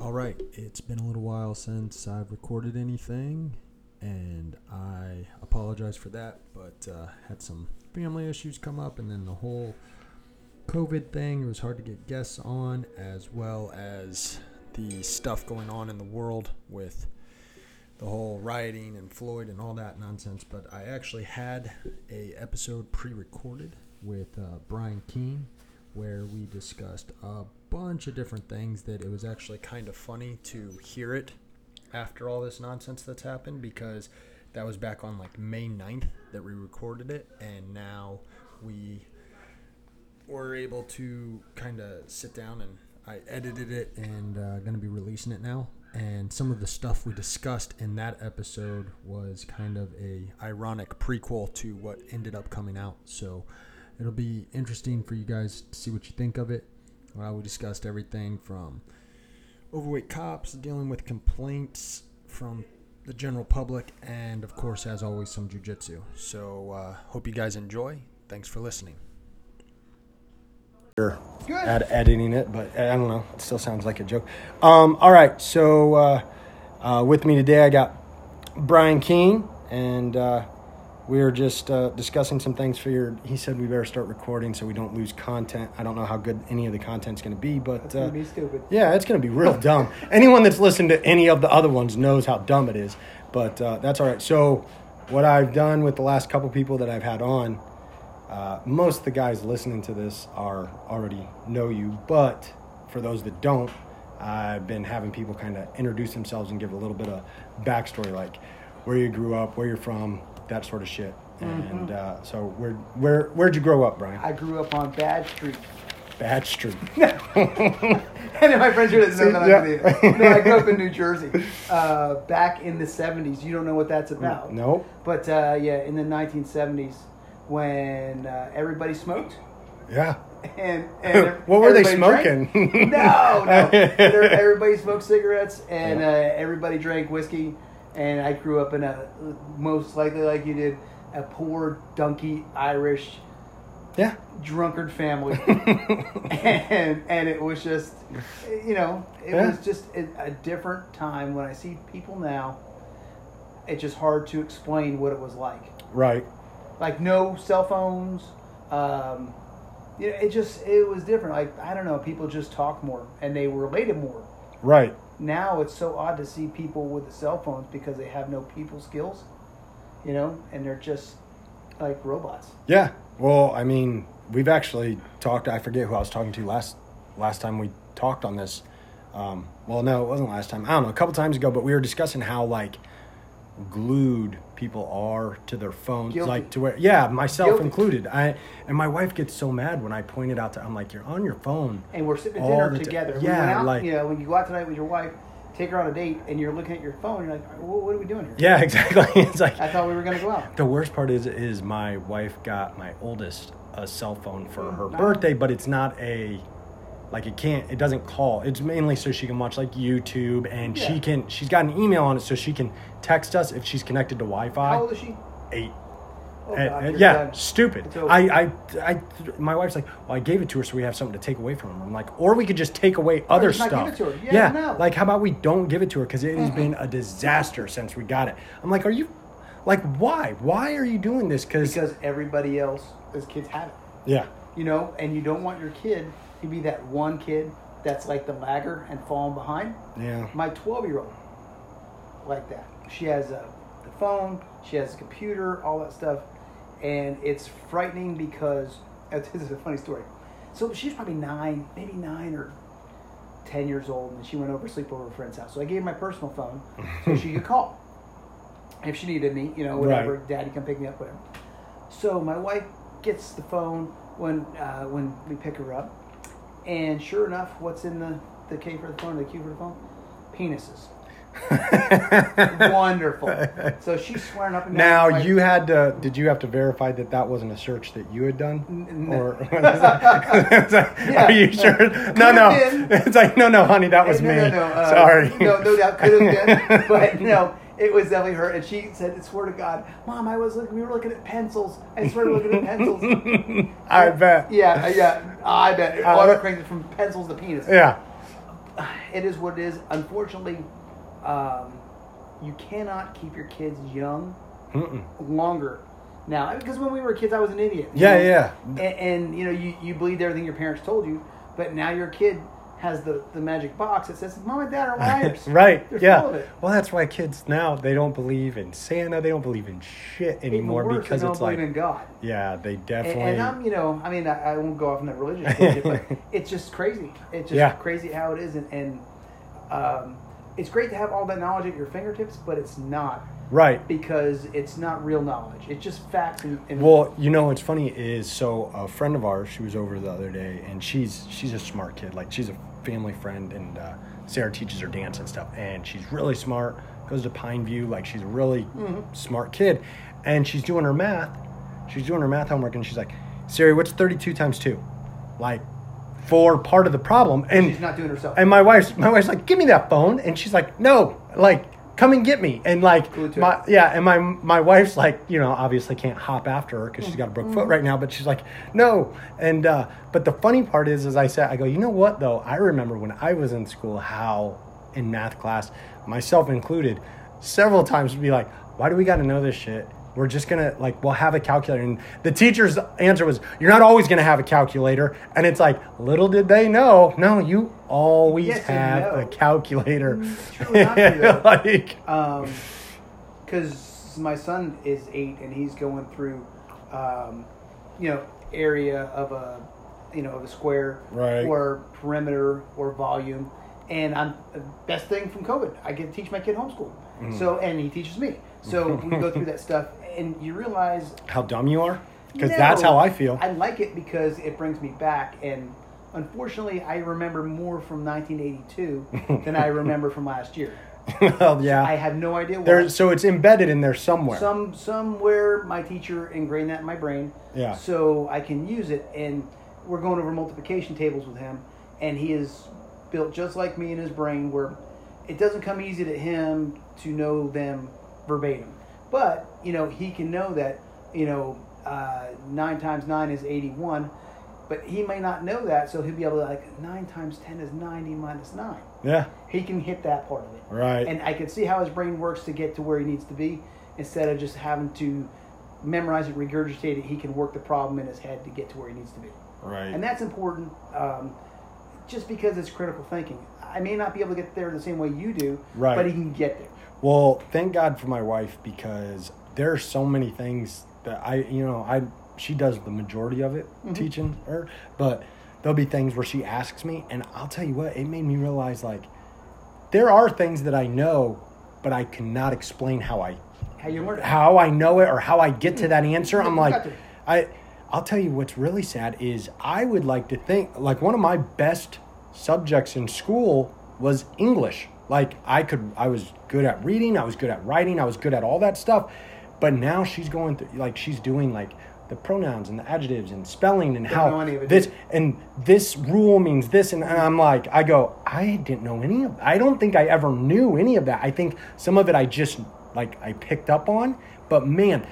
All right, it's been a little while since I've recorded anything, and I apologize for that, but uh, had some family issues come up, and then the whole COVID thing. It was hard to get guests on, as well as the stuff going on in the world with the whole rioting and Floyd and all that nonsense. But I actually had a episode pre-recorded with uh, Brian Keene where we discussed a bunch of different things that it was actually kind of funny to hear it after all this nonsense that's happened because that was back on like May 9th that we recorded it and now we were able to kind of sit down and I edited it and uh, going to be releasing it now. And some of the stuff we discussed in that episode was kind of a ironic prequel to what ended up coming out. So it'll be interesting for you guys to see what you think of it. Uh, we discussed everything from overweight cops dealing with complaints from the general public, and of course, as always, some jujitsu. So, uh, hope you guys enjoy. Thanks for listening. Good. At editing it, but I don't know. It still sounds like a joke. Um, all right, so uh, uh, with me today, I got Brian Keene, and uh, we were just uh, discussing some things. Figured he said we better start recording so we don't lose content. I don't know how good any of the content's going to be, but It's gonna uh, be stupid. yeah, it's going to be real dumb. Anyone that's listened to any of the other ones knows how dumb it is, but uh, that's all right. So, what I've done with the last couple people that I've had on, uh, most of the guys listening to this are already know you, but for those that don't, I've been having people kind of introduce themselves and give a little bit of backstory, like where you grew up, where you're from, that sort of shit. And uh, so, where where where'd you grow up, Brian? I grew up on Bad Street. Bad Street. and my friends here doesn't know that Yeah. No, I grew up in New Jersey. Uh, back in the 70s. You don't know what that's about. No. But uh, yeah, in the 1970s when uh, everybody smoked. Yeah. And, and what were they everybody drank. smoking? No, no. Everybody smoked cigarettes and Yeah. uh, everybody drank whiskey. And I grew up in a, most likely like you did, a poor, donkey Irish Yeah. drunkard family. and, and it was just, you know, it Yeah. was just a, a different time. When I see people now, it's just hard to explain what it was like. Right. Like no cell phones. Um, you know, it just it was different. Like I don't know, people just talk more and they related more. Right. Now it's so odd to see people with the cell phones because they have no people skills, you know, and they're just like robots. Yeah. Well, I mean, we've actually talked. I forget who I was talking to last last time we talked on this. Um, well, no, it wasn't last time. I don't know, a couple times ago. But we were discussing how like glued people are to their phones, Guilty. like to where, yeah, myself Guilty. included. I and my wife gets so mad when I point it out to. I'm like, you're on your phone. and we're sitting at dinner together. we yeah, out, like- you know, when you go out tonight with your wife, take her on a date, and you're looking at your phone. You're like, what are we doing here? Yeah, exactly. it's like I thought we were going to go out. The worst part is is my wife got my oldest a cell phone for her Wow. birthday, but it's not a like it can't it doesn't call. It's mainly so she can watch like YouTube and she can she's got an email on it so she can text us if she's connected to Wi-Fi. How old is she? Eight. Oh, And- God, and yeah, stupid. I, I, I, my wife's like, well, I gave it to her so we have something to take away from her. I'm like, or we could just take away other stuff. give it to her. Yeah, no. like how about we don't give it to her because it has mm-hmm. been a disaster since we got it. I'm like, are you, like, why? Why are you doing this? Because Because everybody else, as kids, have it. yeah, You know, and you don't want your kid to be that one kid that's like the lagger and falling behind. yeah, My 12 year old, like that. She has a the phone, she has a computer, all that stuff, and it's frightening because this is a funny story. So she's probably nine, maybe nine or ten years old, and she went over to sleep over a friend's house. So I gave her my personal phone so she could call if she needed me, you know, whatever. Right. Daddy come pick me up, whatever. So my wife gets the phone when uh, when we pick her up, and sure enough, what's in the the K for the phone, the Q for the phone? Penises. Wonderful. So she's swearing up and down. Now like- you had to. Did you have to verify that that wasn't a search that you had done? N-. Or like, Yeah. are you sure? No, no. It's like no, no, honey, that was no, me. No, no, uh, Sorry. No, no doubt could have been, but no, it was definitely her. And she said, "I swear to God, Mom, I was looking. We were looking at pencils. I started looking at pencils." I bet. Yeah, yeah. I bet. Uh, Water cranked from pencils to penis. Yeah. it is what it is. Unfortunately, um, you cannot keep your kids young Mm-mm. longer. Now, because when we were kids, I was an idiot. Yeah, know? yeah. And, and you know, you, you believed everything your parents told you, but now your kid has the, the magic box that says, Mom and Dad are liars. right. They're yeah. full of it. Well, that's why kids now they don't believe in Santa. They don't believe in shit anymore worse, because they don't it's like, believe in God. yeah, they definitely. and I'm, you know, I mean, I, I won't go off on that religious tangent, but it's just crazy. It's just Yeah. crazy how it is, and, and um, it's great to have all that knowledge at your fingertips, but it's not right. because it's not real knowledge. It's just facts. And, and Well, you know what's funny is so a friend of ours, she was over the other day, and she's she's a smart kid. Like she's a family friend, and uh, Sarah teaches her dance and stuff, and she's really smart. Goes to Pine View, like she's a really smart kid, and she's doing her math. She's doing her math homework, and she's like, "Siri, what's thirty-two times two? Like, for part of the problem." And she's not doing herself. and my wife's my wife's like, "Give me that phone," and she's like, "No, like." Come and get me, and like Glued my yeah, and my my wife's like, you know, obviously can't hop after her because she's got a broke foot right now. But she's like, no. And uh, but the funny part is, as I said, I go, you know what though? I remember when I was in school, how in math class, myself included, several times would be like, why do we got to know this shit? We're just gonna like we'll have a calculator, and the teacher's answer was, "You're not always gonna have a calculator." And it's like, little did they know, no, you always Yes have a calculator. Not like, because my son is eight and he's going through, um, you know, area of a, you know, of a square Right. or perimeter or volume, and I'm best thing from COVID. I get to teach my kid homeschool, Mm-hmm. so and he teaches me. So we go through that stuff, and you realize how dumb you are because no, that's how I feel. I like it because it brings me back, and unfortunately, I remember more from 1982 than I remember from last year. well, yeah. I have no idea why. so it's embedded in there somewhere. Some somewhere my teacher ingrained that in my brain. Yeah. So I can use it, and we're going over multiplication tables with him, and he is built just like me in his brain, where it doesn't come easy to him to know them verbatim, but you know he can know that you know uh, nine times nine is eighty-one. But he may not know that, so he'll be able to like nine times ten is ninety minus nine. yeah. He can hit that part of it. Right. And I can see how his brain works to get to where he needs to be instead of just having to memorize it, regurgitate it. He can work the problem in his head to get to where he needs to be. Right. And that's important um, just because it's critical thinking. I may not be able to get there the same way you do, Right. but he can get there. Well, thank God for my wife because there are so many things that I, you know, I she does the majority of it Mm-hmm. teaching her, but there'll be things where she asks me, and I'll tell you what, it made me realize like there are things that I know, but I cannot explain how I How you learn how I know it or how I get to that answer. I'm like. I, I'll tell you what's really sad is I would like to think like one of my best subjects in school was English. Like I could, I was good at reading, I was good at writing, I was good at all that stuff. But now she's going through, like she's doing like the pronouns and the adjectives and spelling and how know any of it, this do and this rule means this and, and i'm like i go i didn't know any of i don't think i ever knew any of that. I think some of it i just like i picked up on. But man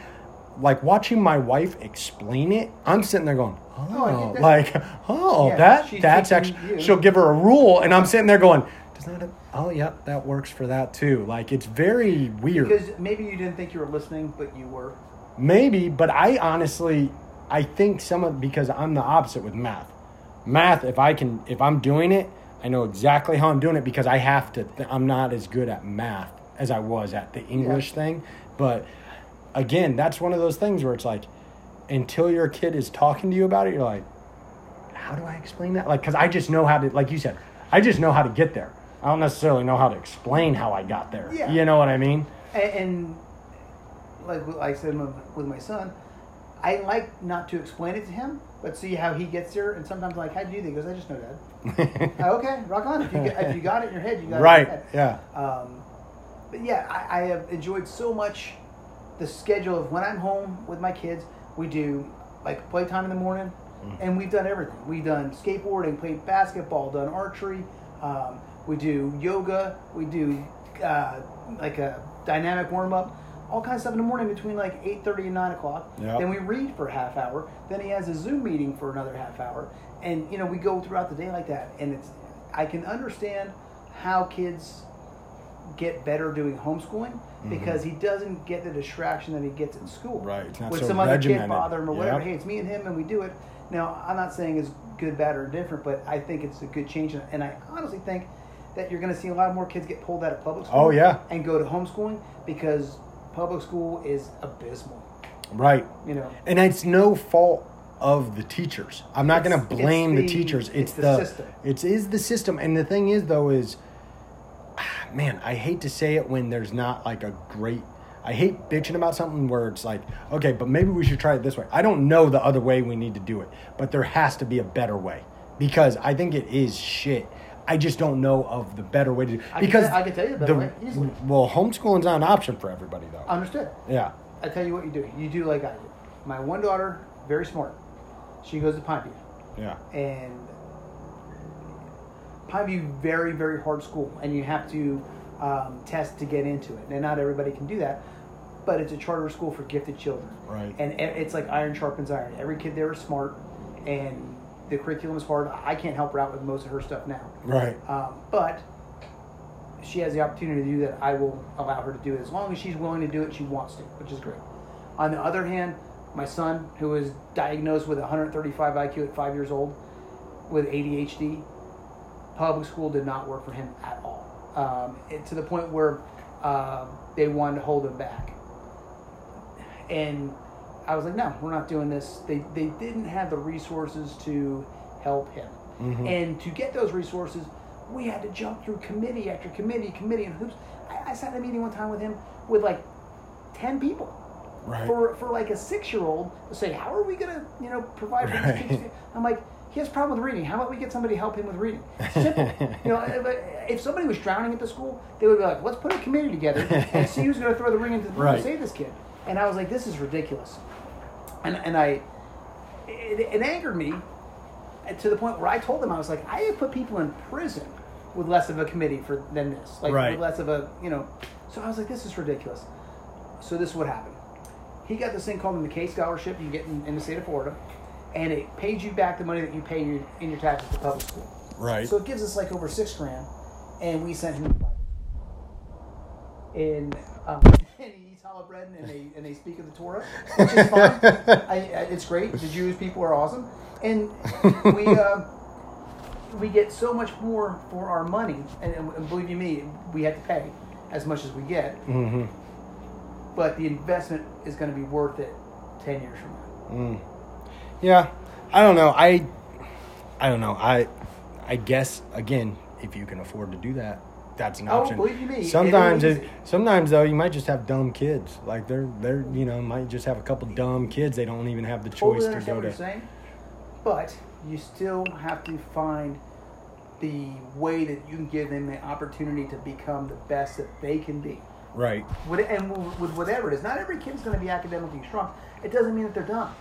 like watching my wife explain it i'm sitting there going Oh, oh like oh Yeah, that that's actually you. she'll give her a rule and i'm sitting there going does that oh yeah that works for that too like it's very weird Because maybe you didn't think you were listening, but you were. Maybe, but I honestly, I think some of because I'm the opposite with math. Math, if I can, if I'm doing it, I know exactly how I'm doing it because I have to. Th- I'm not as good at math as I was at the English thing. But again, that's one of those things where it's like, until your kid is talking to you about it, you're like, how do I explain that? Like, because I just know how to, like you said, I just know how to get there. I don't necessarily know how to explain how I got there. Yeah. You know what I mean? And, and like like I said with- my son, I like not to explain it to him, but see how he gets there. And sometimes I'm like, how do you do that? He goes, I just know that. Oh, okay, rock on. If you, get, if you got it in your head, you got it right. your head. Yeah. Um, but yeah, I, I have enjoyed so much the schedule of when I'm home with my kids. We do like playtime in the morning, and we've done everything. We've done skateboarding, played basketball, done archery. Um, we do yoga. We do uh, like a dynamic warm up. All kinds of stuff in the morning between like eight thirty and nine o'clock. Yep. Then we read for a half hour. Then he has a Zoom meeting for another half hour, and you know we go throughout the day like that. And it's I can understand how kids get better doing homeschooling because he doesn't get the distraction that he gets in school. Mm-hmm. Right, it's not With so some other kid regimented. bother him or whatever. Yep. Hey, it's me and him, and we do it. Now, I'm not saying it's good, bad, or different, but I think it's a good change, and I honestly think that you're going to see a lot more kids get pulled out of public school. Oh, yeah. and go to homeschooling because public school is abysmal. Right. You know, And it's no fault of the teachers. I'm not going to blame the, the- teachers. it's It's, the the, system. It is the system. And the thing is, though, is ah, man, I hate to say it when there's not like a great. I hate bitching about something where it's like, okay, but maybe we should try it this way. I don't know the other way we need to do it, but there has to be a better way because I think it is shit. I just don't know of the better way to do. I can Because tell- I can tell you the better way, easily. well, homeschooling's not an option for everybody though. understood. yeah. I tell you what you do. You do like I do. My one daughter, very smart. She goes to Pineview, Yeah. and Pineview, very very hard school, and you have to um, test to get into it. And not everybody can do that, but it's a charter school for gifted children. Right. And it's like iron sharpens iron. Every kid there is smart, and the curriculum is hard. I can't help her out with most of her stuff now. Right. Um, but she has the opportunity to do that. I will allow her to do it as long as she's willing to do it. She wants to, which is great. On the other hand, my son, who was diagnosed with 135 IQ at five years old with ADHD, public school did not work for him at all. Um, it, to the point where uh, they wanted to hold him back. And I was like, no, we're not doing this. They, they didn't have the resources to help him. Mm-hmm. And to get those resources, we had to jump through committee after committee, committee, and hoops. I, I sat in a meeting one time with him with like 10 people. Right. For, for like a six year old to say, how are we going to, you know, provide for Right. these kids? I'm like, he has a problem with reading. How about we get somebody to help him with reading? Simple. you know, if, if somebody was drowning at the school, they would be like, let's put a committee together and see who's going to throw the ring into the pool Right. to save this kid. And I was like, this is ridiculous. And, and I, it, it angered me to the point where I told them, I was like, I have put people in prison with less of a committee for than this. Like, Right. with less of a, you know. So I was like, this is ridiculous. So this is what happened. He got this thing called the McKay Scholarship you get in, in the state of Florida, and it pays you back the money that you pay your, in your taxes to public school. Right. So it gives us like over six grand, and we sent him. And, um, and he eats challah bread and they and they speak of the Torah, which is fine. I, it's great. The Jewish people are awesome, and we uh, we get so much more for our money. And, and believe you me, we have to pay as much as we get. Mm-hmm. But the investment is going to be worth it ten years from now. Yeah, I don't know. I, I don't know. I, I guess again, if you can afford to do that, that's an Oh, option. believe you me, Sometimes, it, sometimes though, you might just have dumb kids. Like they're they're you know might just have a couple dumb kids. They don't even have the choice Totally to go to. saying, but you still have to find the way that you can give them the opportunity to become the best that they can be. Right. With, and with whatever it is, not every kid's going to be academically strong. It doesn't mean that they're dumb.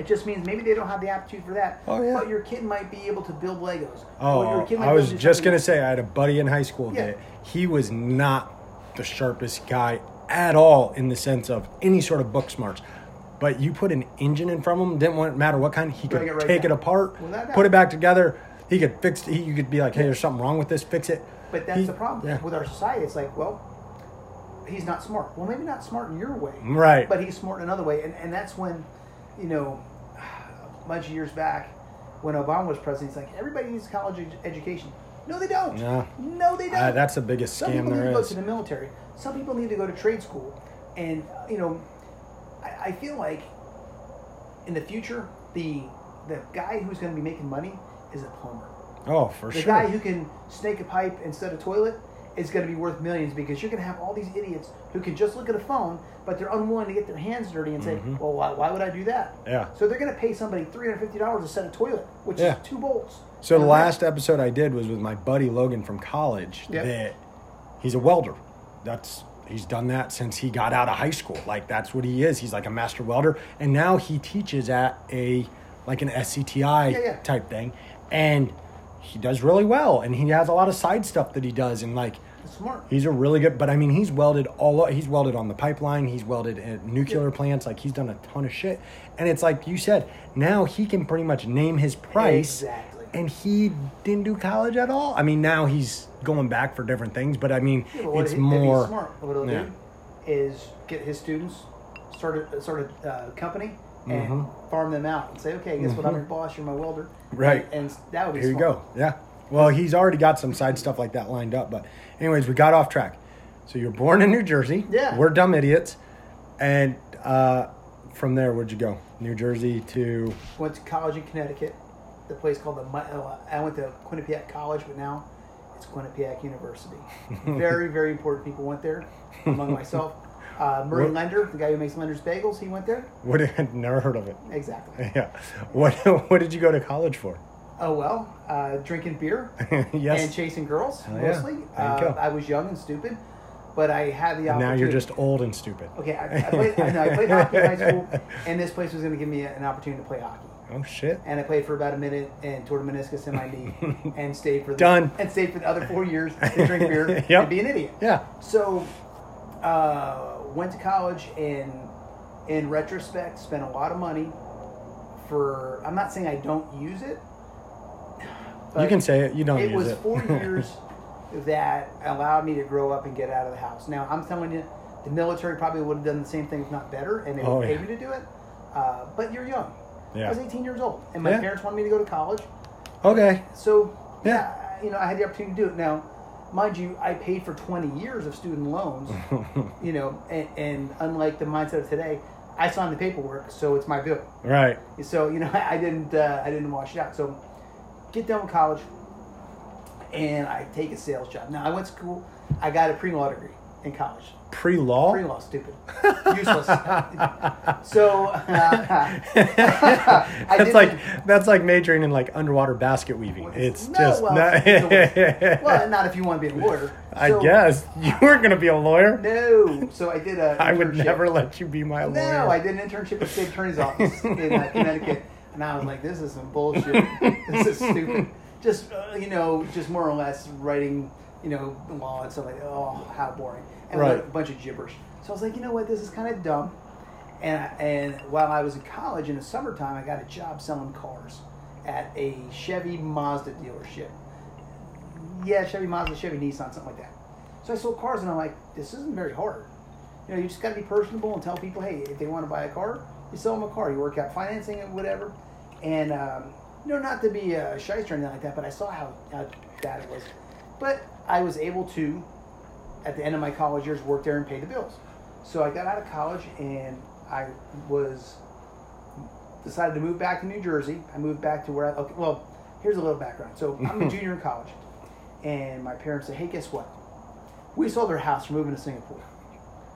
It just means maybe they don't have the aptitude for that. Oh, yeah. But your kid might be able to build Legos. Oh, Or your kid might I was to just gonna say I had a buddy in high school Yeah. that he was not the sharpest guy at all in the sense of any sort of book smarts. But you put an engine in front of him, didn't want matter what kind, he could it right take it apart, doubt. put it back together. He could fix. He you could be like, hey, there's something wrong with this. Fix it. But that's He- the problem yeah. with our society. It's like, well, he's not smart. Well, maybe not smart in your way, Right. But he's smart in another way, and and that's when, you know, bunch of years back, when Obama was president, he's like, everybody needs a college ed- education. No, they don't. No. no, they don't. Ah, that's the biggest Some scam people need there to go to the military. Some people need to go to trade school, and you know, I, I feel like in the future, the the guy who's going to be making money is a plumber. Oh, for The sure. The guy who can snake a pipe instead of toilet is going to be worth millions because you're going to have all these idiots who can just look at a phone, but they're unwilling to get their hands dirty and say, "Well, why, why would I do that?" Mm-hmm. Yeah. So they're going to pay somebody three hundred fifty dollars to set a toilet, which Yeah. is two bolts. So the last episode I did was with my buddy Logan from college. Yep. That he's a welder. That's he's done that since he got out of high school. Like that's what he is. He's like a master welder, and now he teaches at a like an SCTI Yeah, yeah. type thing, and he does really well. And he has a lot of side stuff that he does, and like smart. He's a really good, but I mean, he's welded all. He's welded on the pipeline. He's welded at nuclear plants. Like he's done a ton of shit. And it's like you said, now he can pretty much name his price Exactly. and he didn't do college at all. I mean, now he's going back for different things, but I mean, Yeah, but it's he- more. smart. What he'll yeah. do is get his students, started started a uh, company, and Mhm. farm them out, and say, okay, guess what? I'm your boss. You're my welder. Right. And, and that would be Here you go. Yeah. Well, he's already got some side stuff like that lined up. But, anyways, we got off track. So you're born in New Jersey. Yeah. We're dumb idiots. And uh, from there, where'd you go? New Jersey to. Went to college in Connecticut, the place called the. Uh, I went to Quinnipiac College, but now it's Quinnipiac University. very, very important people went there, among myself. Uh, Murray What- Lender, the guy who makes Lender's Bagels, he went there. What? Never heard of it. Exactly. Yeah. What? What did you go to college for? Oh well, uh, drinking beer yes. and chasing girls Oh, yeah. mostly. You Uh. I was young and stupid, but I had the And now you're just old and stupid. okay. I, I played. I, know, I played hockey in high school, and this place was going to give me an opportunity to play hockey. Oh shit. And I played for about a minute and tore a meniscus in my knee, and stayed for the, Done. and stayed for the other four years to drink beer Yep. and be an idiot. Yeah. So, uh, went to college and, in retrospect, spent a lot of money for. I'm not saying I don't use it. you can say it. You don't use it was it. four years that allowed me to grow up and get out of the house. Now I'm telling you, the military probably would have done the same thing, if not better, and they would Oh, pay yeah. me to do it. Uh, but you're young. Yeah. I was 18 years old, and my Yeah. parents wanted me to go to college. okay. So Yeah. yeah, you know, I had the opportunity to do it. Now, mind you, I paid for 20 years of student loans. you know, and, and unlike the mindset of today, I signed the paperwork, so it's my bill. Right. So you know, I didn't uh, I didn't wash it out. So get done with college, and I take a sales job. Now I went to school. I got a pre law degree in college. Pre-law. Pre law, stupid, useless. so uh, that's like that's like majoring in like underwater basket weaving. It's No, just well, not, well, not if you want to be a lawyer. I guess you weren't going to be a lawyer. No. So I did a. I would never let you be my lawyer. No, I did an internship at the state attorney's office in uh, Connecticut, and I was like, "This is some bullshit. this is stupid." Just uh, you know, just more or less writing, you know, law and stuff like that. Oh, how boring! And Right. a bunch of gibberish. So I was like, you know what, this is kind of dumb. And I, and while I was in college in the summertime, I got a job selling cars at a Chevy Mazda dealership. Yeah, Chevy Mazda, Chevy Nissan, something like that. So I sold cars, and I'm like, this isn't very hard. You know, you just got to be personable and tell people, hey, if they want to buy a car, you sell them a car. You work out financing and whatever. And, um, you know, not to be a shyster or anything like that, but I saw how, how bad it was. But I was able to, at the end of my college years, work there and pay the bills. So I got out of college and I was decided to move back to New Jersey. I moved back to where I, okay, well, here's a little background. So I'm a junior in college, and my parents said, hey, guess what? We sold our house. We're moving to Singapore.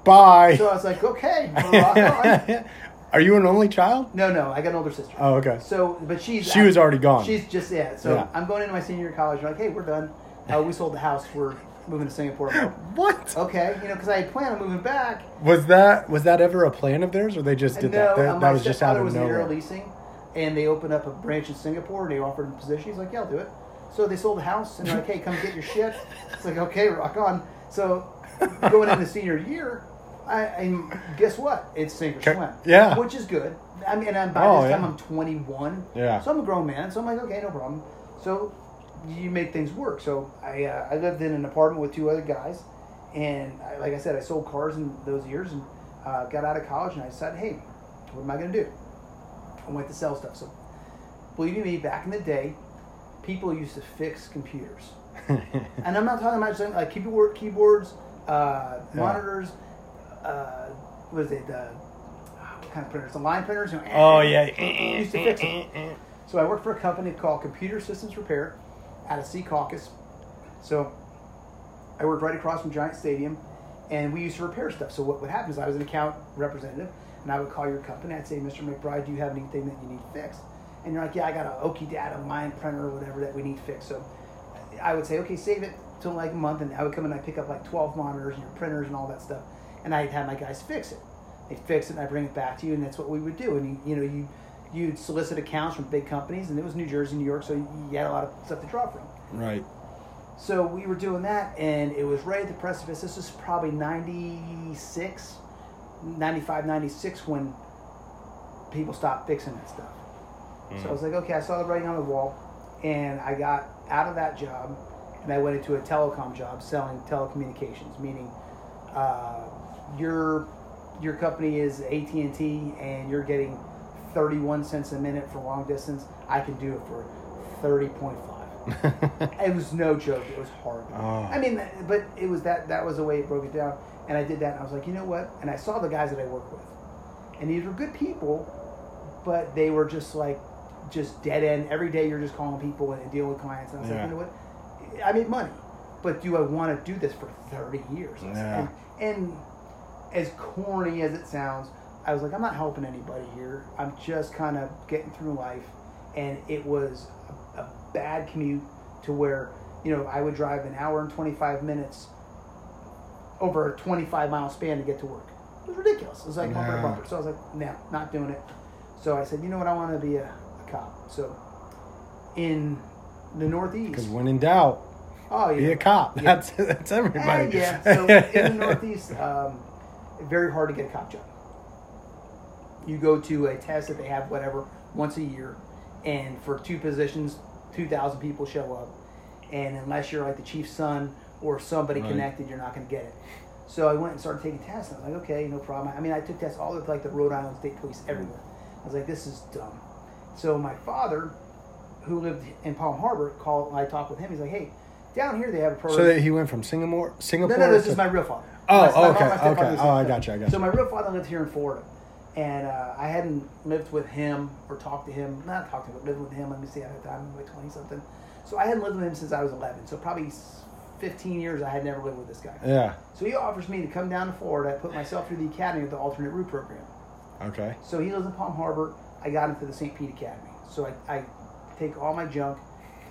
Bye. So I was like, okay, on. Are you an only child? No, no, I got an older sister. Oh, okay. So, but she's She was already gone. She's just yeah. So Yeah. I'm going into my senior year of college. Like, hey, we're done. Uh, we sold the house. We're moving to Singapore. What okay, you know, because I had planned on moving back. was that? Was that ever a plan of theirs, or they just did no, that? That, uh, that was just out of was in air leasing, and they opened up a branch in Singapore. and They offered him a position. He's like, yeah, I'll do it. So they sold the house, and they're like, hey, come get your shit. It's like, okay, rock on. So going into senior year, I, I guess what? It's sink or swim. yeah. Which is good. I mean, and by Oh, this time yeah. I'm 21. Yeah. So I'm a grown man. So I'm like, okay, no problem. So you make things work. So I, uh, I lived in an apartment with two other guys, and I, like I said, I sold cars in those years, and uh, got out of college, and I decided, hey, what am I going to do? I went to sell stuff. So believe me, back in the day, people used to fix computers, and I'm not talking about just like keyboard, keyboards, uh, monitors, uh, what is it? Uh, what kind of printers? The line printers. You know, oh yeah. used to fix them. So I worked for a company called Computer Systems Repair out of Secaucus. So I worked right across from Giant Stadium, and we used to repair stuff. So what would happen is I was an account representative, and I would call your company. I'd say, Mr. McBride, do you have anything that you need fixed? And you're like, yeah, I got an Okidata line printer or whatever that we need fixed. So I would say, okay, save it till like a month, and I would come and I pick up like 12 monitors and your printers and all that stuff, and I'd have my guys fix it. They fix it, and I bring it back to you, and that's what we would do. And you, you know, you you'd solicit accounts from big companies, and it was New Jersey, New York, so you had a lot of stuff to draw from. Right. So we were doing that, and it was right at the precipice. This was probably 96, 95, 96 when people stopped fixing that stuff. So I was like, okay, I saw the writing on the wall, and I got out of that job, and I went into a telecom job selling telecommunications, meaning uh, your your company is AT and T, and you're getting 31 cents a minute for long distance. I can do it for 30.5. it was no joke. It was hard. Oh. I mean, but it was that that was the way it broke it down. And I did that, and I was like, you know what? And I saw the guys that I work with, and these were good people, but they were just like, just dead end. Every day you're just calling people and dealing with clients. And I was Yeah. like, you know what? I made money, but do I want to do this for 30 years? Yeah. And, and as corny as it sounds, I was like, I'm not helping anybody here. I'm just kind of getting through life. And it was a, a bad commute to where, you know, I would drive an hour and 25 minutes over a 25 mile span to get to work. It was ridiculous. It was like bumper to bumper. So I was like, no, not doing it. So I said, you know what? I want to be a, a cop. So in the Northeast. Because when in doubt, Oh, yeah. be a cop. Yeah. That's that's everybody. Eh, yeah. So in the Northeast, um, very hard to get a cop job. You go to a test that they have, whatever, once a year, and for two positions, two thousand people show up, and unless you're like the chief's son or somebody Right. connected, you're not going to get it. So I went and started taking tests. And I was like, okay, no problem. I mean, I took tests all over like the Rhode Island State Police mm. everywhere. I was like, this is dumb. So my father, who lived in Palm Harbor, called. I talked with him. He's like, hey, down here they have a program. So that he went from Singapore, No, Singapore. no, this to- is my real father. Oh, My- my okay, my okay. was Oh, I got you, I got So you. my real father lived here in Florida, and uh, I hadn't lived with him or talked to him. Not talked to him, but lived with him. Let me see, at the time, I'm like twenty something. So I hadn't lived with him since I was eleven. So probably fifteen years I had never lived with this guy. Yeah. So he offers me to come down to Florida, put myself through the academy with the alternate route program. Okay. So he lives in Palm Harbor. I got into the St. Pete Academy. So I, I take all my junk,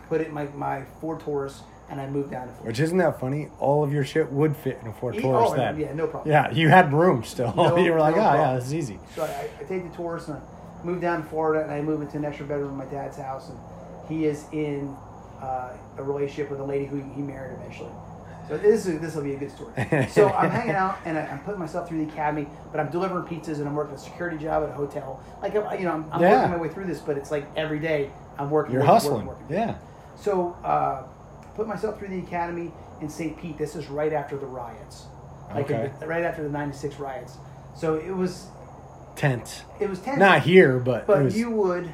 put it in my, my Ford Taurus, and I moved down to Florida. Which isn't that funny? All of your shit would fit in a Ford Taurus oh, then. yeah, no problem. Yeah, you had room still. No- you were like, no oh yeah, this is easy. So I, I take the Taurus and I move down to Florida, and I move into an extra bedroom in my dad's house, and he is in uh, a relationship with a lady who he married eventually. So this is, this will be a good story. So I'm hanging out and I, I'm putting myself through the academy, but I'm delivering pizzas and I'm working a security job at a hotel. Like I'm- you know, I'm, I'm Yeah. working my way through this, but it's like every day I'm working. You're working, hustling. Working, working. Yeah. So uh, put myself through the academy in St. Pete. This is right after the riots, like Okay. the- right after the '96 riots. So it was Tense. it was tense. Not here, but, But was, you would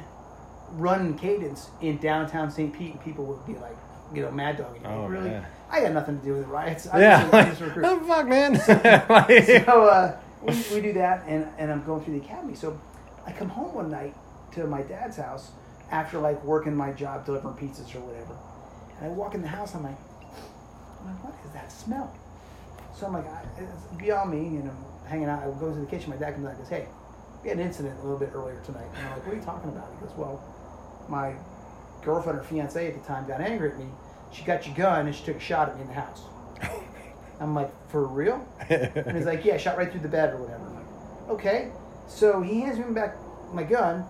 run cadence in downtown St. Pete, and people would be like, you know, mad dogging you. Oh, really? yeah. I got nothing to do with the riots. I yeah. just, I just recruit. oh fuck, man. Like- so uh, we, we do that, and, and I'm going through the academy. So I come home one night to my dad's house after like working my job delivering pizzas or whatever, and I walk in the house. I'm like, I'm like, what is that smell? So I'm like, I, it's beyond me, and I'm hanging out. I go to the kitchen. My dad comes out and goes, hey, we had an incident a little bit earlier tonight. And I'm like, what are you talking about? He goes, well, my girlfriend or fiance at the time got angry at me. She got your gun and she took a shot at me in the house. I'm like, for real? And he's like, yeah, shot right through the bed or whatever. I'm like, okay. So he hands me back my gun,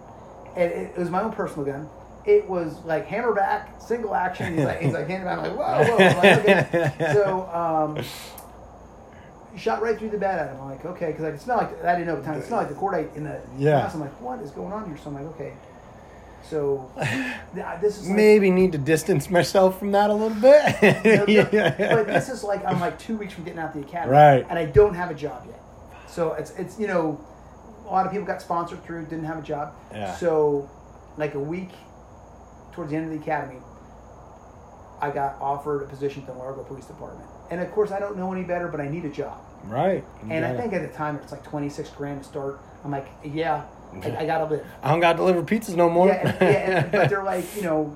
and it was my own personal gun. It was like hammer back, single action. He's like, he's like handing back. I'm like, whoa, whoa. Like, okay. So um, he shot right through the bed at him. I'm like, okay, because I could smell like I didn't know at the time. It smelled like the cordite in the Yeah. house. I'm like, what is going on here? So I'm like, okay. So this is like, Maybe need to distance myself from that a little bit. no, no, But this is like I'm like two weeks from getting out the academy, Right. And I don't have a job yet, so it's it's you know, a lot of people got sponsored through, didn't have a job. Yeah. So, like a week towards the end of the academy, I got offered a position at the Largo Police Department, and of course I don't know any better, but I need a job. right. You And I gotta- think at the time it's like twenty six grand to start. I'm like, yeah, I, I gotta live. I don't got to deliver pizzas no more. Yeah, and, yeah and, but they're like, you know,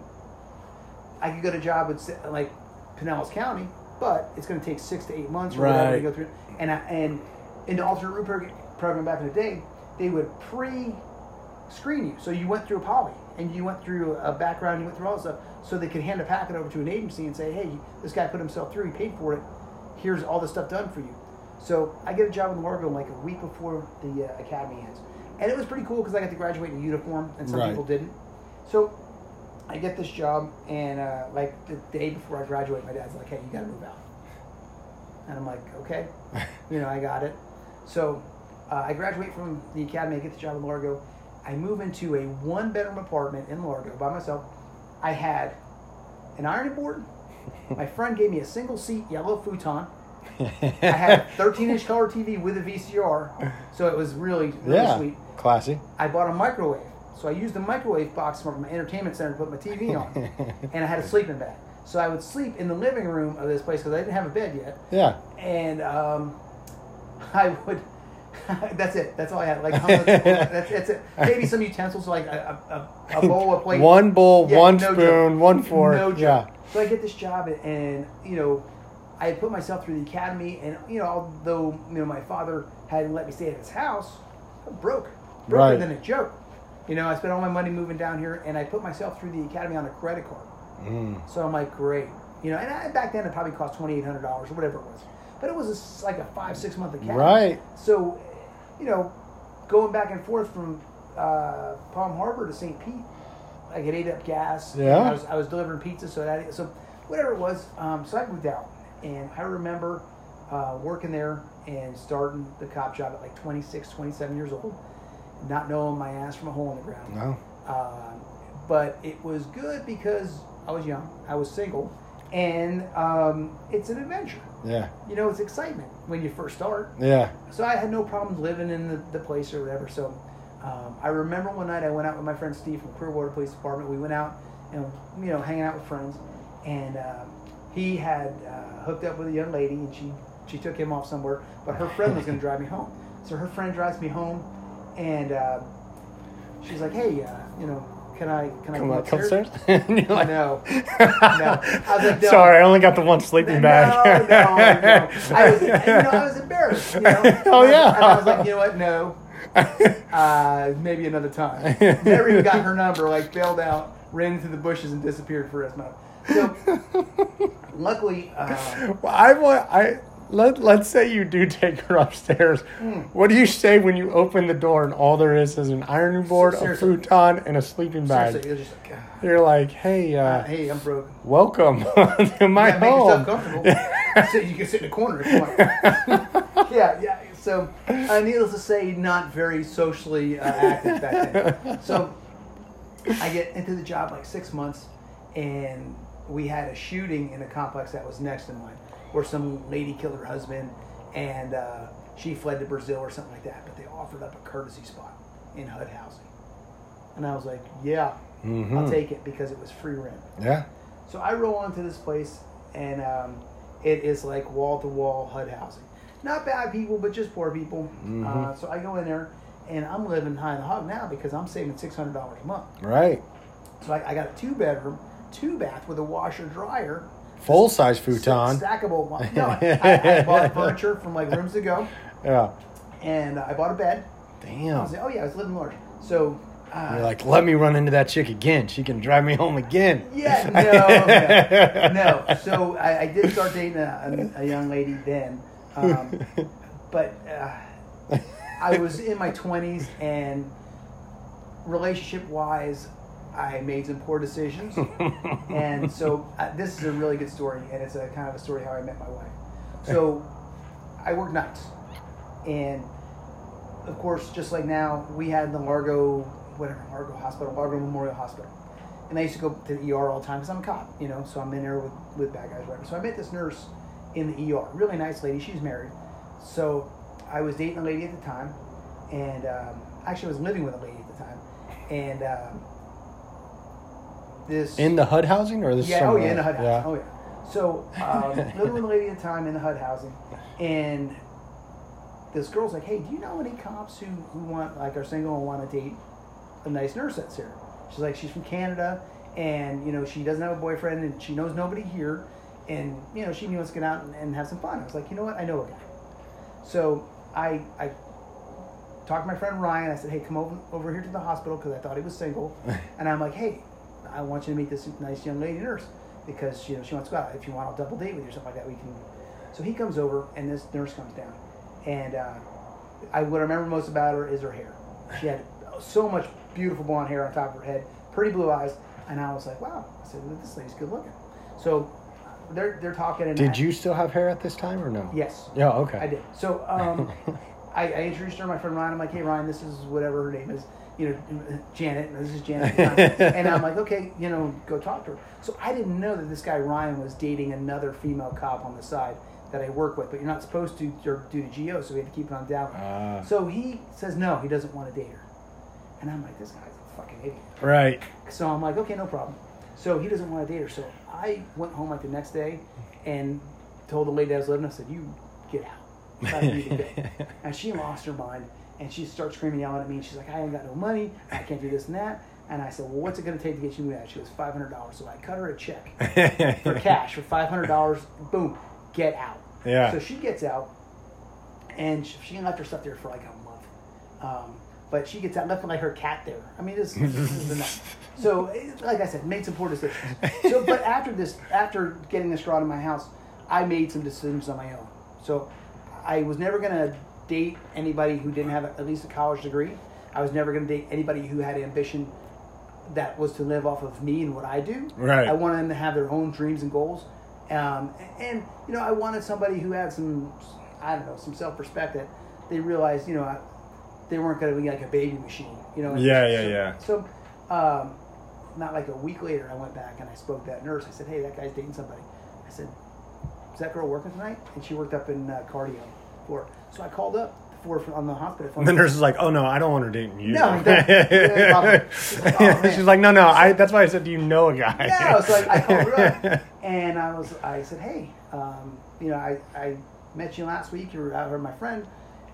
I could get a job with like Pinellas County, but it's going to take six to eight months or whatever to go through. And I, and in the alternate route program back in the day, they would pre-screen you. So you went through a poly and you went through a background, you went through all this stuff, so they could hand a packet over to an agency and say, hey, this guy put himself through, he paid for it. Here's all this stuff done for you. So I get a job in Largo like a week before the uh, academy ends, and it was pretty cool because I got to graduate in uniform, and some Right. people didn't. So I get this job, and uh, like the day before I graduate, my dad's like, "Hey, you got to move out," and I'm like, "Okay," you know, I got it. So uh, I graduate from the academy, I get the job in Largo. I move into a one-bedroom apartment in Largo by myself. I had an ironing board. My friend gave me a single seat yellow futon. I had a 13 inch color TV with a VCR, so it was really really yeah. sweet. Classy. I bought a microwave, so I used the microwave box from my entertainment center to put my TV on, and I had a sleeping bag. So I would sleep in the living room of this place because I didn't have a bed yet, Yeah. and um, I would. that's it. That's all I had. Like that's, that's it. Maybe some utensils like a, a, a, bowl, a plate. One bowl, Yeah, one no spoon, joke. one fork. No joke. yeah. So I get this job, and you know, I had put myself through the academy, and you know, although you know my father hadn't let me stay at his house, I'm broke, broker Right. than a joke. You know, I spent all my money moving down here, and I put myself through the academy on a credit card. Mm. So I'm like, great. You know, and I, back then it probably cost twenty eight hundred dollars or whatever it was, but it was a like a five six month academy. Right. So, you know, going back and forth from uh, Palm Harbor to St. Pete, I get ate up gas. Yeah. I was, I was delivering pizza, so that so whatever it was. Um, so I moved out, and I remember uh, working there and starting the cop job at like 26, 27 years old, not knowing my ass from a hole in the ground. No. Um, but it was good because I was young, I was single, and um, it's an adventure. Yeah. You know, it's excitement when you first start. Yeah. So I had no problems living in the, the place or whatever. So um, I remember one night I went out with my friend Steve from Clearwater Police Department. We went out and you know hanging out with friends, and um, he had uh, hooked up with a young lady, and she she took him off somewhere. But her friend was going to drive me home. So her friend drives me home, and uh, she's like, "Hey, uh, you know, can I can I Come upstairs?" upstairs. Like, No. I was like, no. Sorry, I only got the one sleeping bag. no, no. I was, you know, I was embarrassed. You know? Oh, And I yeah. And I was like, you know what? No. Uh, maybe another time. Never even got her number. Like bailed out, ran into the bushes, and disappeared for the rest of my life. So, luckily, uh, Well, I want I let let's say you do take her upstairs. Hmm. What do you say when you open the door and all there is is an ironing board, a Seriously. futon, and a sleeping bag? was just uh, You're like, hey, uh, hey, I'm broke. welcome to my yeah, home. comfortable. so you can sit in the corner if you want. yeah, yeah. So, uh, needless to say, not very socially uh, active back then. So, I get into the job like six months, and we had a shooting in a complex that was next to mine, where some lady killed her husband, and uh, she fled to Brazil or something like that. But they offered up a courtesy spot in HUD housing, and I was like, "Yeah, I'll Mhm. take it because it was free rent." Yeah. So I roll into this place, and um, it is like wall to wall HUD housing. Not bad people, but just poor people. Mm-hmm. Uh, so I go in there, and I'm living high in the hog now because I'm saving six hundred dollars a month. Right. So I, I got a two bedroom, two bath with a washer dryer, Full size futon. stackable. No, I, I bought furniture from like rooms to go, Yeah. and I bought a bed. Damn. I was like, oh yeah, I was living large. So uh, You're like, let me run into that chick again. She can drive me home again. Yeah, no, no, no. So I, I did start dating a, a, a young lady then, um, but uh, I was in my twenties, and relationship wise, I made some poor decisions, and so uh, this is a really good story, and it's a kind of a story how I met my wife. So I work nights, and of course, just like now, we had the Largo, whatever, Largo Hospital, Largo Memorial Hospital. And I used to go to the ER all the time because I'm a cop, you know, so I'm in there with, with bad guys, whatever. So I met this nurse in the ER, really nice lady. She's married. So I was dating a lady at the time, and um, actually I was living with a lady at the time. And um, this. In the HUD housing or this? Yeah, oh yeah, in the somewhere? HUD housing. Oh yeah. So um, living with a lady at the time in the HUD housing, and this girl's like, "Hey, do you know any cops who, who want like are single and want to date a nice nurse that's here?" She's like, "She's from Canada, and you know she doesn't have a boyfriend, and she knows nobody here, and you know she wants to get out and, and have some fun." I was like, "You know what? I know a guy." So I I talked to my friend Ryan. I said, "Hey, come over over here to the hospital because I thought he was single," and I'm like, "Hey, I want you to meet this nice young lady nurse because you know she wants to go out. If you want, I'll double date with you or something like that. We can." So he comes over, and this nurse comes down, and uh, I what I remember most about her is her hair. She had so much beautiful blonde hair on top of her head, pretty blue eyes, and I was like, "Wow!" I said, "Look, "This lady's good looking." So they're they're talking. And Did I- you still have hair at this time or no? Yes. Yeah. Okay. I did. So um, I, I introduced her to my friend Ryan. I'm like, hey Ryan, this is whatever her name is, you know, Janet, this is Janet. at the time. and I'm like, okay, you know, go talk to her. So I didn't know that this guy Ryan was dating another female cop on the side that I work with, but you're not supposed to or due to GO, so we had to keep it on down. Ah. so he says no, he doesn't want to date her. And I'm like, this guy's a fucking idiot. Right. So I'm like, okay, no problem. So he doesn't want to date her. So I went home like the next day and told the lady I was living. I said, "You get out." I need to go. and she lost her mind and she starts screaming, yelling at me. And She's like, "I ain't got no money. I can't do this and that." And I said, "Well, what's it going to take to get you out?" She goes, 500 dollars." So I cut her a check for cash for 500 dollars. Boom, get out. Yeah. So she gets out, and she, she left her stuff there for like a month. Um, but she gets out, left like her cat there. I mean, this, this is enough. So, like I said, made some poor decisions. So, but after this, after getting this girl out of my house, I made some decisions on my own. So, I was never gonna date anybody who didn't have at least a college degree. I was never gonna date anybody who had ambition that was to live off of me and what I do. Right. I wanted them to have their own dreams and goals. Um, and, you know, I wanted somebody who had some, I don't know, some self respect that they realized, you know, I, they weren't going to be like a baby machine, you know. Yeah, yeah, so, yeah. So, um, not like a week later, I went back and I spoke to that nurse. I said, hey, that guy's dating somebody. I said, is that girl working tonight? And she worked up in uh, cardio for. So I called up for on the hospital phone. And the nurse is like, "Oh no, I don't want her dating you." No, that- yeah, probably. She's like, "Oh. She's like, "No, no, I." That's why I said, "Do you know a guy?" No, so I, I called her up and I was, I said, hey, um, you know, I, I met you last week. You were out with my friend.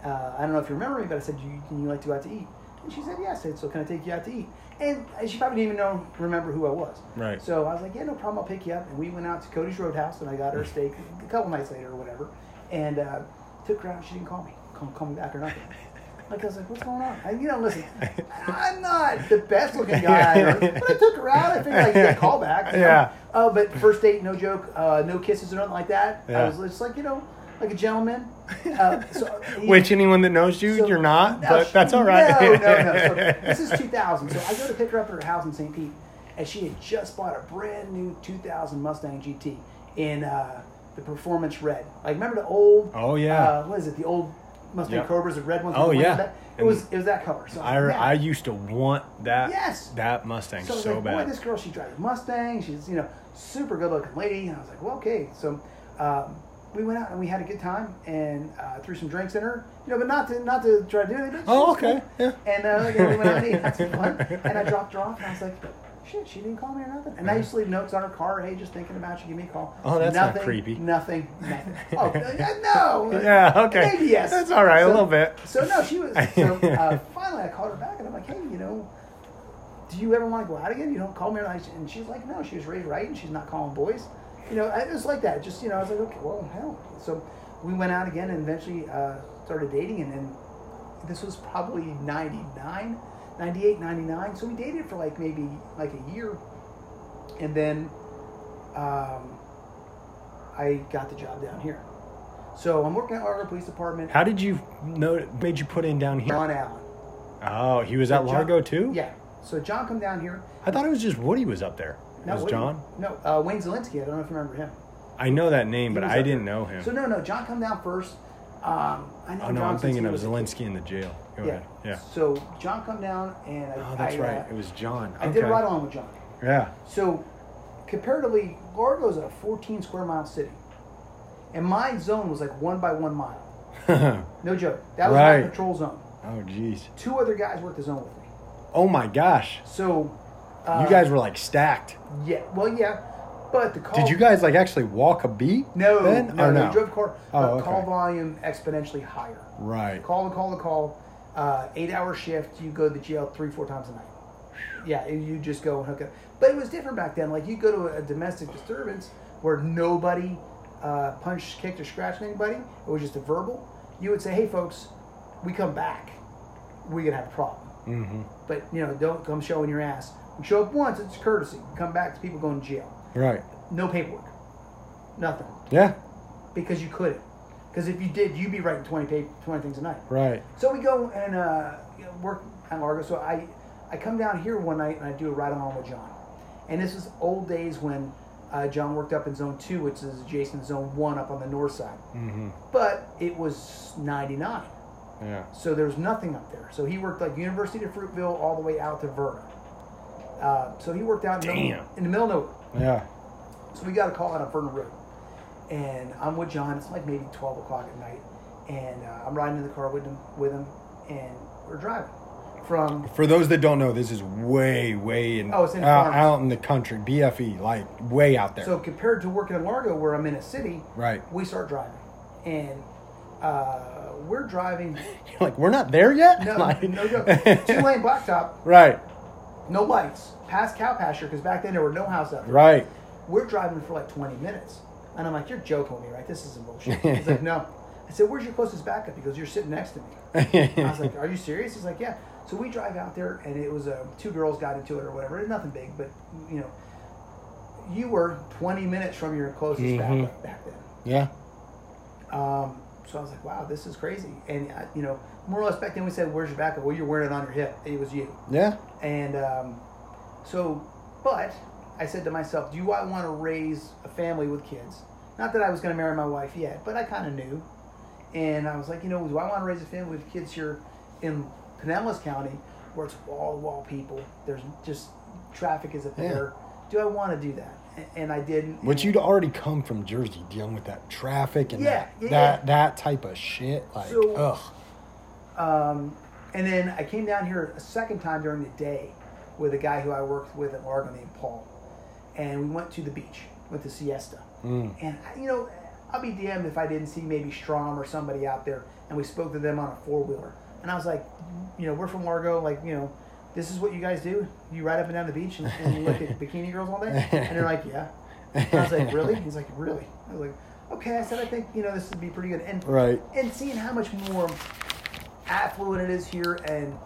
Uh, I don't know if you remember me, but I said, you, can you like to go out to eat? And she said, yes. I said, so can I take you out to eat? And she probably didn't even know, remember who I was. Right. So I was like, yeah, no problem. I'll pick you up. And we went out to Cody's Roadhouse and I got her a steak a couple nights later or whatever. And uh, took her out. She didn't call me, call, call me back or nothing. Like I was like, what's going on? I, you know, listen, I'm not the best looking guy, but I took her out. I figured I could get a call back. you know? Yeah. Oh, but first date, no joke, uh, no kisses or nothing like that. Yeah. I was just like, you know, like a gentleman. Uh, so Which anyone that knows you, so- you're not, no, but that's all right. No, no, no. So this is 2000. So I go to pick her up at her house in St. Pete, and she had just bought a brand new 2000 Mustang GT in uh, the Performance Red. Like, remember the old? Oh, yeah. Uh, what is it? The old Mustang Yep. Cobras, the red ones. Oh, yeah. It was it was that color. So I, yeah. I used to want that Yes. that Mustang So, so, like, bad. boy, this girl, she drives Mustang. She's, you know, super good looking lady. And I was like, well, okay. So um, we went out and we had a good time and uh, threw some drinks in her, you know, but not to not to try to do anything. Oh, okay. cool. Yeah. And uh, we went out and had some fun. And I dropped her off and I was like, shit, she didn't call me or nothing. And I used to leave notes on her car. Hey, just thinking about you. Give me a call. Oh, that's not nothing, creepy. Nothing. Nothing. Oh, no. Yeah, okay. Maybe yes. That's all right, a little bit. So no, she was. So uh, finally, I called her back and I'm like, hey, you know, do you ever want to go out again? You don't call me. And she's like, no, she was raised right and she's not calling boys. You know, it was like that. Just you know, I was like, okay, well, hell. So we went out again and eventually uh, started dating, and then this was probably 99, 98, 99. So we dated for like maybe like a year, and then um, I got the job down here. So I'm working at Largo Police Department. How did you know? Made you put in down here? John Allen. Oh, he was at John- Largo too. Yeah. So John come down here. I thought it was just Woody was up there. No, was wait, John? No, uh, Wayne Zelinsky. I don't know if you remember him. I know that name, He but I didn't there. know him. So no, no, John come down first. Um, I know oh no, John I'm thinking of was. Zelensky in the jail. Go Yeah. ahead. Yeah. So John come down and I. Oh, that's I, right. uh, It was John. I did Okay. right on with John. Yeah. So, comparatively, Largo's a 14 square mile city, and my zone was like one by one mile. No joke. That was Right. my patrol zone. Oh jeez. Two other guys worked the zone with me. Oh my gosh. So, uh, You guys were like stacked. yeah, well, yeah, but the call. Did you guys like actually walk a beat? No, then, no, or no. no? Drove car, Oh, okay. call volume exponentially higher. Right. Call to call to call, uh, eight hour shift. You go to the jail three, four times a night. Yeah, you just go and hook up. But it was different back then. Like you go to a domestic disturbance where nobody uh, punched, kicked, or scratched anybody. It was just a verbal. You would say, "Hey, folks, we come back. We gonna have a problem." Mm-hmm. But you know, don't come showing your ass. You show up once, it's courtesy. Come back to people going to jail. Right. No paperwork. Nothing. Yeah. Because you couldn't. Because if you did, you'd be writing 20, page, 20 things a night. Right. So we go and uh, you know, work at Largo. So I, I come down here one night and I do a ride along with John. And this is old days when uh, John worked up in Zone 2, which is adjacent to Zone 1 up on the north side. Mm-hmm. But it was 99. Yeah. So there's nothing up there. So he worked like University of Fruitville all the way out to Verna. Uh, so he worked out in, the middle- Damn. in the middle of nowhere. Yeah. So we got a call out on Vernon Road. And I'm with John. It's like maybe 12 o'clock at night. And uh, I'm riding in the car with him, with him, and we're driving from. For those that don't know, this is way, way in, Oh, it's in out, out in the country. BFE, like way out there. So compared to working in Largo, where I'm in a city, right. we start driving, and uh, we're driving. You're like, we're not there yet. No, Like- no joke. Two lane blacktop, right. no lights, past cow pasture because back then there were no houses up there. Right. We're driving for like 20 minutes. And I'm like, you're joking with me, right? This isn't bullshit. He's like, no. I said, where's your closest backup? He goes, you're sitting next to me. I was like, are you serious? He's like, yeah. So we drive out there, and it was uh, two girls got into it or whatever. It's nothing big, but, you know, you were 20 minutes from your closest Mhm. backup back then. yeah. Um, so I was like, wow, this is crazy. And, uh, you know, more or less back then we said, where's your backup? Well, you're wearing it on your hip. It was you. Yeah. And um, so, but I said to myself, do I want to raise a family with kids? Not that I was going to marry my wife yet, but I kind of knew. And I was like, you know, do I want to raise a family with kids here in Pinellas County where it's wall to wall people? There's just traffic is a Yeah. there. Do I want to do that? And I didn't. Which you'd already come from Jersey dealing with that traffic and Yeah, that, yeah, that that type of shit. Like, So- ugh. Um, and then I came down here a second time during the day with a guy who I worked with at Largo named Paul. And we went to the beach, went to Siesta. Mm. And, you know, I'll be damned if I didn't see maybe Strom or somebody out there and we spoke to them on a four wheeler. And I was like, you know, we're from Largo, like, you know, this is what you guys do? You ride up and down the beach and, and you look at bikini girls all day? And they're like, yeah. And I was like, really? He's like, really? I was like, okay. I said, I think, you know, this would be pretty good. And Right. and seeing how much more affluent it is here and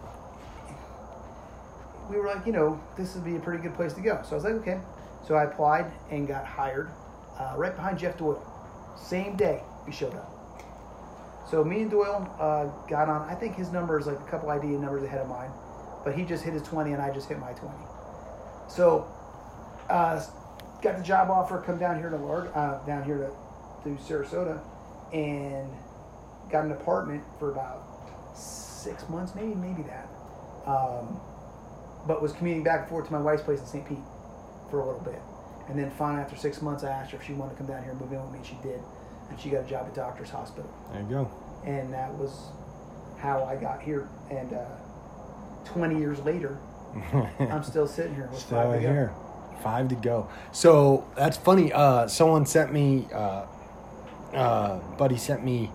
we were like you know this would be a pretty good place to go. So i was like okay. So i applied and got hired uh, right behind jeff doyle. Same day we showed up. So me and doyle uh, got on i think his number is like a couple ID numbers ahead of mine but he just hit his 20 and i just hit my 20 so uh, got the job offer come down here to Larg, uh, down here to, to sarasota and got an apartment for about six months, maybe maybe that. Um, but was commuting back and forth to my wife's place in St. Pete for a little bit, and then finally after six months, I asked her if she wanted to come down here and move in with me. and She did, and she got a job at Doctor's Hospital, There you go. and that was how I got here. And uh, twenty years later, I'm still sitting here with Still five to go. here. Five to go. So that's funny. Uh, someone sent me, uh, uh, buddy sent me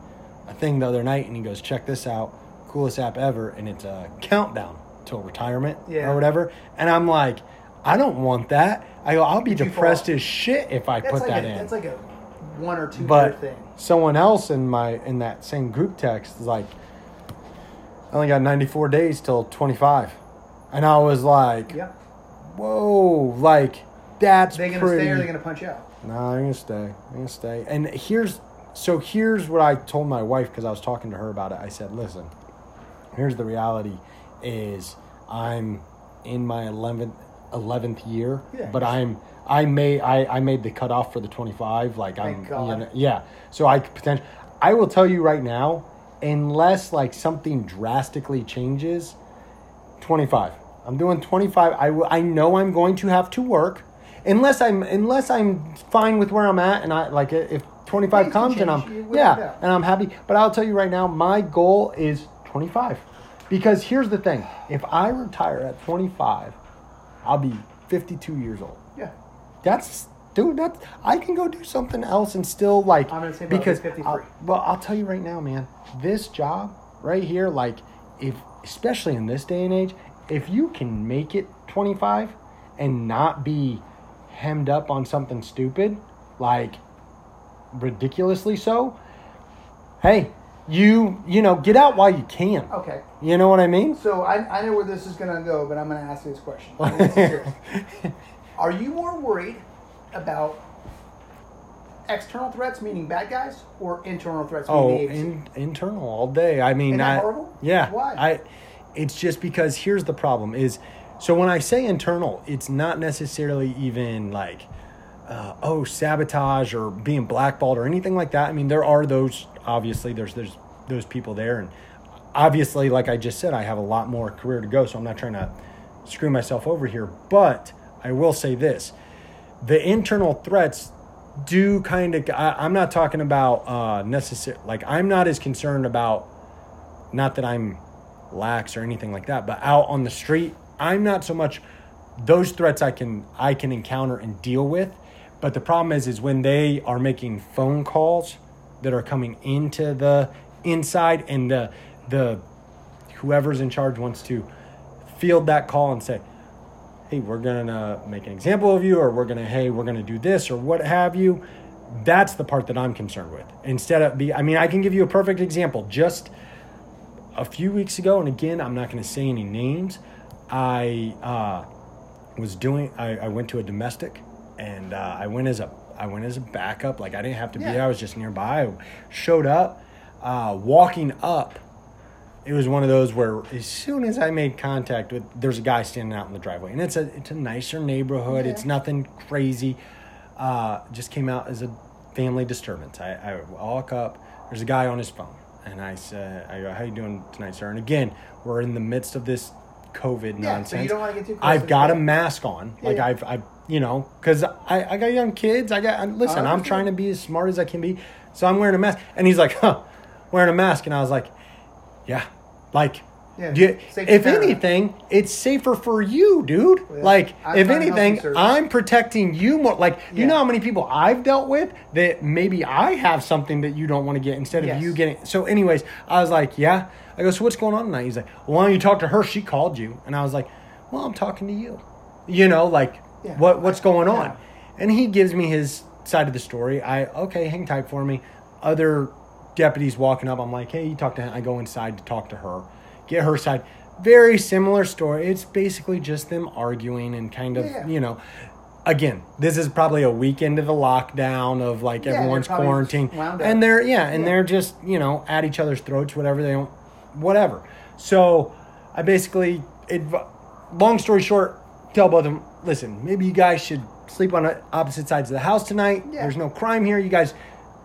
a thing the other night, and he goes, "Check this out, coolest app ever," and it's a countdown till retirement Yeah. or whatever. And I'm like, I don't want that. I go, I'll be depressed as shit if I That's put like that a, in. That's like a one or two but thing. someone else in my in that same group text is like, I only got 94 days till 25, and I was like, Yeah. whoa, like that's They gonna pretty. stay or they gonna punch out? No, I'm gonna stay. I'm gonna stay. And here's so here's what I told my wife because I was talking to her about it. I said, listen, here's the reality: is I'm in my 11th 11th year, Yeah. but I'm I made I, I made the cutoff for the 25. Like I'm God. you know, yeah. So I potentially I will tell you right now, unless like something drastically changes, 25. I'm doing 25. I I know I'm going to have to work unless I'm unless I'm fine with where I'm at and I like if 25 Things comes and. I'm yeah, and I'm happy, but I'll tell you right now my goal is 25. Because here's the thing, if I retire at 25, I'll be 52 years old. Yeah. That's dude. That's I can go do something else and still like I'm same boat, because I'm 53. I'll- well, I'll tell you right now, man. This job right here, like if especially in this day and age, if you can make it 25 and not be hemmed up on something stupid, like ridiculously so, hey, you you know get out while you can. Okay. You know what I mean? So I, I know where this is going to go, but I'm going to ask you this question. Are you more worried about external threats, meaning bad guys, or internal threats, meaning Oh, in, internal all day. I mean, I, horrible? Yeah. Why? I. It's just because here's the problem: is so when I say internal, it's not necessarily even like, uh, oh, sabotage or being blackballed or anything like that. I mean, there are those. Obviously, there's there's those people there, and obviously, like I just said, I have a lot more career to go, so I'm not trying to screw myself over here. But I will say this the internal threats do kind of, I'm not talking about uh, necessary, like, I'm not as concerned about, not that I'm lax or anything like that, but out on the street, I'm not so much those threats I can I can encounter and deal with. But the problem is is when they are making phone calls that are coming into the inside and the the whoever's in charge wants to field that call and say, hey, we're gonna make an example of you, or we're gonna, hey, we're gonna do this, or what have you. That's the part that I'm concerned with. Instead of the, I mean, I can give you a perfect example. Just a few weeks ago, and again, I'm not gonna say any names. I uh, was doing, I, I went to a domestic, and uh, I went as a, I went as a backup. Like I didn't have to be Yeah. there. I was just nearby. I showed up, uh, walking up it was one of those where as soon as I made contact with, there's a guy standing out in the driveway, and it's a it's a nicer neighborhood. Yeah. It's nothing crazy. Uh, just came out as a family disturbance. I, I walk up. There's a guy on his phone, and I said, "I go, how you doing tonight, sir?" And again, we're in the midst of this COVID Yeah, so nonsense. you don't wanna get too close I've to got a mask on. Like Yeah. I've, I've, you know, because I, I got young kids. I got listen. I'm trying to be as smart as I can be, so I'm wearing a mask. And he's like, "Huh, wearing a mask," and I was like, "Yeah, like." Yeah, you- if anything, it's safer for you, dude. Well, like, I'm if anything. I'm protecting you more. Like, you know how many people I've dealt with that maybe I have something that you don't want to get instead of Yes. you getting. So, anyways, I was like, yeah. I go, so what's going on tonight? He's like, well, why don't you talk to her? She called you, and I was like, well, I'm talking to you. You know, like, Yeah. what what's going on? Yeah. And he gives me his side of the story. I okay, hang tight for me. Other deputies walking up. I'm like, hey, you talk to him. I go inside to talk to her, get her side. Very similar story. It's basically just them arguing and kind of, Yeah. you know, again, this is probably a week into the lockdown of like Yeah, everyone's quarantined, and they're yeah, and Yeah. they're just you know at each other's throats, whatever they don't, whatever. So I basically, adv- long story short, tell both of them, listen, maybe you guys should sleep on opposite sides of the house tonight. Yeah. There's no crime here. You guys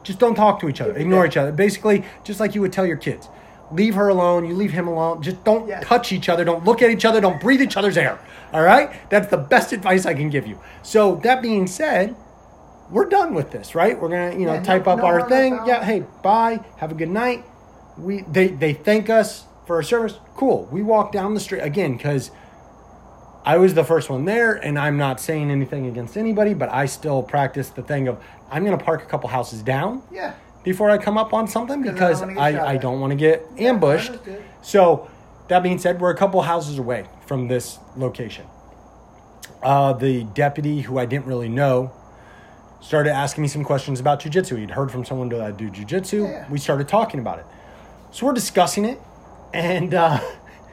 just don't talk to each other, Yeah. ignore each other. Basically, just like you would tell your kids. Leave her alone. You leave him alone. Just don't Yes. touch each other. Don't look at each other. Don't breathe each other's air. All right? That's the best advice I can give you. So, that being said, we're done with this, right? We're gonna, you know, Yeah, no- type up no our no thing. Yeah, hey, bye. Have a good night. We they they thank us for our service. Cool. We walk down the street again because I was the first one there, and I'm not saying anything against anybody, but I still practice the thing of I'm gonna park a couple houses down Yeah. before I come up on something 'Cause because don't wanna get shot I, I don't want to get ambushed. understood. So that being said, we're a couple houses away from this location. Uh, the deputy, who I didn't really know, started asking me some questions about jujitsu. He'd heard from someone that I do jujitsu. Yeah. We started talking about it. So we're discussing it, and uh,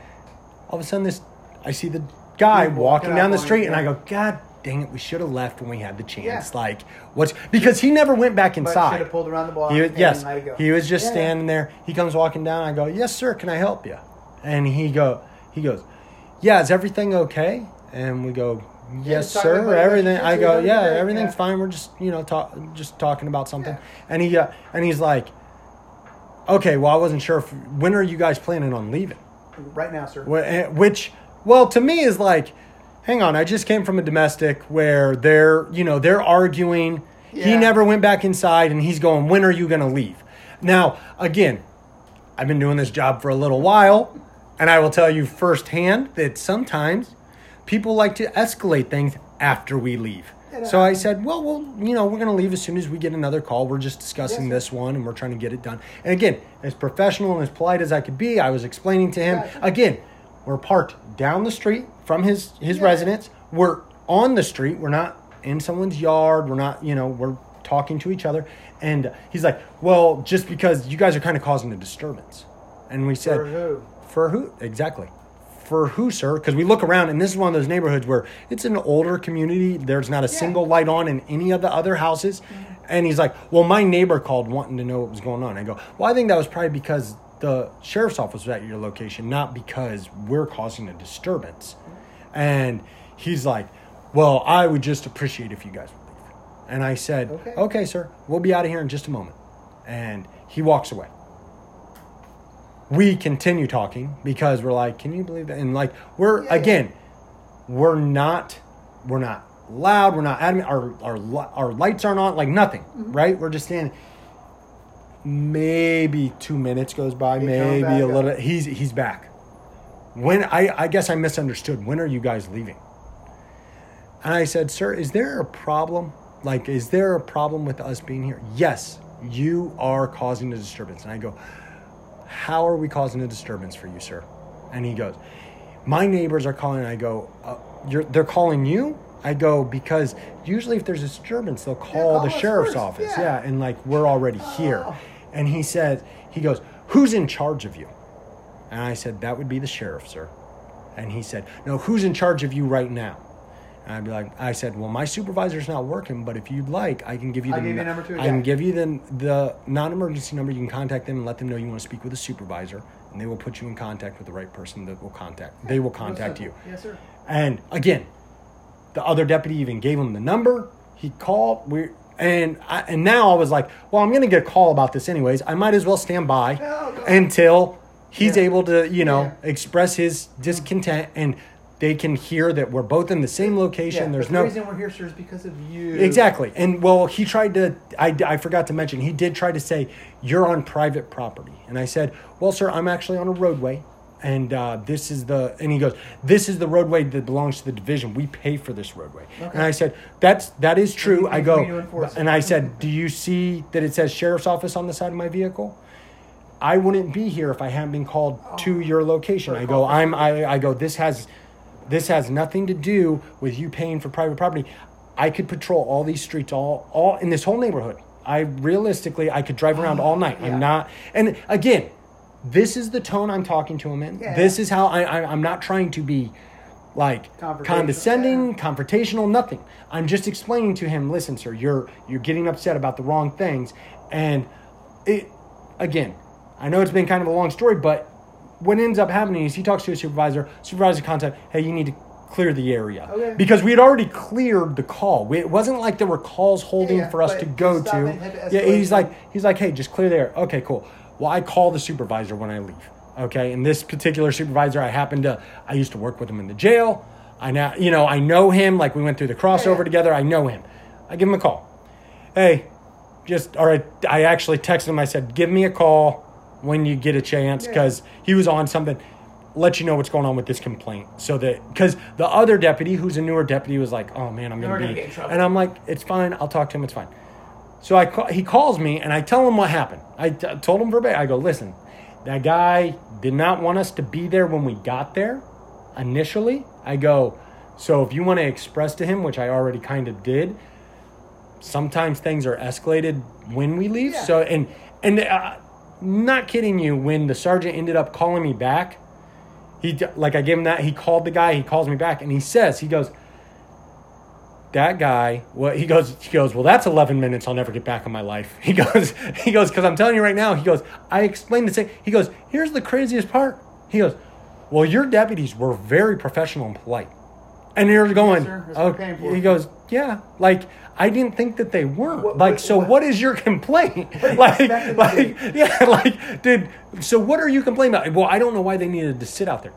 all of a sudden, this I see the guy walking walking down the street, and I go, God dang it, we should have left when we had the chance. Yeah. Like, what's because he never went back inside. should have pulled around the block. He was, and yes, let it go. he was just Yeah. standing there. He comes walking down. I go, "Yes, sir. Can I help you?" And he go, he goes, "Yeah, is everything okay?" And we go, "Yes, sir. Everything." I go, "Yeah, everything's yeah." fine. We're just you know talk, just talking about something." Yeah. And he uh, and he's like, "Okay, well, I wasn't sure if when are you guys planning on leaving?" Right now, sir. Eh, Which, well, to me is like, hang on, I just came from a domestic where they're, you know, they're arguing. He never went back inside and he's going, when are you going to leave? Now, again, I've been doing this job for a little while and I will tell you firsthand that sometimes people like to escalate things after we leave. Yeah. So I said, well, well, you know, we're going to leave as soon as we get another call. We're just discussing Yes, this one and we're trying to get it done. And again, as professional and as polite as I could be, I was explaining to him, Gotcha. again, we're parked down the street from his his Yeah. residence. We're on the street. We're not in someone's yard. We're not, you know, we're talking to each other. And he's like, "Well, just because you guys are kind of causing a disturbance." And we said, For who? For who? Exactly. For who, sir? Because we look around, and this is one of those neighborhoods where it's an older community. There's not a single light on in any of the other houses. Mm-hmm. And he's like, Well, my neighbor called wanting to know what was going on. I go, Well, I think that was probably because the sheriff's office was at your location, not because we're causing a disturbance. And he's like, Well, I would just appreciate if you guys would leave. And I said, Okay. okay sir, we'll be out of here in just a moment. And he walks away. we continue talking because we're like, can you believe that? And like, we're Yeah, yeah. again, we're not, we're not loud. We're not adamant. Our our our lights aren't on. Like nothing, Mm-hmm. right? We're just standing. Maybe two minutes goes by. He maybe a up. little. He's he's back. When I I guess I misunderstood. When are you guys leaving? And I said, Sir, is there a problem? Like, is there a problem with us being here? Yes, you are causing a disturbance. And I go, How are we causing a disturbance for you, sir? And he goes, My neighbors are calling. I go, uh, you're, They're calling you? I go, Because usually if there's a disturbance, they'll call call the sheriff's first, office. yeah. Yeah. And like, we're already here. Oh. And he said, He goes, Who's in charge of you? And I said, That would be the sheriff, sir. And he said, No, who's in charge of you right now? And I'd be like, I said, Well, my supervisor's not working, but if you'd like, I can give you the give you number a I can guy." give you the the non-emergency number. You can contact them and let them know you want to speak with a supervisor, and they will put you in contact with the right person that will contact. They will contact you. Yes, sir. And again, the other deputy even gave him the number. He called. We and I, and now I was like, well, I'm going to get a call about this anyways. I might as well stand by oh, No, go- until he's Yeah. able to, you know, Yeah. express his discontent and they can hear that we're both in the same location. Yeah, There's but no reason we're here, sir, is because of you. Exactly. And well, he tried to, I, I forgot to mention, he did try to say, you're on private property. And I said, well, sir, I'm actually on a roadway. And uh, this is the, and he goes, this is the roadway that belongs to the division. We pay for this roadway. And I said, that's, that is true. I go, me to enforce it. and I said, do you see that it says sheriff's office on the side of my vehicle? I wouldn't be here if I hadn't been called to your location. I go, I'm, I, I go, this has, this has nothing to do with you paying for private property. I could patrol all these streets, all, all in this whole neighborhood. I realistically, I could drive around oh, all night. Yeah. I'm not, and again, this is the tone I'm talking to him in. Yeah. This is how I, I, I'm not trying to be like condescending, confrontational, nothing. I'm just explaining to him, listen, sir, you're you're getting upset about the wrong things, and it again, I know it's been kind of a long story, but what ends up happening is he talks to his supervisor, supervisor contact, hey, you need to clear the area Okay. because we had already cleared the call. We, it wasn't like there were calls holding Yeah, for us to go to. Yeah, he's like he's like, hey, just clear the area. Okay, cool. Well, I call the supervisor when I leave. Okay, and this particular supervisor, I happen to, I used to work with him in the jail. I now, you know, I know him. Like we went through the crossover Yeah. together. I know him. I give him a call. Hey, just all right. I actually texted him. I said, give me a call when you get a chance Yeah. because he was on something. Let you know what's going on with this complaint, so that because the other deputy, who's a newer deputy, was like, "Oh man, I'm gonna gonna be," get in trouble. and I'm like, "It's fine. I'll talk to him. It's fine." So I call, he calls me and I tell him what happened. I t- told him verbatim. I go, listen, that guy did not want us to be there when we got there initially. I go, so if you want to express to him, which I already kind of did, sometimes things are escalated when we leave. Yeah. So and and uh, not kidding you, when the sergeant ended up calling me back, he like I gave him that. He called the guy. He calls me back and he says, he goes that guy what he goes he goes well that's 11 minutes i'll never get back in my life he goes he goes because i'm telling you right now he goes i explained the same he goes here's the craziest part he goes well your deputies were very professional and polite and you're going. That's what oh, we're for." he goes yeah like i didn't think that they weren't What- like what- so what- what is your complaint like like yeah like dude so what are you complaining about well i don't know why they needed to sit out there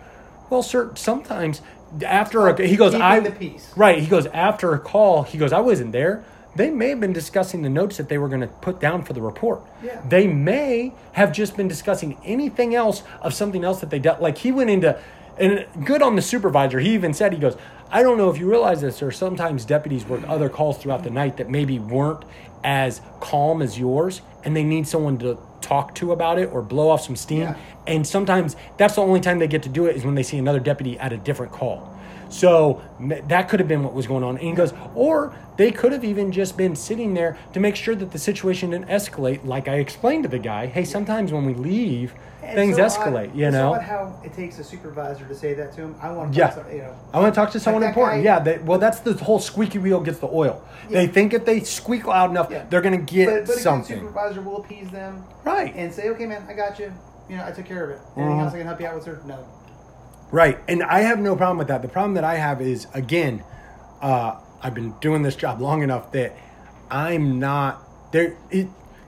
well sir sometimes after a, he goes Keeping i the peace. Right. He goes, after a call, he goes, I wasn't there. They may have been discussing the notes that they were going to put down for the report. Yeah. They may have just been discussing anything else of something else that they dealt. Like he went into, and good on the supervisor. He even said, he goes, I don't know if you realize this, or sometimes deputies work other calls throughout the night that maybe weren't as calm as yours, and they need someone to talk to about it or blow off some steam. Yeah. And sometimes that's the only time they get to do it is when they see another deputy at a different call. So that could have been what was going on. And he goes, or they could have even just been sitting there to make sure that the situation didn't escalate. Like I explained to the guy, hey, sometimes when we leave, And things so escalate. odd- you it's so know. how it takes a supervisor to say that to him. I want to Yeah. talk to, you know. I want to talk to someone that important. guy- yeah, they, well, that's the whole squeaky wheel gets the oil. They think if they squeak loud enough, Yeah. they're going to get but, but something. supervisor will appease them, Right. And say, okay, man, I got you. You know, I took care of it. Anything Mhm. else I can help you out with, sir? No. Right. And I have no problem with that. The problem that I have is, again, uh, I've been doing this job long enough that I'm not there. It,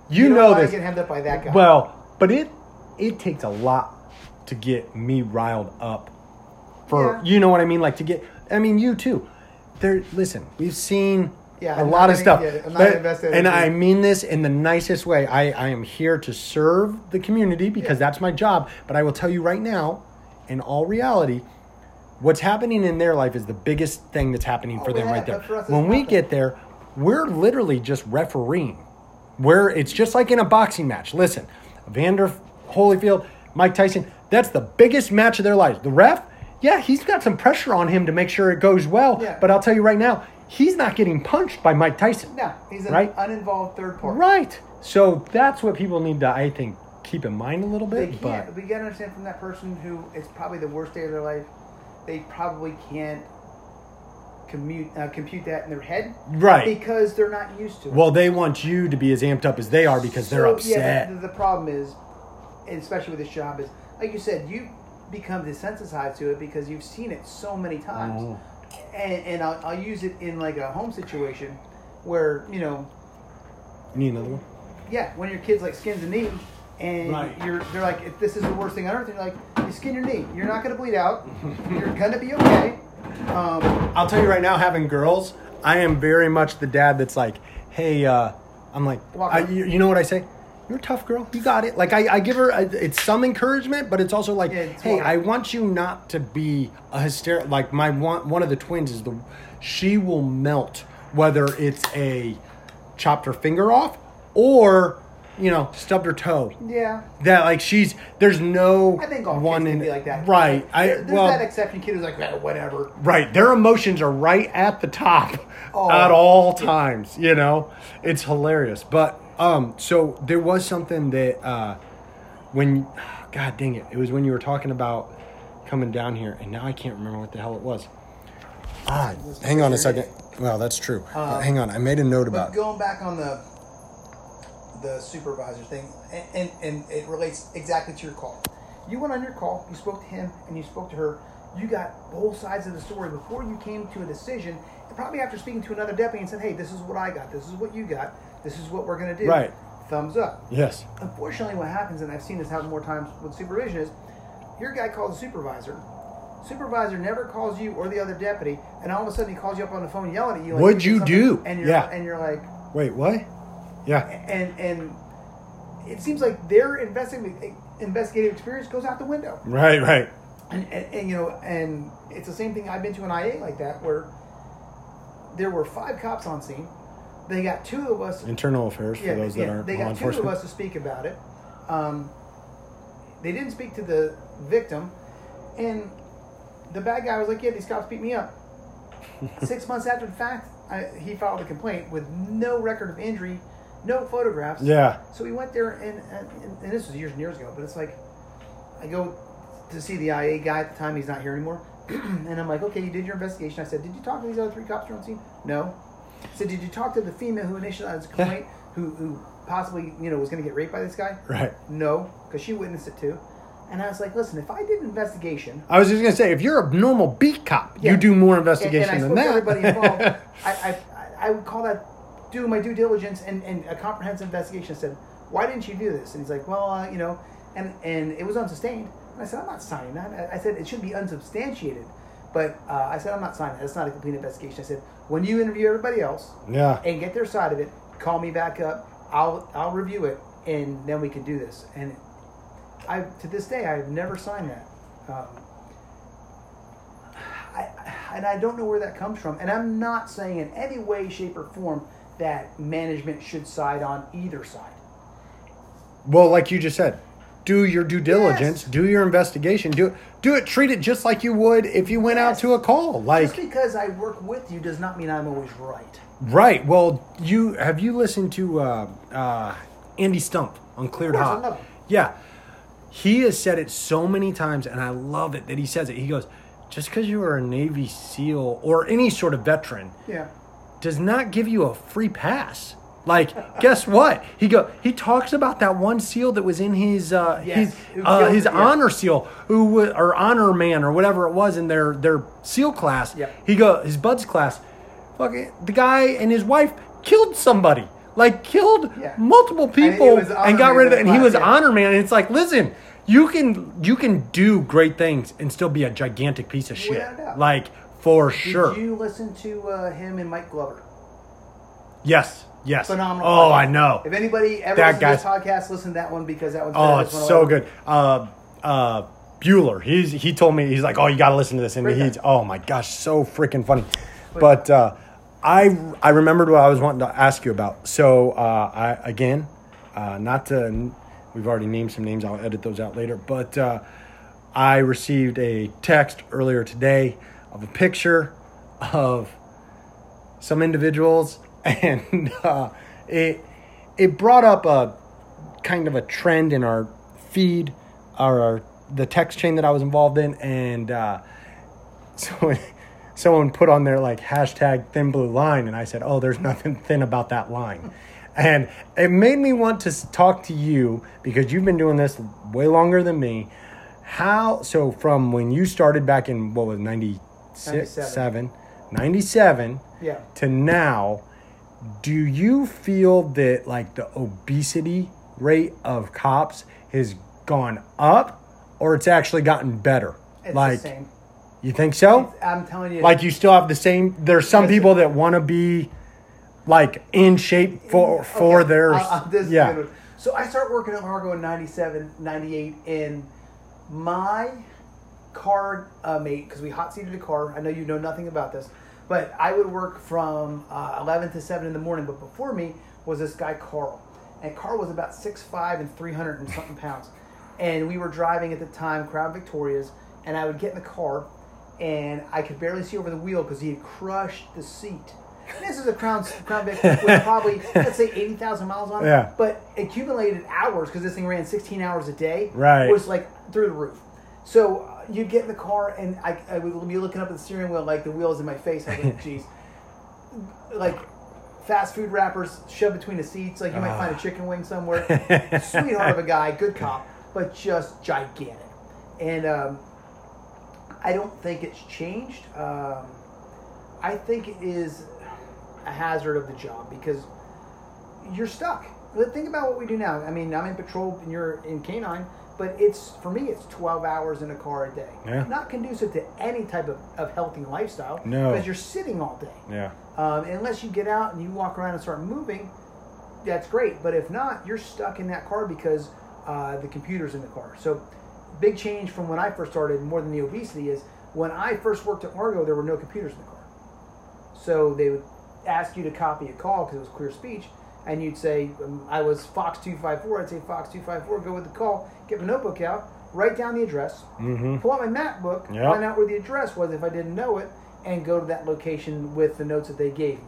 you, don't know wanna this. Get hemmed up by that guy. Well, but it it takes a lot to get me riled up for Yeah. you know what I mean? Like to get I mean you too. There listen, we've seen Yeah, a I'm lot of stuff. yeah, I'm not but- and I mean this in the nicest way. I, I am here to serve the community because Yeah. that's my job. But I will tell you right now, in all reality, what's happening in their life is the biggest thing that's happening for Oh, them yeah, right there. but for us, it's when we nothing. get there, we're literally just refereeing. Where it's just like in a boxing match. Listen, Evander Holyfield, Mike Tyson, that's the biggest match of their lives. The ref, yeah, he's got some pressure on him to make sure it goes well. Yeah. But I'll tell you right now, he's not getting punched by Mike Tyson. No, he's an Right. uninvolved third party. Right. So that's what people need to, I think, keep in mind a little bit. But We gotta understand from that person who it's probably the worst day of their life. They probably can't commute uh, compute that in their head, Right. Because they're not used to it. well, they want you to be as amped up as they are because they're So, upset. Yeah, the, the problem is, especially with this job, is like you said, you become desensitized to it because you've seen it so many times. And, and I'll, I'll use it in like a home situation where you know, You need another one? yeah, when your kid's like skins a knee, and Right. you're they're like, if this is the worst thing on earth, you're like, you skin your knee, you're not gonna bleed out, you're gonna be okay. Um, I'll tell you right now, having girls, I am very much the dad that's like, hey, uh, I'm like, I, you, you know what I say? You're a tough girl. You got it. Like I, I give her, a, it's some encouragement, but it's also like, Yeah, it's hey, more- I want you not to be a hysterical. Like my one, one of the twins is the, she will melt whether it's a chopped her finger off or, you know, stubbed her toe. yeah, That like she's there's no I think all one kids in can be like that. right. I There- there's well that exception kid who's like, "Eh, whatever. Right. Their emotions are right at the top Oh. at all times, you know? It's hilarious. But um so there was something that uh when god dang it. It was when you were talking about coming down here and now I can't remember what the hell it was. Ah, hang on a second. Well, that's true. But hang on. I made a note about going back on the the supervisor thing, and, and, and it relates exactly to your call. You went on your call, you spoke to him, and you spoke to her. You got both sides of the story before you came to a decision. And probably after speaking to another deputy and said, "Hey, this is what I got. This is what you got. This is what we're going to do." Right. Thumbs up. Yes. Unfortunately, what happens, and I've seen this happen more times with supervision, is your guy calls the supervisor. Supervisor never calls you or the other deputy, and all of a sudden he calls you up on the phone yelling at you. Like What'd you do? And you're, Yeah. and you're like, Wait, what? Yeah. and and it seems like their investigative investigative experience goes out the window. Right, right. And, and, and you know, and it's the same thing. I've been to an IA like that where there were five cops on scene. They got two of us. Internal affairs for yeah, those that aren't they got two of us to speak about it. Um, they didn't speak to the victim, and the bad guy was like, "Yeah, these cops beat me up." Six months after the fact, I, he filed a complaint with no record of injury, no photographs. Yeah. So we went there, and, and, and this was years and years ago, but it's like, I go to see the IA guy at the time, he's not here anymore. and I'm like, okay, you did your investigation. I said, did you talk to these other three cops were on scene? No. Said, did you talk to the female who initiated this complaint, who, who possibly, you know, was going to get raped by this guy? Right. No, because she witnessed it too. And I was like, listen, if I did an investigation, I was just gonna say, if you're a normal beat cop, Yeah. you do more and, investigation and I than that. to everybody involved, I, I, I would call that do my due diligence and, and a comprehensive investigation. I said, why didn't you do this? And he's like, well, uh, you know, and, and it was unsustained. And I said, I'm not signing that. I- I said, it should be unsubstantiated. But uh, I said, I'm not signing that. It's not a complete investigation. I said, when you interview everybody else yeah. and get their side of it, call me back up. I'll, I'll review it, and then we can do this. And I, to this day, I've never signed that. Um, I, and I don't know where that comes from. And I'm not saying in any way, shape, or form that management should side on either side. Well, like you just said, do your due diligence, Yes. do your investigation, do do it, treat it just like you would if you went out to a call. Like Just because I work with you does not mean I'm always right. right. Well, you have you listened to uh, uh, Andy Stump on Cleared Hot? Yeah, he has said it so many times, and I love it that he says it. He goes, just because you are a Navy SEAL or any sort of veteran Yeah. does not give you a free pass. Like, guess what? He go. He talks about that one seal that was in his uh, Yes, his uh, his yeah. honor seal, who or honor man or whatever it was in their their seal class. Yep. He go his BUD/S class. Fucking the guy and his wife killed somebody. Like killed Yeah. multiple people was and, got rid of it. And he was yeah. honor man. And it's like, listen, you can you can do great things and still be a gigantic piece of shit. Without a doubt. Like for Did sure. Did you listen to uh, him and Mike Glover? yes. Yes. Phenomenal. Oh, podcast. I know. If anybody ever That listens to this podcast, listen to that one because that one's Oh, it's one so good. Uh, uh, Bueller. He's he told me he's like, oh, you got to listen to this, and he's oh my gosh, so freaking funny. But uh, I I remembered what I was wanting to ask you about. So uh, I again, uh, not to we've already named some names. I'll edit those out later. But uh, I received a text earlier today of a picture of some individuals, and uh, it it brought up a kind of a trend in our feed, or our, the text chain that I was involved in, and uh, so someone put on there like hashtag thin blue line, and I said, "Oh, there's nothing thin about that line." And it made me want to talk to you because you've been doing this way longer than me. How so from when you started back in what was 96 97. 7 97 Yeah. to now, do you feel that like the obesity rate of cops has gone up or it's actually gotten better? It's like the same. you think so? I'm telling you. Like you still have the same there's some people that want to be like in shape for for Okay, their this is a yeah. So I start working at Largo in 97, 98, and my car uh, mate, because we hot seated a car. I know you know nothing about this, but I would work from uh, 11 to 7 in the morning. But before me was this guy, Carl. And Carl was about 6'5 and 300 and something pounds. And we were driving at the time, Crown Victorias, and I would get in the car, and I could barely see over the wheel because he had crushed the seat. This is a Crown Crown Vic with probably let's say eighty thousand miles on it. Yeah. But accumulated hours because this thing ran sixteen hours a day. Right. It was like through the roof. So you'd get in the car and I, I would be looking up at the steering wheel like the wheels in my face. I was like, geez. Like fast food wrappers shoved between the seats. Like you might find a chicken wing somewhere. Sweetheart of a guy, good cop, but just gigantic. And um, I don't think it's changed. Um, I think it is a hazard of the job because you're stuck. Think about what we do now. I mean, I'm in patrol and you're in canine, but it's for me, it's 12 hours in a car a day. Yeah. Not conducive to any type of, of healthy lifestyle. No. Because you're sitting all day. Yeah. Um, unless you get out and you walk around and start moving, that's great. But if not, you're stuck in that car because uh, the computer's in the car. So, big change from when I first started, more than the obesity, is when I first worked at Largo, there were no computers in the car. So they would ask you to copy a call because it was clear speech, and you'd say, um, I was Fox 254. I'd say Fox 254, go with the call, get my notebook out, write down the address, pull out my map book, Yep. find out where the address was if I didn't know it, and go to that location with the notes that they gave.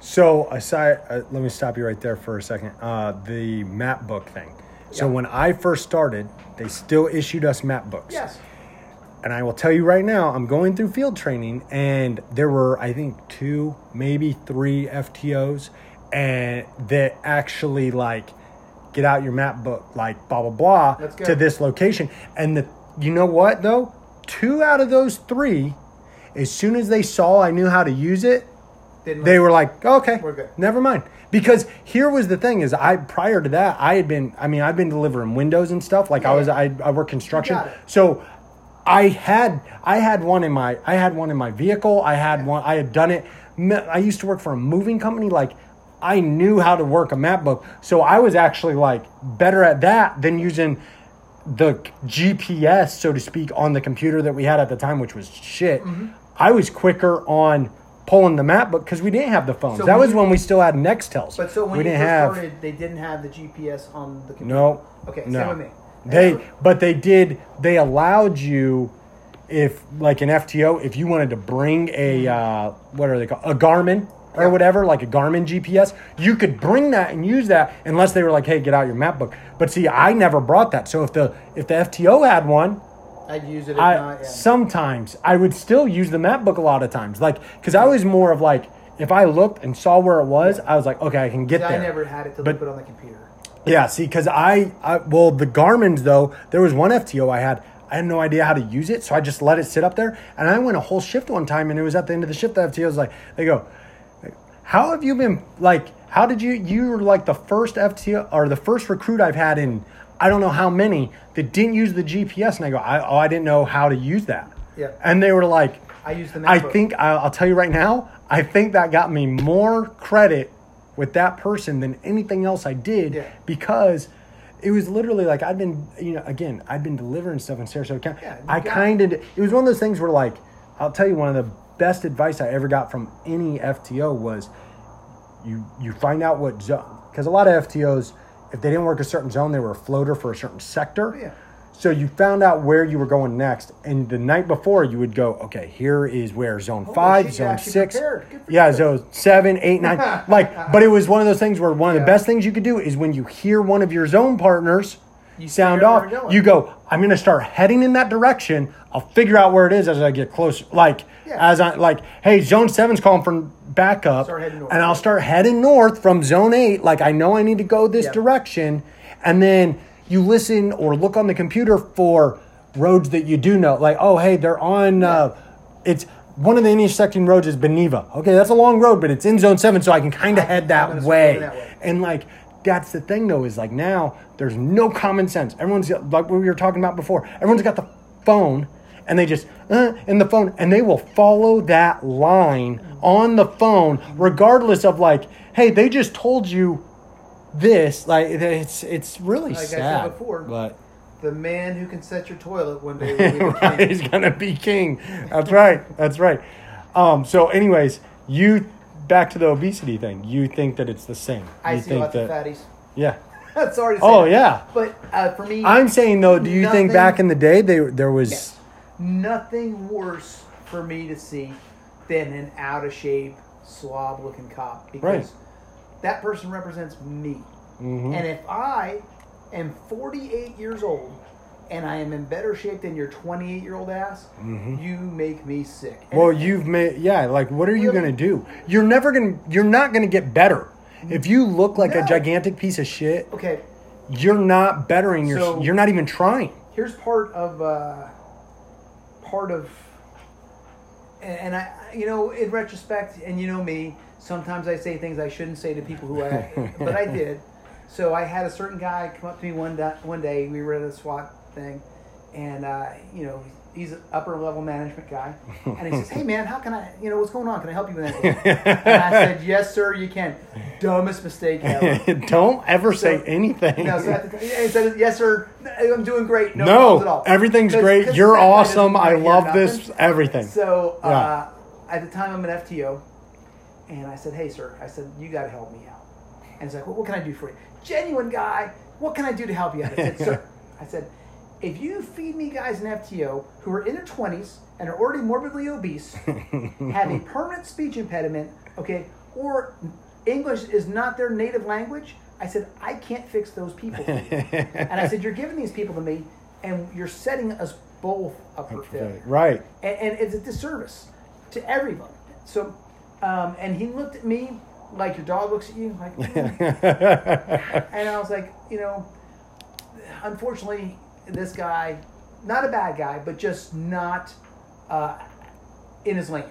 So aside, uh, let me stop you right there for a second. Uh, the map book thing. So Yeah. when I first started, they still issued us map books. Yes. And I will tell you right now, I'm going through field training, and there were I think two, maybe three FTOs, and that actually like get out your map book, like blah blah blah, to this location. And the you know what though, two out of those three, as soon as they saw I knew how to use it, Didn't they were like, okay, We're good. never mind. Because here was the thing: is I prior to that, I had been. I mean, I've been delivering windows and stuff. Like I was, I, I work construction, so I had I had one in my I had one in my vehicle. I had one. I had done it. I used to work for a moving company. Like I knew how to work a map book, so I was actually like better at that than using the GPS, so to speak, on the computer that we had at the time, which was shit. Mm-hmm. I was quicker on pulling the map book because we didn't have the phones. So that was you- when we still had Nextels. But so when we you didn't first have started, they didn't have the GPS on the computer. no. Okay, no. same with me. They but they did they allowed you if like an FTO if you wanted to bring a uh, what are they called a Garmin or Yeah. whatever like a Garmin GPS you could bring that and use that unless they were like hey get out your map book but see I never brought that so if the if the FTO had one I'd use it. If I not, yeah. sometimes I would still use the map book a lot of times like because I was more of like if I looked and saw where it was I was like okay I can get there I never had it till But- put it on the computer. yeah, see, because I, I, well, the Garmin's though, there was one FTO I had. I had no idea how to use it, so I just let it sit up there. And I went a whole shift one time, and it was at the end of the shift. The FTO was like, they go, "How have you been? Like, how did you? You were like the first FTO or the first recruit I've had in I don't know how many that didn't use the GPS, and I go, I, oh, I didn't know how to use that. Yeah. And they were like, I use the I think I'll, I'll tell you right now. I think that got me more credit with that person than anything else I did Yeah. because it was literally like I'd been, you know, again, I'd been delivering stuff in Sarasota County. Yeah, I kind of, it was one of those things where like, I'll tell you, one of the best advice I ever got from any FTO was you you find out what zone because a lot of FTOs, if they didn't work a certain zone, they were a floater for a certain sector. Yeah. So you found out where you were going next, and the night before you would go, okay, here is where zone Holy five, shit, zone six, prepared. Good for yeah, zone seven, eight, nine, like. But it was one of those things where one of the best things you could do is when you hear one of your zone partners You sound off, where they're going. you go, I'm going to start heading in that direction. I'll figure out where it is as I get closer. Like Yeah. as I like, hey, zone seven's calling for backup, Start heading north. and I'll start heading north from zone eight. Like I know I need to go this Yep. direction, and then you listen or look on the computer for roads that you do know. Like oh hey, they're on. Uh, it's one of the intersecting roads is Beneva. Okay, that's a long road, but it's in zone seven, so I can kind of head that way. that way. And like that's the thing though is like now there's no common sense. Everyone's got, like what we were talking about before. Everyone's got the phone and they just uh, in the phone and they will follow that line on the phone regardless of like hey they just told you this like it's it's really Like I said sad before, but the man who can set your toilet one day will be the king. he's gonna be king that's right that's right um so anyways you back to the obesity thing you think that it's the same I you see think lots of that fatties. yeah Sorry to say oh that. yeah But uh, for me, I'm saying though, do you think back in the day they there was Yes. nothing worse for me to see than an out of shape, slob looking cop because Right. that person represents me. Mhm. And if I am 48 years old and I am in better shape than your 28 year old ass, you make me sick. And Mm-hmm. well you've made yeah like what are you gonna do you're never gonna you're not gonna get better if you look like a gigantic piece of shit okay. you're not bettering your So- you're not even trying here's part of uh, part of and, and I you know in retrospect and you know me sometimes I say things I shouldn't say to people who I but I did so I had a certain guy come up to me one day, one day we were at a SWAT thing and uh, you know he's an upper level management guy and he says hey man how can I you know what's going on can I help you with anything and I said yes sir you can dumbest mistake ever don't ever say anything no, so the, he said, "Yes, sir. I'm doing great. No, No, problems at all. everything's 'Cause- great. 'cause You're that guy doesn't awesome. I love this. Everything. So uh, at the time, I'm an FTO, and I said, "Hey, sir," I said, "You got to help me out." And he's like, well, "What can I do for you?" Genuine guy. What can I do to help you out? I said, "Sir," I said, "If you feed me guys in FTO who are in their 20s and are already morbidly obese, have a permanent speech impediment, okay, or English is not their native language." I said, "I can't fix those people." and I said, "You're giving these people to me, and you're setting us both up for failure." right and, and it's a disservice to everyone. So, um, and he looked at me like your dog looks at you, like, "Hmm." and I was like, you know, unfortunately, this guy, not a bad guy, but just not uh, in his lane,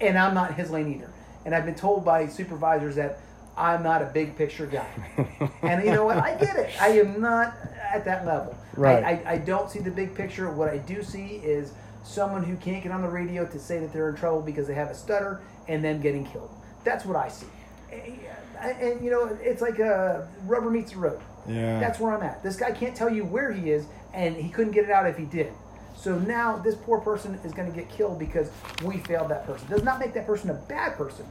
and I'm not in his lane either. And I've been told by supervisors that I'm not a big picture guy, and you know what? I get it. I am not at that level. Right. I, I, I don't see the big picture. What I do see is someone who can't get on the radio to say that they're in trouble because they have a stutter and them getting killed. That's what I see. And, and, you know, it's like a rubber meets the road. Yeah. That's where I'm at. This guy can't tell you where he is, and he couldn't get it out if he did. So now this poor person is going to get killed because we failed that person. Does not make that person a bad person,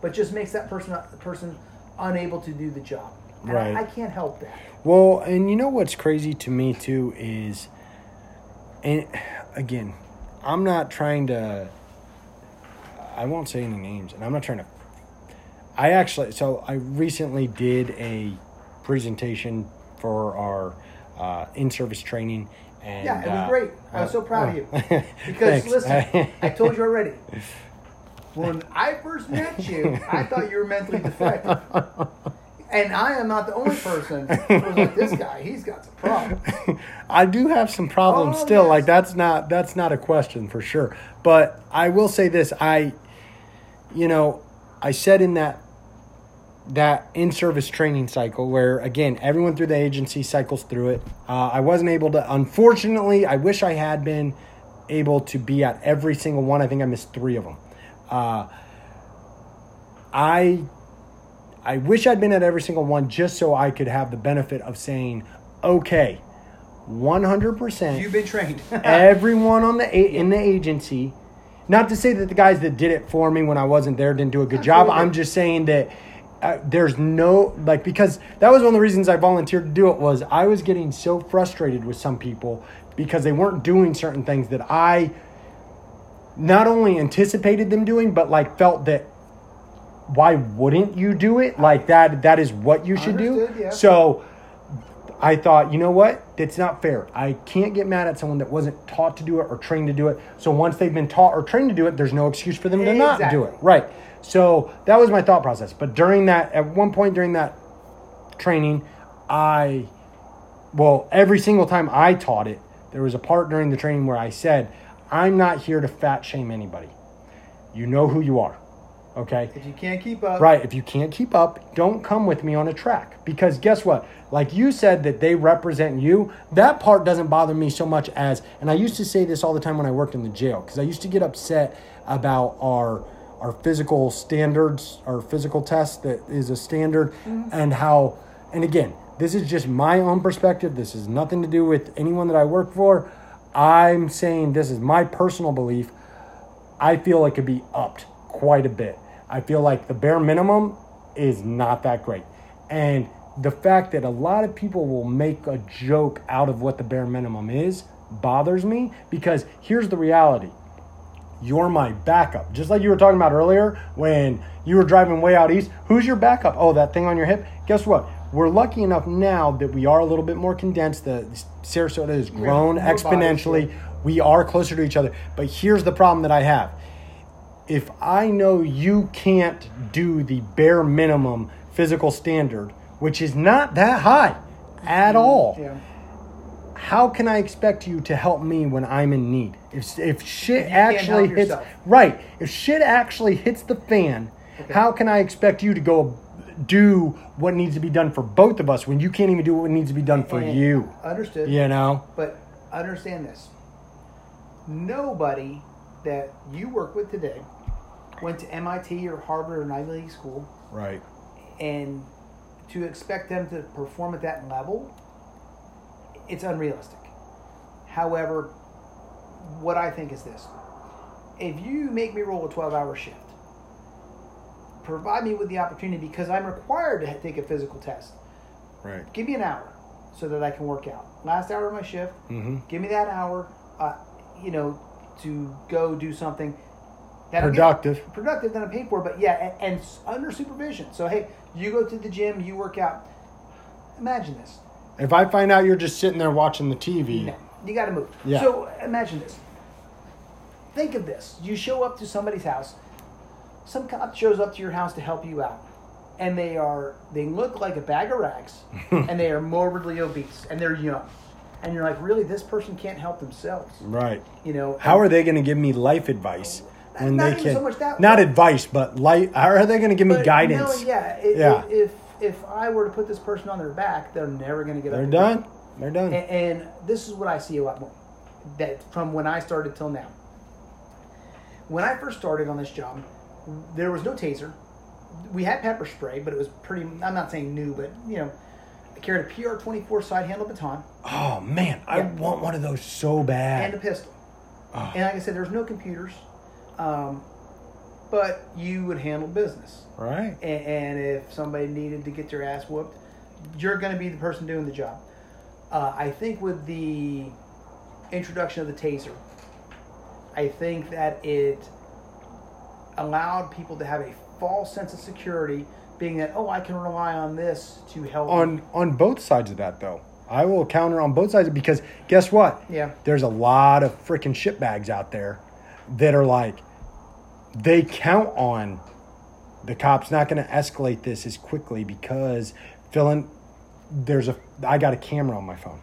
but just makes that person a person unable to do the job. And Right. I, I can't help that. Well, and you know what's crazy to me too is, and again, I'm not trying to. I won't say any names, and I'm not trying to. I actually, so I recently did a presentation for our uh, in-service training, and Yeah, it was uh, great. I was uh, so proud of you. Because listen, I told you already. When I first met you, I thought you were mentally defective. And I am not the only person who was like, this guy, he's got some problems. I do have some problems Oh, still. yes. Like that's not that's not a question for sure. But I will say this: I, you know, I said in that that in-service training cycle where again everyone through the agency cycles through it. Uh, I wasn't able to. Unfortunately, I wish I had been able to be at every single one. I think I missed three of them. Uh, I I wish I'd been at every single one just so I could have the benefit of saying, okay, one hundred percent. You've been trained. everyone on the a- in the agency. Not to say that the guys that did it for me when I wasn't there didn't do a good job. I'm just saying that uh, there's no like because that was one of the reasons I volunteered to do it was I was getting so frustrated with some people because they weren't doing certain things that I not only anticipated them doing but like felt that why wouldn't you do it like that that is what you should do yeah. so I thought, you know what? That's not fair. I can't get mad at someone that wasn't taught to do it or trained to do it. So once they've been taught or trained to do it, there's no excuse for them to not do it. Right. So that was my thought process. But during that, at one point during that training, I, well, every single time I taught it, there was a part during the training where I said, I'm not here to fat shame anybody. You know who you are. Okay. if you can't keep up, Right. If you can't keep up, don't come with me on a track. Because guess what? Like you said that they represent you, that part doesn't bother me so much as, and I used to say this all the time when I worked in the jail, because I used to get upset about our our physical standards, our physical test that is a standard, mm-hmm. and how, and again, this is just my own perspective. This is nothing to do with anyone that I work for. I'm saying this is my personal belief. I feel it could be upped quite a bit. I feel like the bare minimum is not that great. And the fact that a lot of people will make a joke out of what the bare minimum is bothers me because here's the reality. You're my backup. Just like you were talking about earlier when you were driving way out east. Who's your backup? Oh, that thing on your hip? Guess what? We're lucky enough now that we are a little bit more condensed. The Sarasota has grown exponentially. We are closer to each other. But here's the problem that I have if I know you can't do the bare minimum physical standard, which is not that high at mm-hmm. all, Yeah. How can I expect you to help me when I'm in need? If, if shit actually hits yourself. right, if shit actually hits the fan, how can I expect you to go do what needs to be done for both of us when you can't even do what needs to be done for And- you? Understood. You know? But understand this. Nobody that you work with today went to MIT or Harvard or an Ivy League school, Right. and to expect them to perform at that level, it's unrealistic. However, what I think is this: if you make me roll a twelve-hour shift, provide me with the opportunity because I'm required to take a physical test. Right. Give me an hour so that I can work out. Last hour of my shift, Mm-hmm. give me that hour, uh, you know, to go do something that Productive. productive that I'm paid for. But yeah, and, and under supervision. So hey, you go to the gym, you work out. Imagine this. If I find out you're just sitting there watching the TV, No, you got to move. Yeah. So imagine this. Think of this: you show up to somebody's house. Some cop shows up to your house to help you out, and they are they look like a bag of rags, and they are morbidly obese, and they're young, and you're like, really, this person can't help themselves. right. You know How are they going to give me life advice oh, when Not they can? so much that- not advice, but life. How are they going to give me guidance? knowing, yeah, i- Yeah. If if I were to put this person on their back, they're never going to get up. They're up. done. They're done. And, and this is what I see a lot more. That from when I started till now. When I first started on this job, there was no taser. We had pepper spray, but it was pretty. I'm not saying new, but you know, I carried a PR24 side handle baton oh man, I Yeah. want one of those so bad. and a pistol. Oh. And like I said, there's no computers, um, but you would handle business. right. A- and if somebody needed to get their ass whooped, you're going to be the person doing the job. Uh, I think with the introduction of the taser, I think that it allowed people to have a false sense of security, being that oh, I can rely on this to help. me." On on both sides of that though, I will counter on both sides because guess what? Yeah. There's a lot of freaking shitbags out there that are like they count on the cops not going to escalate this as quickly because filling there's a I got a camera on my phone.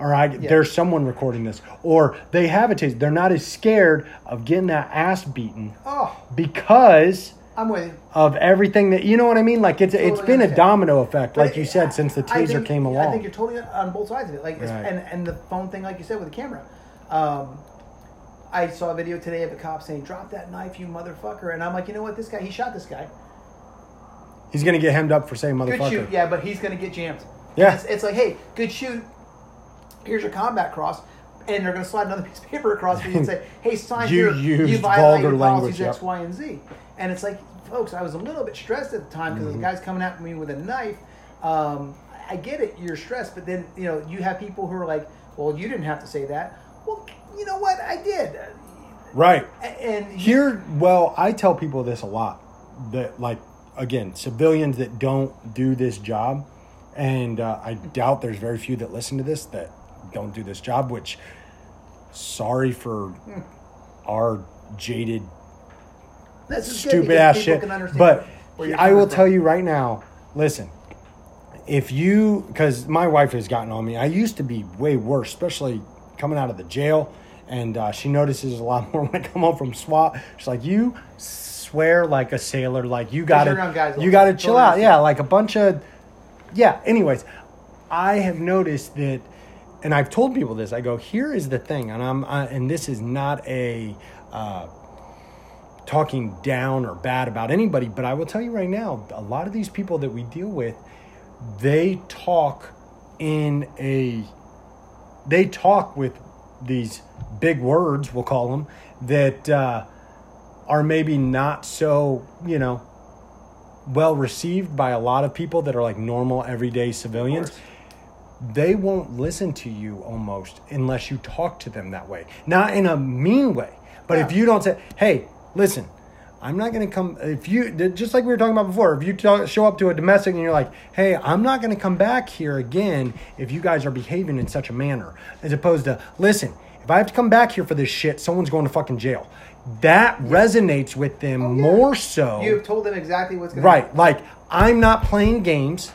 Or I, there's someone recording this, or they have a taser. They're not as scared of getting that ass beaten oh, because I'm with you. of everything that you know what I mean. Like it's it's been a domino effect, like But you I- said, since the I taser think- came along. I think you're totally on both sides of it. Like, Right. and and the phone thing, like you said, with the camera. Um, I saw a video today of a cop saying, "Drop that knife, you motherfucker!" And I'm like, you know what? This guy, he shot this guy. He's gonna get hemmed up for saying Good motherfucker. shoot, yeah, but he's gonna get jammed. Yeah. It's, it's like, hey, good shoot. Here's your combat cross. And they're going to slide another piece of paper across for you and say, hey, sign You here. you violated vulgar policies language, X, yep. Y, and Z. And it's like, folks, I was a little bit stressed at the time because Mm-hmm. the guy's coming at me with a knife. Um, I get it, you're stressed, but then, you know, you have people who are like, well, you didn't have to say that. Well, you know what? I did. Right. And Here, well, I tell people this a lot that, like, again, civilians that don't do this job, and uh, I doubt there's very few that listen to this that don't do this job, which, sorry for our jaded, stupid ass shit. But I will from. tell you right now listen, if you, because my wife has gotten on me, I used to be way worse, especially coming out of the jail. And uh, she notices a lot more when I come home from SWAT. She's like, "You swear like a sailor. Like you got you're around guys to, you got to chill out. Yeah, like a bunch of, yeah. Anyways, I have noticed that, and I've told people this. I go, here is the thing, and I'm, I, and this is not a. Uh, talking down or bad about anybody, but I will tell you right now, a lot of these people that we deal with, they talk in a they talk with these big words, we'll call them, that uh, are maybe not so, you know, well received by a lot of people that are like normal everyday civilians they won't listen to you almost unless you talk to them that way. Not in a mean way, but if you don't say, "Hey, listen, I'm not going to come." If you just like we were talking about before, if you talk, show up to a domestic and you're like, "Hey, I'm not going to come back here again if you guys are behaving in such a manner," as opposed to, "Listen, if I have to come back here for this shit, someone's going to fucking jail." That resonates with them Oh, yeah. more so. You have told them exactly what's going to Right. Like, I'm not playing games.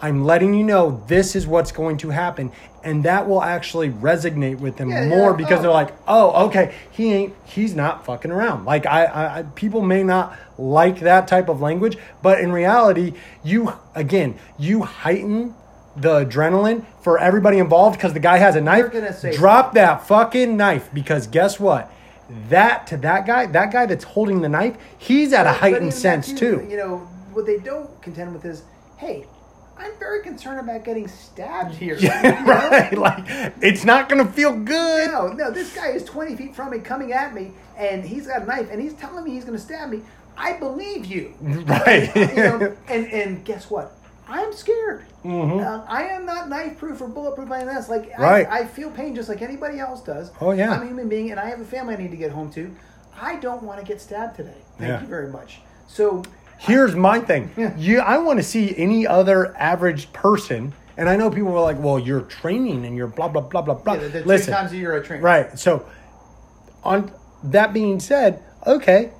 I'm letting you know this is what's going to happen. And that will actually resonate with them Yeah, more yeah. because Oh. they're like, oh, okay, he ain't, he's not fucking around. Like, I, I, people may not like that type of language, but in reality, you, again, you heighten the adrenaline for everybody involved because the guy has a knife. gonna Drop that fucking knife because guess what? That to that guy, that guy that's holding the knife, he's at a But- but heightened sense too. You know what they don't contend with is, hey, I'm very concerned about getting stabbed here. You know? Yeah, right. Like it's not gonna feel good. No, no, this guy is 20 feet from me, coming at me, and he's got a knife, and he's telling me he's going to stab me. I believe you. Right. you know, and and guess what? I'm scared. Mhm. Uh, I am not knife proof or bulletproof by any this. Like Right. I, I feel pain just like anybody else does. Oh, yeah. I'm a human being, and I have a family I need to get home to. I don't want to get stabbed today. Thank Yeah. you very much. So Here's my thing. Yeah. You, I want to see any other average person, and I know people were like, "Well, you're training and you're blah blah blah blah blah." yeah, the, the Listen, times a year I train. right? So, on that being said, okay,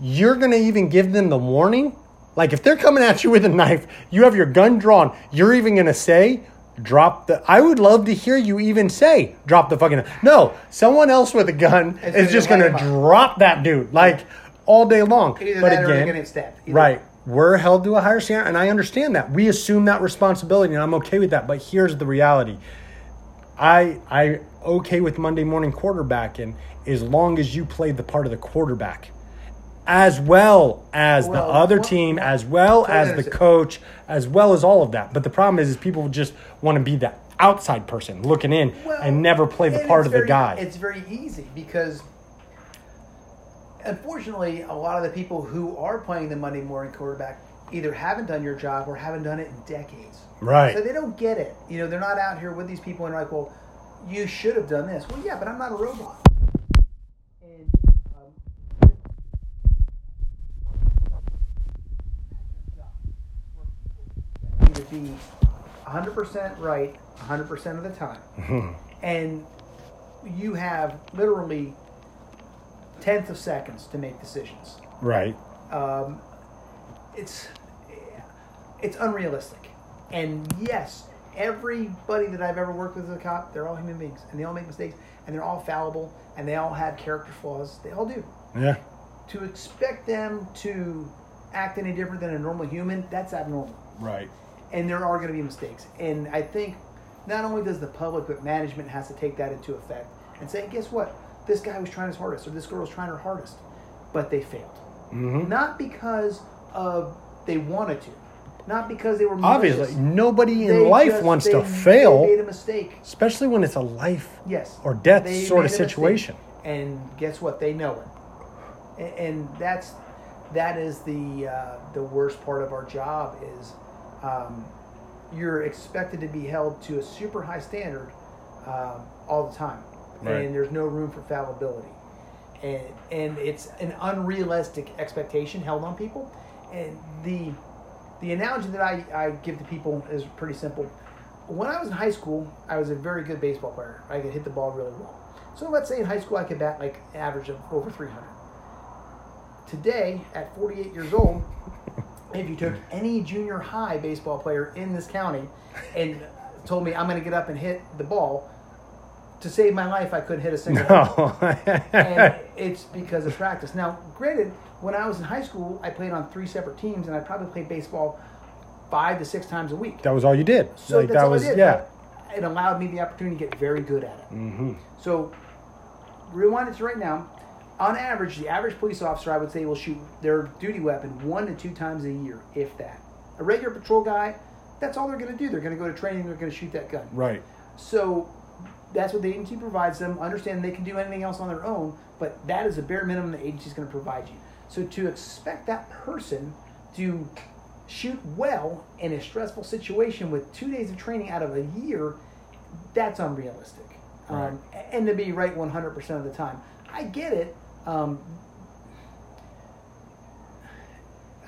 you're gonna even give them the warning. Like if they're coming at you with a knife, you have your gun drawn. You're even gonna say, "Drop the." I would love to hear you even say, "Drop the fucking." No, someone else with a gun It's is just gonna drop that dude like all day long. Either but again, right? We're held to a higher standard, and I understand that. We assume that responsibility, and I'm okay with that. But here's the reality: I I okay with Monday morning quarterbacking as long as you play the part of the quarterback, as well as the other well, team, as well as the coach, as well as all of that. But the problem is, is people just want to be the outside person looking in Well, and never play the part of the guy. It's very easy because, unfortunately, a lot of the people who are playing the Monday morning quarterback either haven't done your job or haven't done it in decades. Right. So they don't get it. You know, they're not out here with these people and they're like, well, you should have done this. Well, yeah, but I'm not a robot. And, um, be 100% right 100% of the time. and you have literally tenths of seconds to make decisions. right. Um, it's it's unrealistic. And yes, everybody that I've ever worked with as a cop, they're all human beings, and they all make mistakes, and they're all fallible, and they all have character flaws. They all do. Yeah. to expect them to act any different than a normal human, that's abnormal. Right. And there are going to be mistakes. And I think not only does the public, but management has to take that into effect and say, guess what? This guy was trying his hardest, or this girl was trying her hardest, but they failed. Mm-hmm. Not because of they wanted to, not because they were Obviously, nobody in They life just- wants they- to They fail, made a mistake. especially when it's a life Yes. or death They sort of a mistake. situation. And guess what? They know it. A- And that's that is the uh, the worst part of our job is um, you're expected to be held to a super high standard um, all the time, Right. and there's no room for fallibility. And and it's an unrealistic expectation held on people. And the the analogy that I, I give to people is pretty simple. When I was in high school, I was a very good baseball player. I could hit the ball really well. So let's say in high school I could bat like an average of over 300. Today, at 48 years old, if you took any junior high baseball player in this county and told me I'm going to get up and hit the ball, to save my life, I couldn't hit a single ball No. and it's because of practice. Now, granted, when I was in high school, I played on three separate teams, and I probably played baseball five to six times a week. that was all you did. So like that's that all was I did. yeah. It allowed me the opportunity to get very good at it. Mm-hmm. So, rewind it to right now. On average, the average police officer, I would say, will shoot their duty weapon one to two times a year, if that. A regular patrol guy, that's all they're going to do. They're going to go to training. They're going to shoot that gun. Right. So that's what the agency provides them. Understand they can do anything else on their own, but that is the bare minimum the agency is going to provide you. So to expect that person to shoot well in a stressful situation with two days of training out of a year, that's unrealistic. Um, and to be right 100% of the time. I get it. Um,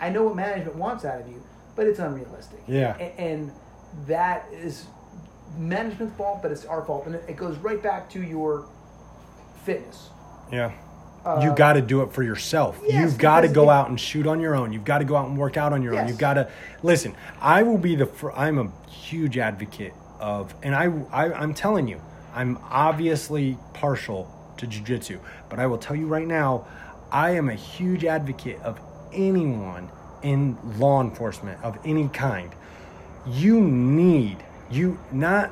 I know what management wants out of you, but it's unrealistic. Yeah. A- And that is management's fault, but it's our fault. And it it goes right back to your fitness. Yeah. Uh, you got to do it for yourself. yes, You've got to go it- out and shoot on your own. You've got to go out and work out on your own. You've got to listen. I will be the. Fir- I'm a huge advocate of, and I, I I'm telling you, I'm obviously partial to jujitsu, but I will tell you right now, I am a huge advocate of anyone in law enforcement of any kind. You need you not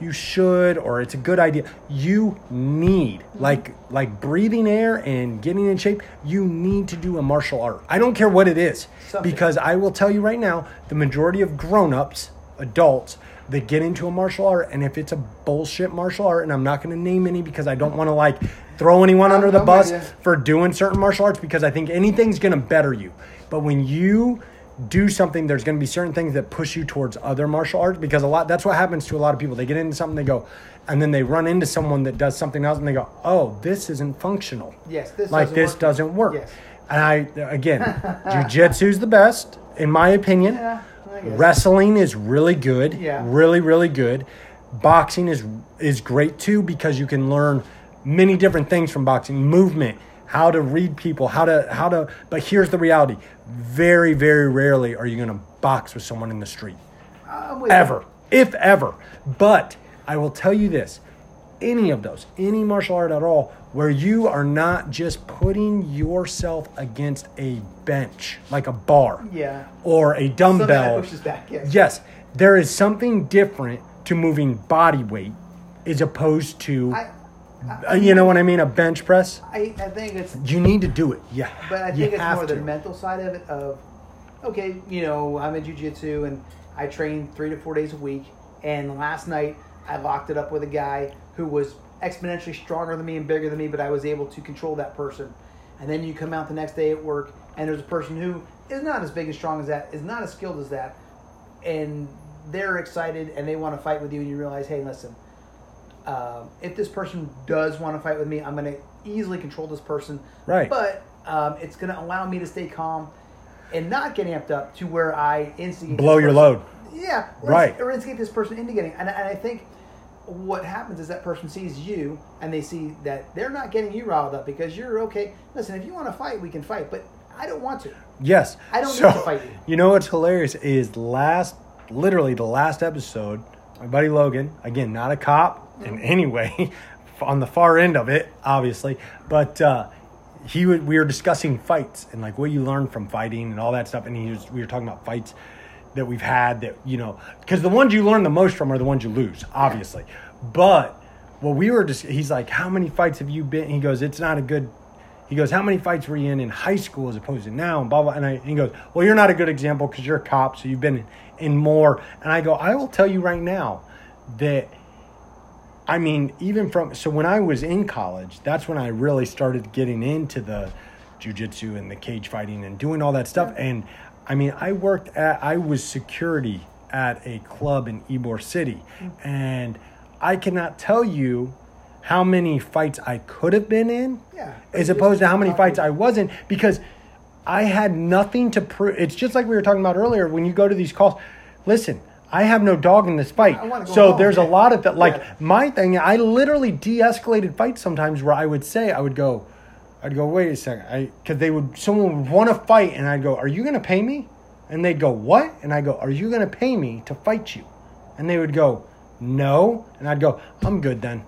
you should or it's a good idea you need mm-hmm. like like breathing air and getting in shape you need to do a martial art i don't care what it is Something. because i will tell you right now the majority of grown-ups adults that get into a martial art and if it's a bullshit martial art and i'm not going to name any because i don't want to like throw anyone under the bus for doing certain martial arts because i think anything's going to better you but when you do something there's going to be certain things that push you towards other martial arts because a lot that's what happens to a lot of people they get into something they go and then they run into someone that does something else and they go oh this isn't functional Yes, this like doesn't this work. doesn't work Yes. and i again jiu-jitsu's the best in my opinion Yeah. Oh, wrestling is really good Yeah. really really good. Boxing is is great too because you can learn many different things from boxing. Movement how to read people how to how to but here's the reality. Very very rarely are you going to box with someone in the street. You. ever. If ever. But i will tell you this any of those any martial art at all where you are not just putting yourself against a bench like a bar Yeah. or a dumbbell that pushes back. Yes. Yes, there is something different to moving body weight as opposed to, I, uh, you know what I mean, a bench press. I, I think it's You need to do it. Yeah, But I think it's more to. the mental side of it of, okay, you know, I'm in jujitsu and I train three to four days a week. And last night I locked it up with a guy who was exponentially stronger than me and bigger than me, but I was able to control that person. And then you come out the next day at work and there's a person who is not as big and strong as that, is not as skilled as that, and they're excited and they want to fight with you, and you realize, hey, listen, um, if this person does want to fight with me, I'm going to easily control this person. Right. But um, it's going to allow me to stay calm and not get amped up to where I instigate. Blow your load. Yeah. Or Right. Or instigate this person into getting. And, and I think what happens is that person sees you and they see that they're not getting you riled up because you're okay. Listen, if you want to fight, we can fight, but I don't want to. Yes. I don't so, need to fight you. You know what's hilarious is last, literally the last episode, my buddy Logan, again, not a cop in Mm-hmm. any way, on the far end of it, obviously, but uh, he would we were discussing fights and like what you learn from fighting and all that stuff and he was we were talking about fights that we've had that you know because the ones you learn the most from are the ones you lose obviously. But well we were just he's like how many fights have you been he goes it's not a good he goes how many fights were you in in high school as opposed to now? and blah blah and, I, and he goes well you're not a good example because you're a cop so you've been in, in more. And i go i will tell you right now that I mean, even from so when I was in college, that's when I really started getting into the jujitsu and the cage fighting and doing all that stuff. And I mean, I worked at I was security at a club in Ybor City, and I cannot tell you how many fights I could have been in, Yeah. as opposed to how many fights I wasn't because I had nothing to prove. It's just like we were talking about earlier when you go to these calls. Listen, I have no dog in this fight. I wanna go So home, there's a lot of that. Like Yeah. my thing, I literally de-escalated fights sometimes where I would say, I would go, I'd go, wait a second, I because they would someone would want to fight, and I'd go, are you gonna pay me? And they'd go, what? And I go, are you gonna pay me to fight you? And they would go, no. And I'd go, I'm good then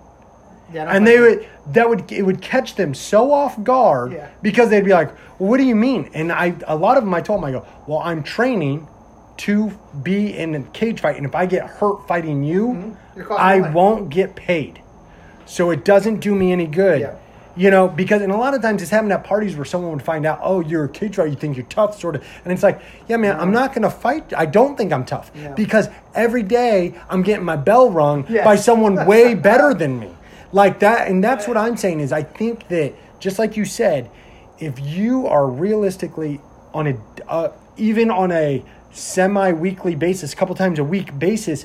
Yeah, and they would that would it would catch them so off guard Yeah. because they'd be like, well, "What do you mean?" And I a lot of them I told them I go, "Well, I'm training to be in a cage fight, and if I get hurt fighting you, Mm-hmm. I won't get paid. So it doesn't do me any good." Yeah. You know, because and a lot of times it's happened at parties where someone would find out, oh, you're a kid, fighter, you think you're tough, sort of, and it's like, yeah, man, I'm not gonna fight. I don't think I'm tough Yeah. because every day I'm getting my bell rung Yeah. by someone way better than me like that and that's what i'm saying is i think that just like you said if you are realistically on a uh, even on a semi-weekly basis a couple times a week basis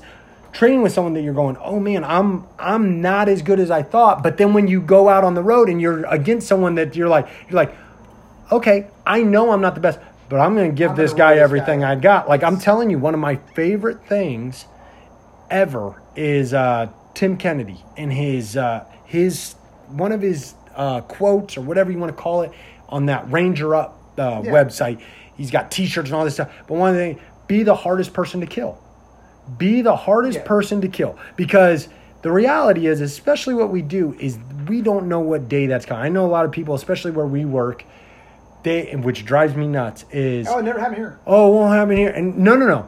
training with someone that you're going oh man i'm i'm not as good as i thought but then when you go out on the road and you're against someone that you're like you're like okay i know i'm not the best but i'm going to give I'm this guy everything guy. i got like i'm telling you one of my favorite things ever is uh, Tim Kennedy and his uh, his one of his uh, quotes or whatever you want to call it on that Ranger Up uh, Yeah. website. He's got T-shirts and all this stuff. But one of the be the hardest person to kill. Be the hardest Yeah. person to kill because the reality is, especially what we do, is we don't know what day that's coming. I know a lot of people, especially where we work, they which drives me nuts is Oh, it never happened here. oh, it won't happen here. And no, no, no.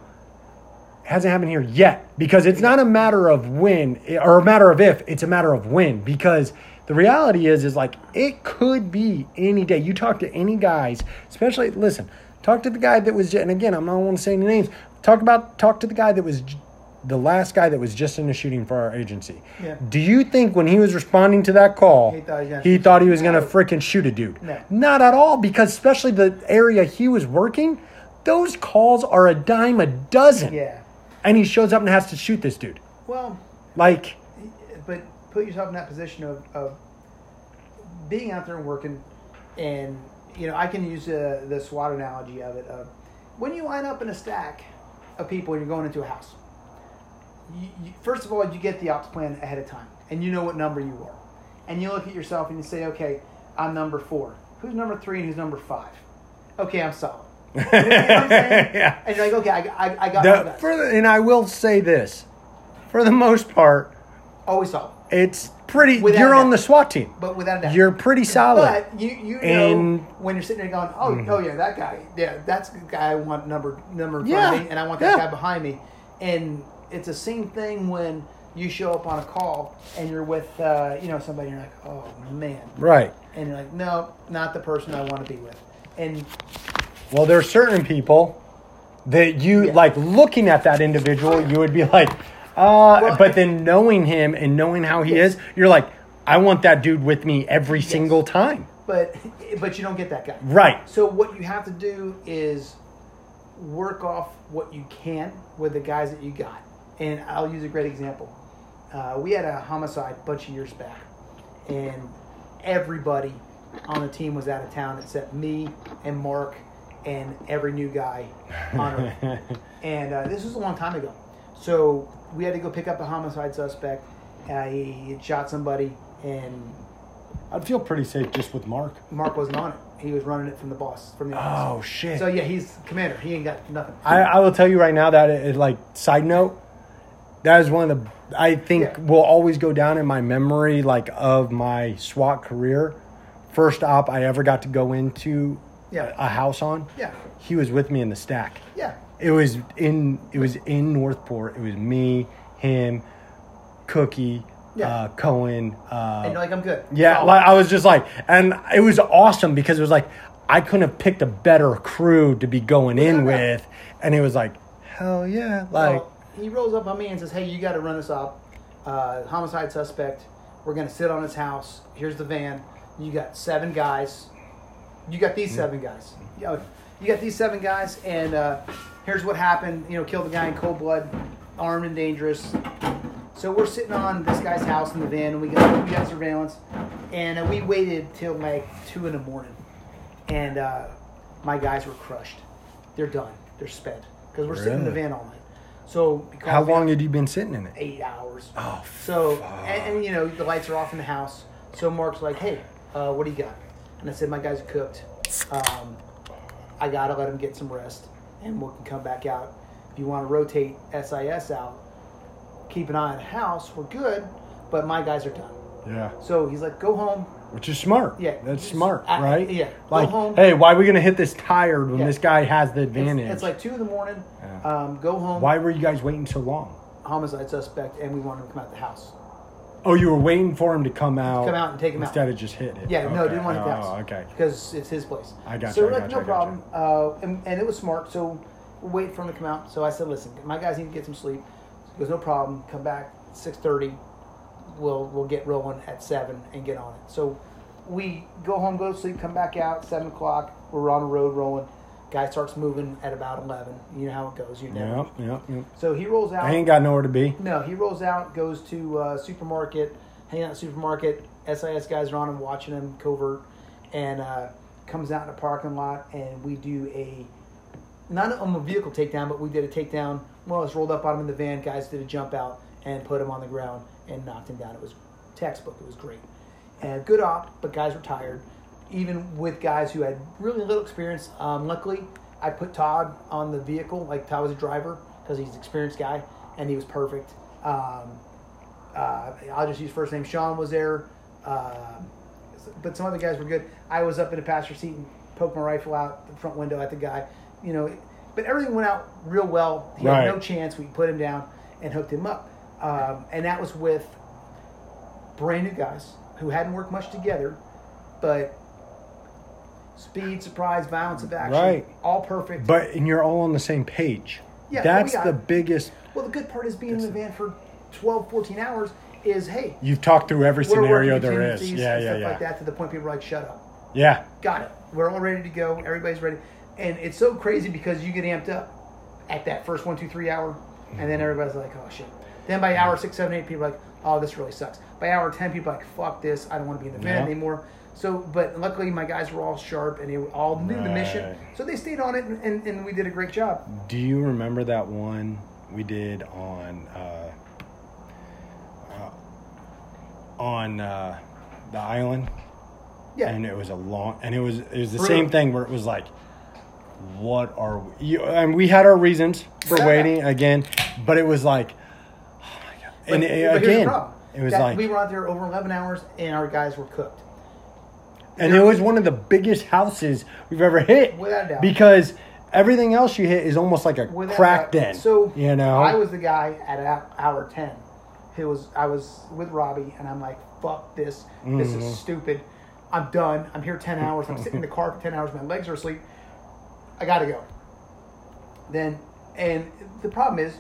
It hasn't happened here yet because it's not a matter of when or a matter of if, it's a matter of when. Because the reality is, is like it could be any day. You talk to any guys, especially, listen, talk to the guy that was, and again, I'm not want to say any names. Talk about, talk to the guy that was the last guy that was just in a shooting for our agency. Yeah. Do you think when he was responding to that call, He thought he he thought he was going to freaking shoot a dude? No. Not at all, because especially the area he was working, those calls are a dime a dozen. Yeah. And he shows up and has to shoot this dude. Well, Like, but put yourself in that position of, of being out there and working, and you know I can use uh, the SWAT analogy of it. Of when you line up in a stack of people you're going into a house. You, you, first of all, you get the ops plan ahead of time, and you know what number you are, and you look at yourself and you say, okay, I'm number four. Who's number three and who's number five? Okay, I'm solid. You know what I'm saying? Yeah. And you're like, okay, I, I, I got the, for the, and I will say this for the most part, Always solid, it's pretty, Without you're on the SWAT team. but without a doubt. You're pretty solid. But you you know And- when you're sitting there going, oh oh yeah, that guy, yeah, that's the guy I want number number Yeah, me, and I want that yeah. guy behind me, and it's the same thing when you show up on a call and you're with uh, you know somebody, and you're like, oh man, right. and you're like, no, not the person I want to be with, and Well, there are certain people that you Yeah. like looking at that individual, you would be like, uh, Well, but then knowing him and knowing how he Yes. is, you're like, I want that dude with me every single time. but but you don't get that guy. Right. So what you have to do is work off what you can with the guys that you got. And I'll use a great example. Uh, we had a homicide a bunch of years back, and everybody on the team was out of town except me and Mark and every new guy on Earth. and uh, this was a long time ago. So we had to go pick up a homicide suspect. Uh, he, had shot somebody, and I'd feel pretty safe just with Mark. Mark wasn't on it. He was running it from the boss, from the office. Oh shit. So yeah, he's commander. He ain't got nothing. I, I will tell you right now that it, like side note, that is one of the I think Yeah. will always go down in my memory like of my SWAT career first op I ever got to go into Yeah. a house on. Yeah. He was with me in the stack. Yeah. It was in it was in Northport. It was me, him, Cookie, Yeah. uh, Cohen. Uh, And you're like, I'm good. yeah, like I was just like, and it was awesome because it was like I couldn't have picked a better crew to be going in with, and it was like, hell yeah, like Well, he rolls up on me and says, "Hey, you got to run us up. Uh, homicide suspect. We're gonna sit on his house. Here's the van. You got seven guys. You got these seven guys. You, you got these seven guys, and uh, here's what happened. You know, killed the guy in cold blood, armed and dangerous. So we're sitting on this guy's house in the van, and we got we got surveillance, and uh, we waited till like two in the morning, and uh, my guys were crushed. They're done. They're spent because we're sitting in the van all night. So because how long had you been sitting in it? eight hours. Oh, So, and, and you know, the lights are off in the house. So Mark's like, hey, uh, what do you got? And I said, my guys are cooked. Um, I got to let them get some rest and we can come back out. If you want to rotate SIS out, keep an eye on the house. We're good, but my guys are done. Yeah, So he's like, go home. which is smart. Yeah. that's smart, I- right? yeah. Go Like, home. hey, why are we gonna hit this tired when Yeah. this guy has the It's, advantage? it's like two in the morning. Yeah. Um, go home. why were you guys waiting so long? Homicide suspect, and we want him to come out the house. Oh, you were waiting for him to come out, Come out and take him out. instead of just hitting it. Yeah, no, Okay. didn't want to Oh, house. okay. Because it's his place. I got So you, we're like, no you, problem. Uh, and, and it was smart. So we're waiting for him to come out. So I said, listen, my guys need to get some sleep. He goes, no problem. Come back six thirty. We'll we'll get rolling at seven and get on it. So we go home, go to sleep, come back out seven o'clock. We're on the road rolling. Guy starts moving at about eleven. You know how it goes. You know. Yep, yep. So he rolls out. I ain't got nowhere to be. No, he rolls out, goes to uh, supermarket, hang out at supermarket. SIS guys are on him, watching him covert, and uh, comes out in the parking lot, and we do a not on a vehicle takedown, but we did a takedown. More or less rolled up on him in the van. Guys did a jump out and put him on the ground and knocked him down. It was textbook. It was great. And good op, but guys were tired. Even with guys who had really little experience. Um, luckily, I put Todd on the vehicle. Like Todd was a driver because he's an experienced guy, and he was perfect. Um, uh, I'll just use first name. Sean was there, uh, but some other guys were good. I was up in the passenger seat and poked my rifle out the front window at the guy. You know, but everything went out real well. He Right. had no chance. We put him down and hooked him up, um, and that was with brand new guys who hadn't worked much together, but speed, surprise, violence of action, Right. all perfect. But and you're all on the same page. Yeah, That's the biggest. well, the good part is being in the van for 12, 14 hours is hey, You've talked through every scenario there is. Yeah, yeah, stuff yeah. like that to the point people are like, shut up. Yeah. Got it. We're all ready to go. Everybody's ready. And it's so crazy because you get amped up at that first one, two, three hour, and Mm-hmm. then everybody's like, oh shit. Then by hour six, seven, eight, people are like, oh, this really sucks. By hour 10, people are like, fuck this. I don't want to be in the van Yeah. anymore. So, but luckily my guys were all sharp and they all knew the mission. So they stayed on it and, and, and we did a great job. Do you remember that one we did on uh, uh, on uh, the island? Yeah. And it was a long, and it was it was the Brutal. same thing where it was like, what are we? You, and we had our reasons for Yeah. waiting again, but it was like, oh my god! But- And it- again, it was That- like, we were out there over 11 hours and our guys were cooked. And it was one of the biggest houses we've ever hit. Without a doubt. Because everything else you hit is almost like a Without crack doubt. den. So you know, I was the guy at hour ten. Who was I was with Robbie, and I'm like, "Fuck this! This Mm-hmm. is stupid. I'm done. I'm here ten hours. I'm sitting in the car for ten hours. My legs are asleep. I gotta go." Then, and the problem is,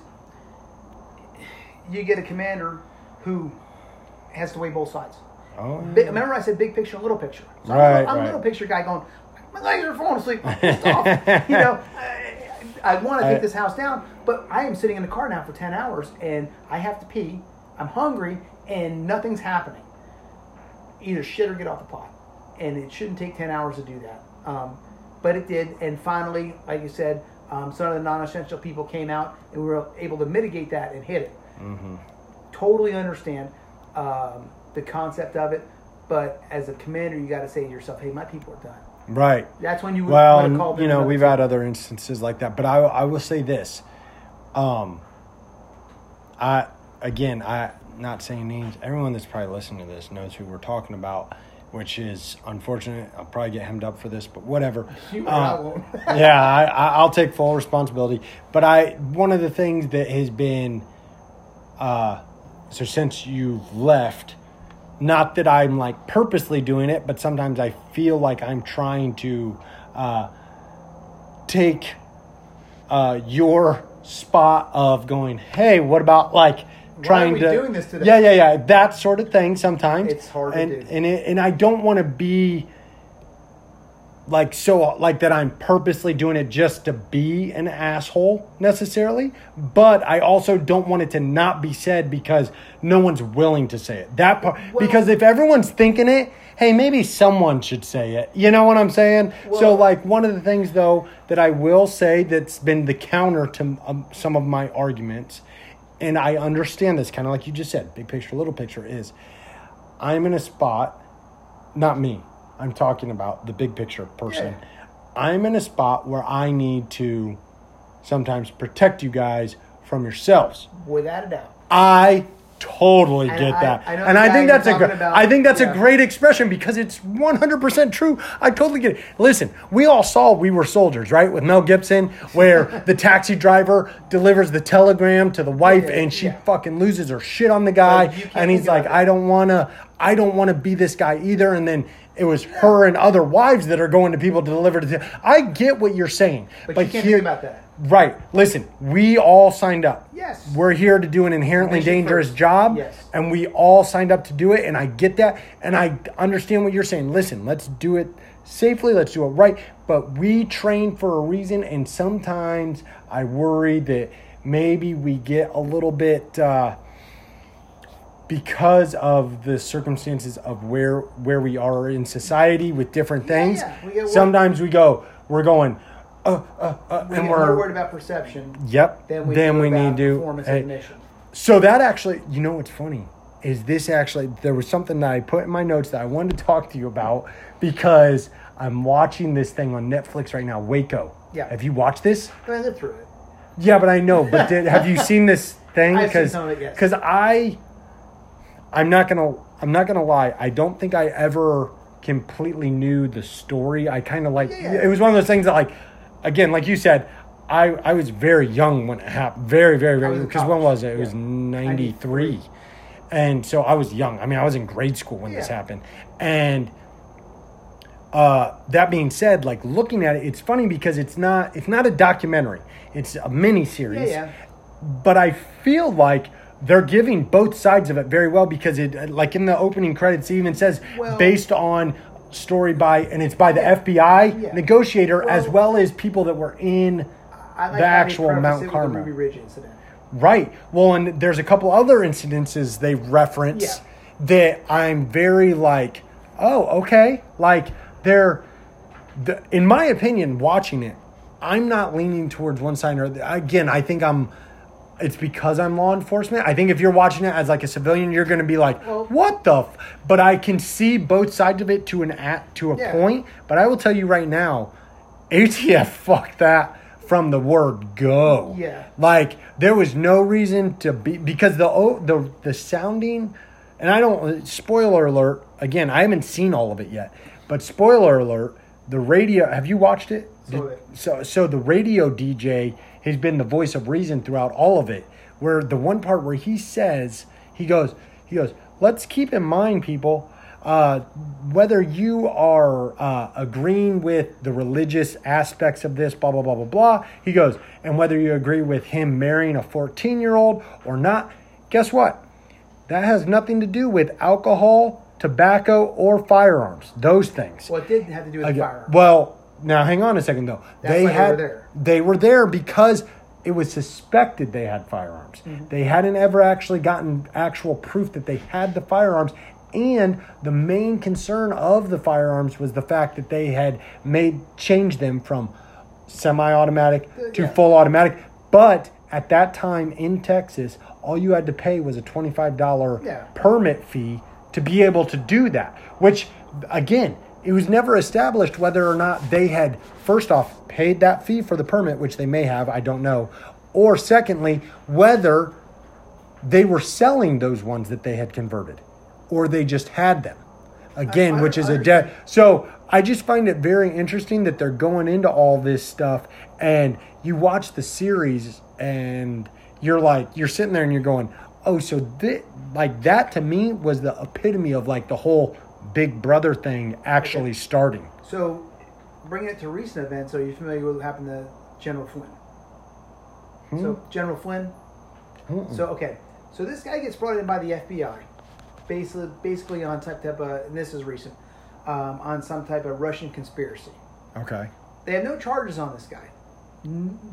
you get a commander who has to weigh both sides. Oh, Big, remember I said big picture, little picture. So Right, I'm, a- right. little picture guy going, my legs are falling asleep. I'm pissed off. You know, I, I want to take this house down, but I am sitting in the car now for 10 hours and I have to pee. I'm hungry and nothing's happening. Either shit or get off the pot. And it shouldn't take 10 hours to do that. Um, but it did. And finally, like you said, um, some of the non essential people came out and we were able to mitigate that and hit it totally understand um, the concept of it, but as a commander, you got to say to yourself, "Hey, my people are done." right. That's when you would Well, want to you know, we've had other instances like that, but I, I will say this. Um, I again, I not saying names. Everyone that's probably listening to this knows who we're talking about. which is unfortunate. I'll probably get hemmed up for this, but whatever. You Uh, I yeah, I, I, I'll take full responsibility. But I, one of the things that has been, uh, so since you've left, not that I'm like purposely doing it, but sometimes I feel like I'm trying to uh, take uh, your spot of going, hey, what about like trying to doing this today? Yeah, yeah, yeah, that sort of thing. Sometimes It's hard and, and it, and I don't want to be like so like that I'm purposely doing it just to be an asshole necessarily, but I also don't want it to not be said because no one's willing to say it. That part Well- because if everyone's thinking it, hey, maybe someone should say it. You know what I'm saying? so like one of the things though that I will say that's been the counter to um, some of my arguments and I understand this kind of like you just said, big picture, little picture is I'm in a spot not me. I'm talking about the big picture person. Yeah. I'm in a spot where I need to sometimes protect you guys from yourselves. Without a doubt. I totally get I- that. I know and I think that's a. I think that's Yeah. a great expression because it's 100% true. I totally get it. Listen, we all saw We Were Soldiers, right? With Mel Gibson where the taxi driver delivers the telegram to the wife Yeah, and she yeah. fucking loses her shit on the guy Like, and he's like. I don't want to I don't want to be this guy either and then it was her and other wives that are going to people to deliver to the, I get what you're saying. But, you can't here- think about that. Right. Listen, we all signed up. Yes. We're here to do an inherently dangerous first. job. Yes. And we all signed up to do it. And I get that. And I understand what you're saying. Listen, let's do it safely. Let's do it right. But we train for a reason. And sometimes I worry that maybe we get a little bit. Uh, because of the circumstances of where where we are in society with different things, yeah. We sometimes we go, we're going, uh, uh, uh, We and we're more worried about perception Yep. than we, then we need to. performance hey, so that actually, you know what's funny is this actually there was something that I put in my notes that I wanted to talk to you about because I'm watching this thing on Netflix right now, Waco. Yeah. Have you watched this? I lived through it. Yeah, but I know. But did, have you seen this thing? Because some of it, yes. because I, I'm not gonna I'm not gonna lie. I don't think I ever completely knew the story. I kind of like Yeah, yeah. it was one of those things that like, again, like you said. I, I was very young when it happened. Very, very, very. Because when was it? It was 93. And so I was young. I mean, I was in grade school when this happened. And uh, that being said, like looking at it, it's funny because it's not it's not a documentary. It's a mini series. Yeah, yeah. But I feel like they're giving both sides of it very well because it like in the opening credits it even says Well- based on story by and it's by the FBI Yeah. negotiator as Well- well as people that were in like the actual Mount Carmel. The Ruby Ridge incident. Right. Well, and there's a couple other incidences they reference Yeah. that I'm very like, oh, okay. Like they're, the, in my opinion, watching it, I'm not leaning towards one side or the, again. I think I'm. It's because I'm law enforcement. I think if you're watching it as like a civilian, you're going to be like, Well- "What the?" F-? But I can see both sides of it to an at to a Yeah. point. But I will tell you right now, ATF fucked that from the word go. Yeah. Like there was no reason to be because the oh, the the sounding, and I don't spoiler alert again. I haven't seen all of it yet, but spoiler alert. The radio. Have you watched it? It. So so the radio DJ has been the voice of reason throughout all of it. Where the one part where he says he goes he goes. Let's keep in mind, people. Uh, whether you are uh, agreeing with the religious aspects of this, blah, blah, blah, blah, blah. He goes, and whether you agree with him marrying a 14 year old or not, guess what? That has nothing to do with alcohol, tobacco, or firearms. Those things. Well, it did have to do with the Again, fire. Well, now hang on a second though. That's they why they had were there. they were there because it was suspected they had firearms. Mm-hmm. They hadn't ever actually gotten actual proof that they had the firearms. And the main concern of the firearms was the fact that they had made changed them from semi-automatic to yeah. full automatic. But at that time in Texas, all you had to pay was a twenty-five dollar Yeah. permit fee to be able to do that. Which, again, it was never established whether or not they had first off paid that fee for the permit, which they may have, I don't know, or secondly whether they were selling those ones that they had converted, or they just had them. again, I- which is I a debt. So I just find it very interesting that they're going into all this stuff, and you watch the series, and you're like, you're sitting there and you're going, oh, so thi- like that to me was the epitome of like the whole Big Brother thing actually starting. So, bringing it to recent events, are you familiar with what happened to General Flynn? So, General Flynn. So, okay. So, this guy gets brought in by the FBI, basically, basically on type of, and this is recent, um, on some type of Russian conspiracy. Okay, They have no charges on this guy.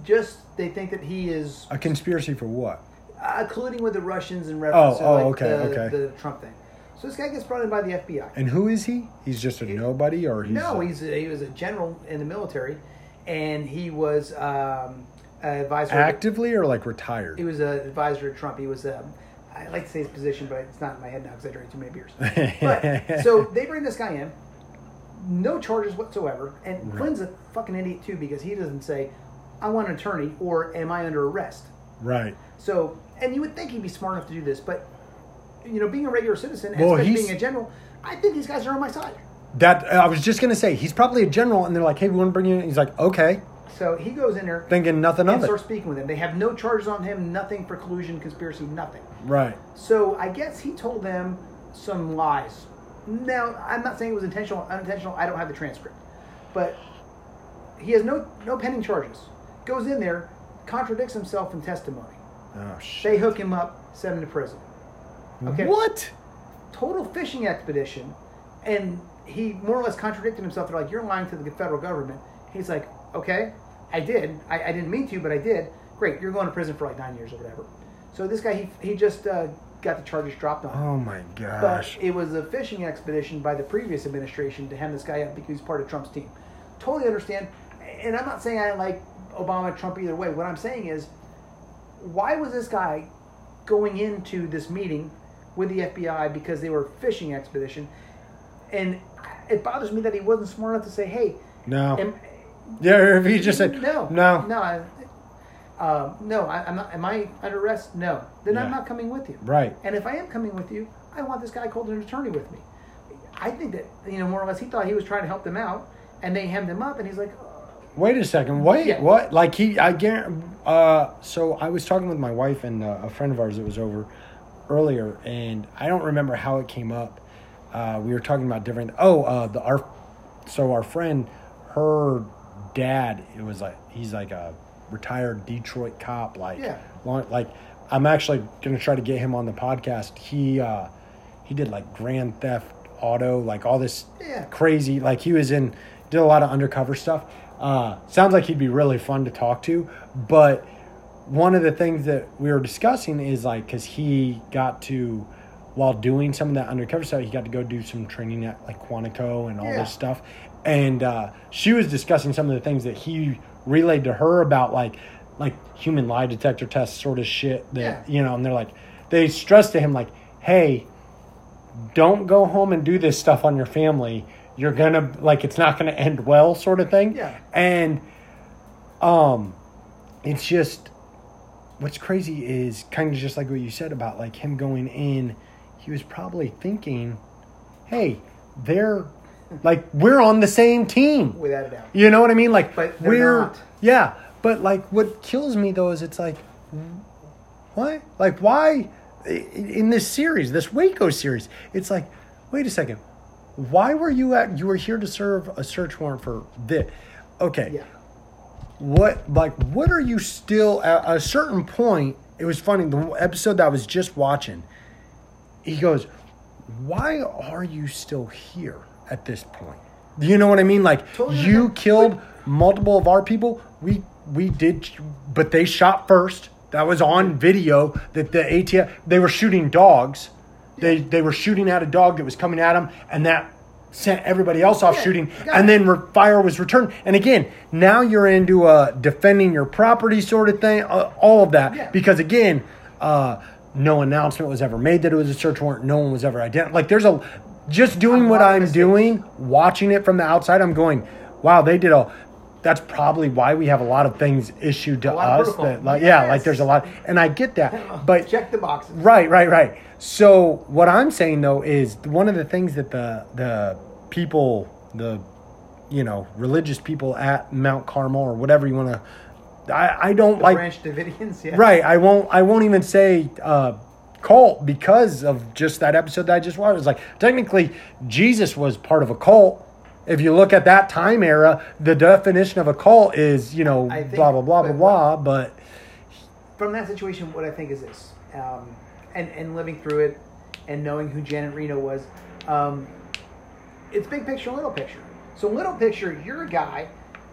Just they think that he is a conspiracy for what? uh, colluding with the Russians in reference Oh, to oh, like okay, the, okay. the Trump thing. So this guy gets brought in by the FBI. And who is he? He's just a nobody, or he's no, a- he's a, he was a general in the military, and he was um, an advisor. actively or like retired. He was an advisor to Trump. He was. Um, I like to say his position, but it's not in my head now because I drank too many beers. But so they bring this guy in, no charges whatsoever, and Right. Flynn's a fucking idiot too because he doesn't say, "I want an attorney" or "Am I under arrest?" right. So, and you would think he'd be smart enough to do this, but you know, being a regular citizen, and Well, being a general, I think these guys are on my side. That uh, I was just gonna say he's probably a general, and they're like, "Hey, we want to bring you." in. He's like, "Okay," So he goes in there thinking nothing and of it. And starts speaking with him. They have no charges on him, nothing for collusion, conspiracy, nothing. Right. So I guess he told them some lies. Now I'm not saying it was intentional, unintentional. I don't have the transcript, but he has no no pending charges. Goes in there, contradicts himself in testimony. Oh shit. They hook him up, send him to prison. Okay. What? Total fishing expedition, and he more or less contradicted himself. They're like, "You're lying to the federal government." He's like, "Okay, I did. I, I didn't mean to, but I did. Great, you're going to prison for like nine years or whatever." So this guy, he he just uh, got the charges dropped on him. Oh my But gosh. it was a fishing expedition by the previous administration to hem this guy up because he's part of Trump's team. Totally understand. And I'm not saying I like Obama, Trump either way. What I'm saying is, why was this guy going into this meeting with the FBI because they were fishing expedition? And it bothers me that he wasn't smart enough to say, "Hey, no. am, yeah, if he just said no, no, no." Uh, no, I, I'm not. Am I under arrest? No. Then Yeah. I'm not coming with you. Right. And if I am coming with you, I want this guy called an attorney with me. I think that you know more or less he thought he was trying to help them out, and they hemmed him up, and he's like, Wait a second. Wait, Yeah. what? Like he, I guarantee. Uh, so I was talking with my wife and uh, a friend of ours that was over earlier, and I don't remember how it came up. Uh, we were talking about different. Oh, uh, the our, so our friend, her dad, it was like he's like a retired Detroit cop. Like, Yeah. long, like I'm actually gonna try to get him on the podcast. He, uh, he did like Grand Theft Auto, like all this Yeah. crazy. Like he was in, did a lot of undercover stuff. Uh, sounds like he'd be really fun to talk to. But one of the things that we were discussing is like, because he got to, while doing some of that undercover stuff, he got to go do some training at like Quantico and all Yeah. this stuff. And uh, she was discussing some of the things that he relayed to her about like, like human lie detector test sort of shit that Yeah. you know. And they're like, they stressed to him like, hey, don't go home and do this stuff on your family. You're gonna like it's not gonna end well, sort of thing. Yeah. And um, it's just what's crazy is kind of just like what you said about like him going in. He was probably thinking, "Hey, they're like we're on the same team." without a doubt. You know what I mean? Like But we're not. yeah. But like what kills me though is it's like what? Like why in this series, this Waco series, it's like wait a second. Why were you at you were here to serve a search warrant for this? Okay. Yeah. What like what are you still at a certain point? It was funny the episode that I was just watching. He goes, "Why are you still here at this point?" Do you know what I mean? Like Totally you killed multiple of our people. We we did, but they shot first. That was on video. That the ATF they were shooting dogs. They they were shooting at a dog that was coming at them, and that sent everybody else off Yeah, shooting. And it. then re- fire was returned. And again, now you're into a defending your property sort of thing. Uh, all of that Yeah. because again, uh, no announcement was ever made that it was a search warrant. No one was ever identified. Like there's a just doing A what I'm doing, watching it from the outside. I'm going, wow, they did a that's probably why we have a lot of things issued to A lot of us that like yeah like there's a lot and i get that but check the boxes. Right, right, right. So what I'm saying though is one of the things that the the people, the you know religious people at Mount Carmel or whatever you want to, I I don't The like Branch Davidians, yeah. right. I won't I won't even say uh, cult because of just that episode that I just watched. It's like technically Jesus was part of a cult. If you look at that time era, the definition of a cult is you know think- blah blah blah blah blah. But From that situation, what I think is this, um, and and living through it, and knowing who Janet Reno was, um, it's big picture, little picture. So little picture, you're a guy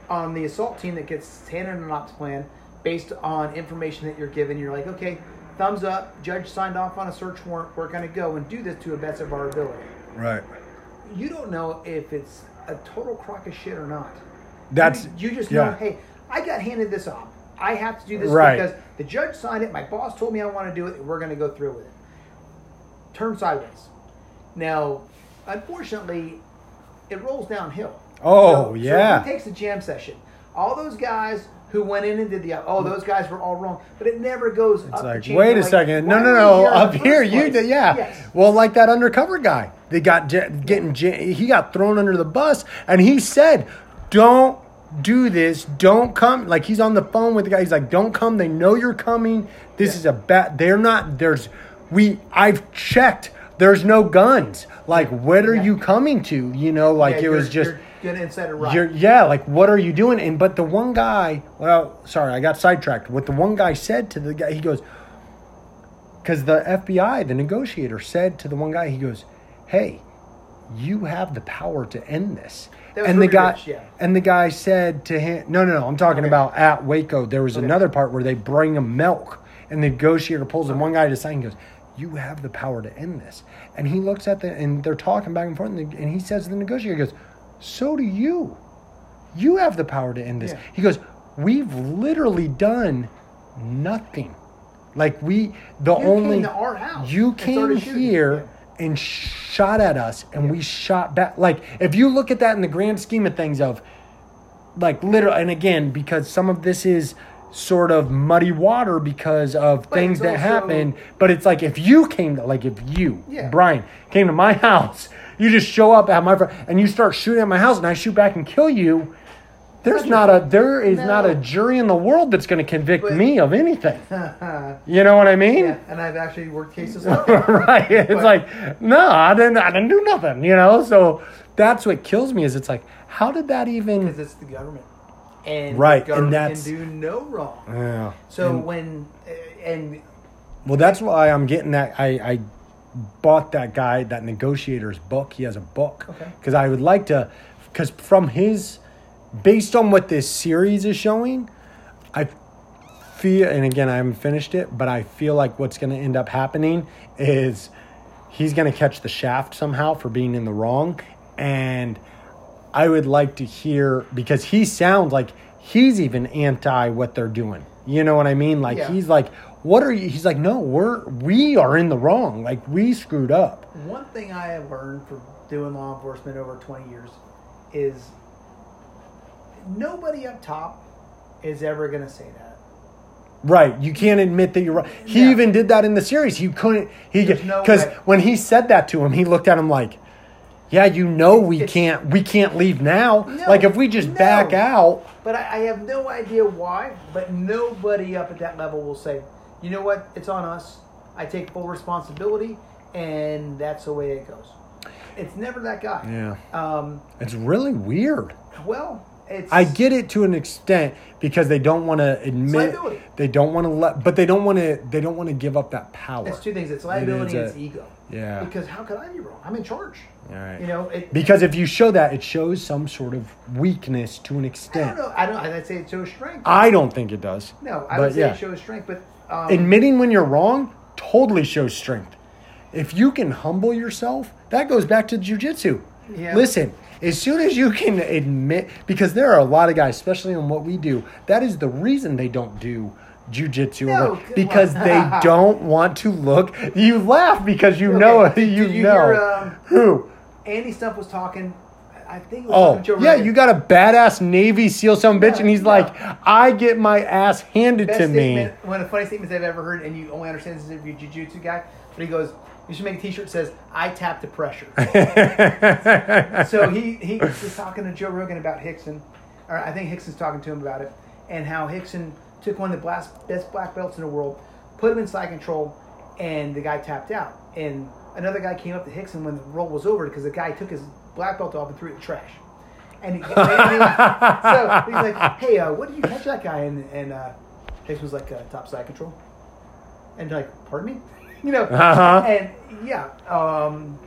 on the assault team that gets handed an ops plan based on information that you're given. You're like, okay, thumbs up. Judge signed off on a search warrant. We're going to go and do this to the best of our ability. right, You don't know if it's a total crock of shit or not. that's you, you just yeah. know, hey, I got handed this off. I have to do this Right. because the judge signed it. My boss told me I want to do it. and We're going to go through with it. Turn sideways. Now, unfortunately, it rolls downhill. Oh, So- yeah. So takes the jam session? All those guys who went in and did the uh, oh, those guys were all wrong. But it never goes It's like, wait a like, second. No, no, no. Up here, you did, yeah. Yes. Well, like that undercover guy. They got getting, he got thrown under the bus, and he said, "Don't do this. Don't come." Like he's on the phone with the guy. He's like, "Don't come. They know you're coming. This Yeah. is a bad. They're not. There's, we. I've checked. There's no guns. Like, what are Yeah. you coming to? You know, like Yeah, it was just." good insider right. You're, yeah, like what are you doing? And but the one guy, well, sorry, I got sidetracked. What the one guy said to the guy, he goes, because the FBI, the negotiator, said to the one guy, he goes, "Hey, you have the power to end this." And the guy, Rich, yeah. and the guy said to him, "No, no, no. I'm talking Okay. about at Waco. There was Okay. another part where they bring him milk, and the negotiator pulls him one guy to and goes." You have the power to end this, and he looks at the and they're talking back and forth, and, the, and he says to the negotiator, he "Goes, so do you. You have the power to end this. Yeah. He goes, We've literally done nothing. Like we the You only came to our house you came here and shot at us and we shot back. Like if you look at that in the grand scheme of things of like literal and again, because some of this is sort of muddy water because of But things that also- happen. But it's like if you came to like if you, Yeah. Brian, came to my house, you just show up at my front and you start shooting at my house and I shoot back and kill you. There's not a there is not a jury in the world that's going to convict But- me of anything. You know what I mean? and I've actually worked cases. like right. It's But- like no, I didn't. I didn't do nothing. You know. So that's what kills me. Is it's like how did that even? because it's the government, and Right, and that's- can do no wrong. Yeah. So And- when uh, and Well, that's why I'm getting that. I, I bought that guy, that negotiator's book. He has a book. Okay. Because I would like to, because from his, based on what this series is showing, I feel, and again, I haven't finished it, but I feel like what's going to end up happening is he's going to catch the shaft somehow for being in the wrong. And I would like to hear, because he sounds like he's even anti what they're doing. You know what I mean? Like Yeah. he's like, what are you? He's like, no, we're we are in the wrong. Like we screwed up. one thing I have learned from doing law enforcement over twenty years is nobody up top is ever going to say that. Right. You can't admit that you're right. He Yeah. even did that in the series. He couldn't. He There's no because when he said that to him, he looked at him like, "Yeah, you know we can't. We can't leave now. No, like if we just no. back out." But I, I have no idea why. But nobody up at that level will say, "You know what? It's on us. I take full responsibility, and that's the way it goes." It's never that guy. Yeah. Um, It's really weird. well, it's I get it to an extent because they don't want to admit liability. they don't want to let, but they don't want to. They don't want to give up that power. It's two things. It's liability It and it's ego. Yeah. Because how could I be wrong? I'm in charge. All right. You know, it, Because if you show that, it shows some sort of weakness to an extent. I don't know. I don't. I'd say it shows strength. I don't think it does. no, I but would say yeah. it shows strength. But um, Admitting when you're wrong totally shows strength. If you can humble yourself, that goes back to jujitsu. Yeah. Listen, as soon as you can admit, because there are a lot of guys, especially on what we do, that is the reason they don't do jujitsu No, because they don't want to look. You laugh because you Okay, know you you know hear, um, who. Andy Stumpf was talking. I think. It was Oh, yeah, Rogan. you got a badass Navy SEAL some bitch, Yeah, and he's yeah. like, I get my ass handed Best to me. one of the funniest statements I've ever heard, and you only understand this if you're a jiu-jitsu guy. But he goes, "You should make a T-shirt that says I tap the pressure." so he he was talking to Joe Rogan about Rickson, or I think Rickson's talking to him about it, and how Rickson took one of the best, best black belts in the world, put him in side control, and the guy tapped out. And another guy came up to Rickson when the roll was over because the guy took his black belt off and threw it in the trash. And he, and he- so he's like, "Hey, uh, what did you catch that guy?" And and uh, Rickson was like, uh, "Top side control." And like, "Pardon me," you know. Uh-huh. And yeah, um,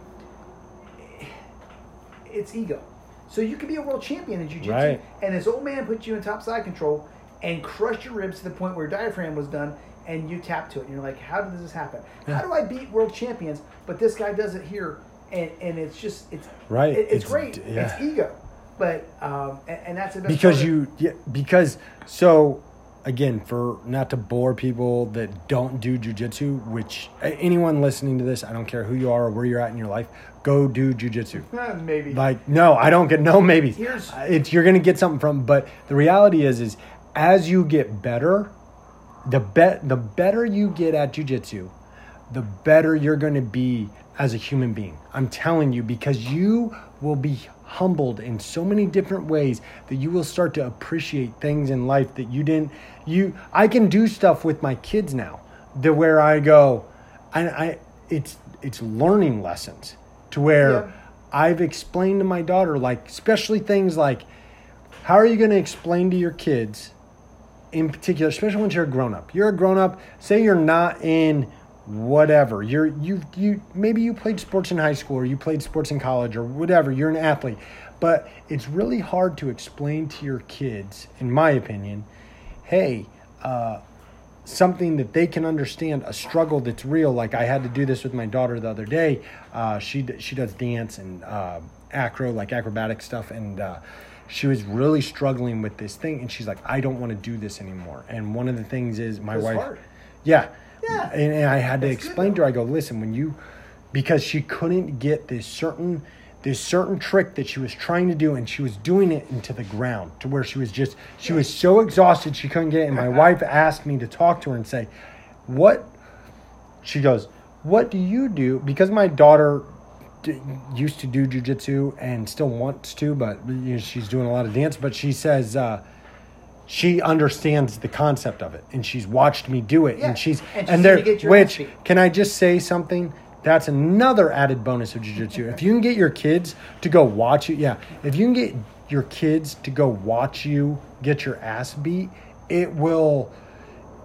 it's ego. So you can be a world champion in jiu-jitsu, Right. and this old man put you in top side control and crushed your ribs to the point where your diaphragm was done, and you tap to it, and you're like, "How did this happen? How do I beat world champions?" But this guy does it here, and and it's just it's Right. it- it's, It's- great. yeah. It's ego, but um, and, and that's the best because part you yeah, because so again for not to bore people that don't do jujitsu which anyone listening to this i don't care who you are or where you're at in your life go do jujitsu. Eh, maybe. Like no i don't get no maybe Here's- it's you're gonna get something from but the reality is is as you get better the bet the better you get at jujitsu the better you're going to be as a human being. I'm telling you because you will be humbled in so many different ways that you will start to appreciate things in life that you didn't you I can do stuff with my kids now that where I go and I it's it's learning lessons to where Yeah. I've explained to my daughter like especially things like how are you going to explain to your kids in particular, especially once you're a grown up. You're a grown up. Say you're not in whatever. You're you you maybe you played sports in high school or you played sports in college or whatever. You're an athlete, but it's really hard to explain to your kids, in my opinion. Hey, uh, something that they can understand a struggle that's real. Like i had to do this with my daughter the other day. Uh, she she does dance and uh, acro like acrobatic stuff. And uh, she was really struggling with this thing. And she's like i don't want to do this anymore. And one of the things is my It's wife hard. yeah. Yeah. and, and i had to That's good, explain to her i go listen when you because she couldn't get this certain this certain trick that she was trying to do and she was doing it into the ground to where she was just she was so exhausted she couldn't get it. And my wife asked me to talk to her and say what she goes what do you do? Because my daughter d- used to do jujitsu and still wants to but you know, she's doing a lot of dance but she says uh, she understands the concept of it and she's watched me do it Yeah, and she's and and, there gonna get your ass which can I just say something? That's another added bonus of jujitsu. if you can get your kids to go watch you, yeah. If you can get your kids to go watch you get your ass beat, it will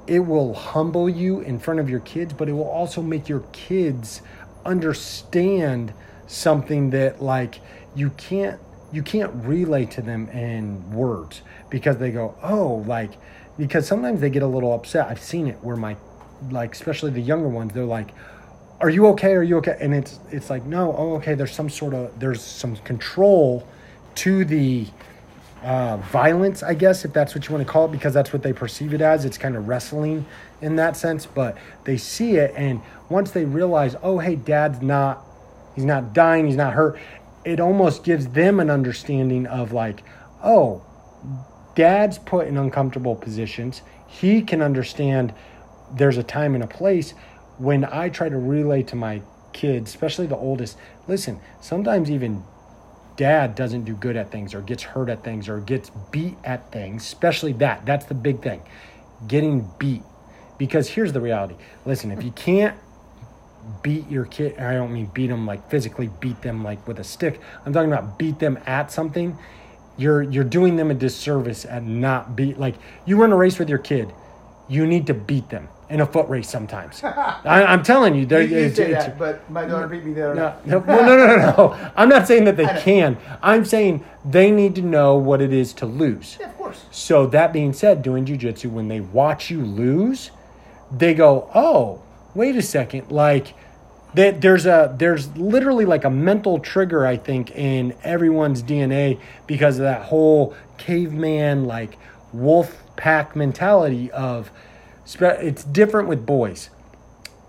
it will humble you in front of your kids, but it will also make your kids understand something that like you can't you can't relay to them in words because they go, "Oh, like because sometimes they get a little upset. I've seen it where my like especially the younger ones, they're like, "Are you okay? Are you okay?" And it's it's like, "No, oh okay, there's some sort of there's some control to the uh, violence, I guess, if that's what you want to call it, because that's what they perceive it as. It's kind of wrestling in that sense, but they see it, and once they realize, oh, hey, dad's not, he's not dying, he's not hurt, it almost gives them an understanding of like, oh, dad's put in uncomfortable positions. He can understand there's a time and a place when I try to relay to my kids, especially the oldest, listen, sometimes even dad doesn't do good at things or gets hurt at things or gets beat at things, especially that. That's the big thing. Getting beat. Because here's the reality. Listen, if you can't beat your kid, I don't mean beat them like physically beat them like with a stick. I'm talking about beat them at something. You're you're doing them a disservice at not beat like you run a race with your kid. You need to beat them in a foot race sometimes. I, I'm telling you, there You, you it's- say it's- that, but my daughter beat me the other no, no, well, no, no, no, no. I'm not saying that they can. I'm saying they need to know what it is to lose. Yeah, of course. So that being said, doing jujitsu, when they watch you lose, they go, "Oh, wait a second! Like, that there's a there's literally like a mental trigger, I think, in everyone's DNA because of that whole caveman like wolf pack mentality of. It's different with boys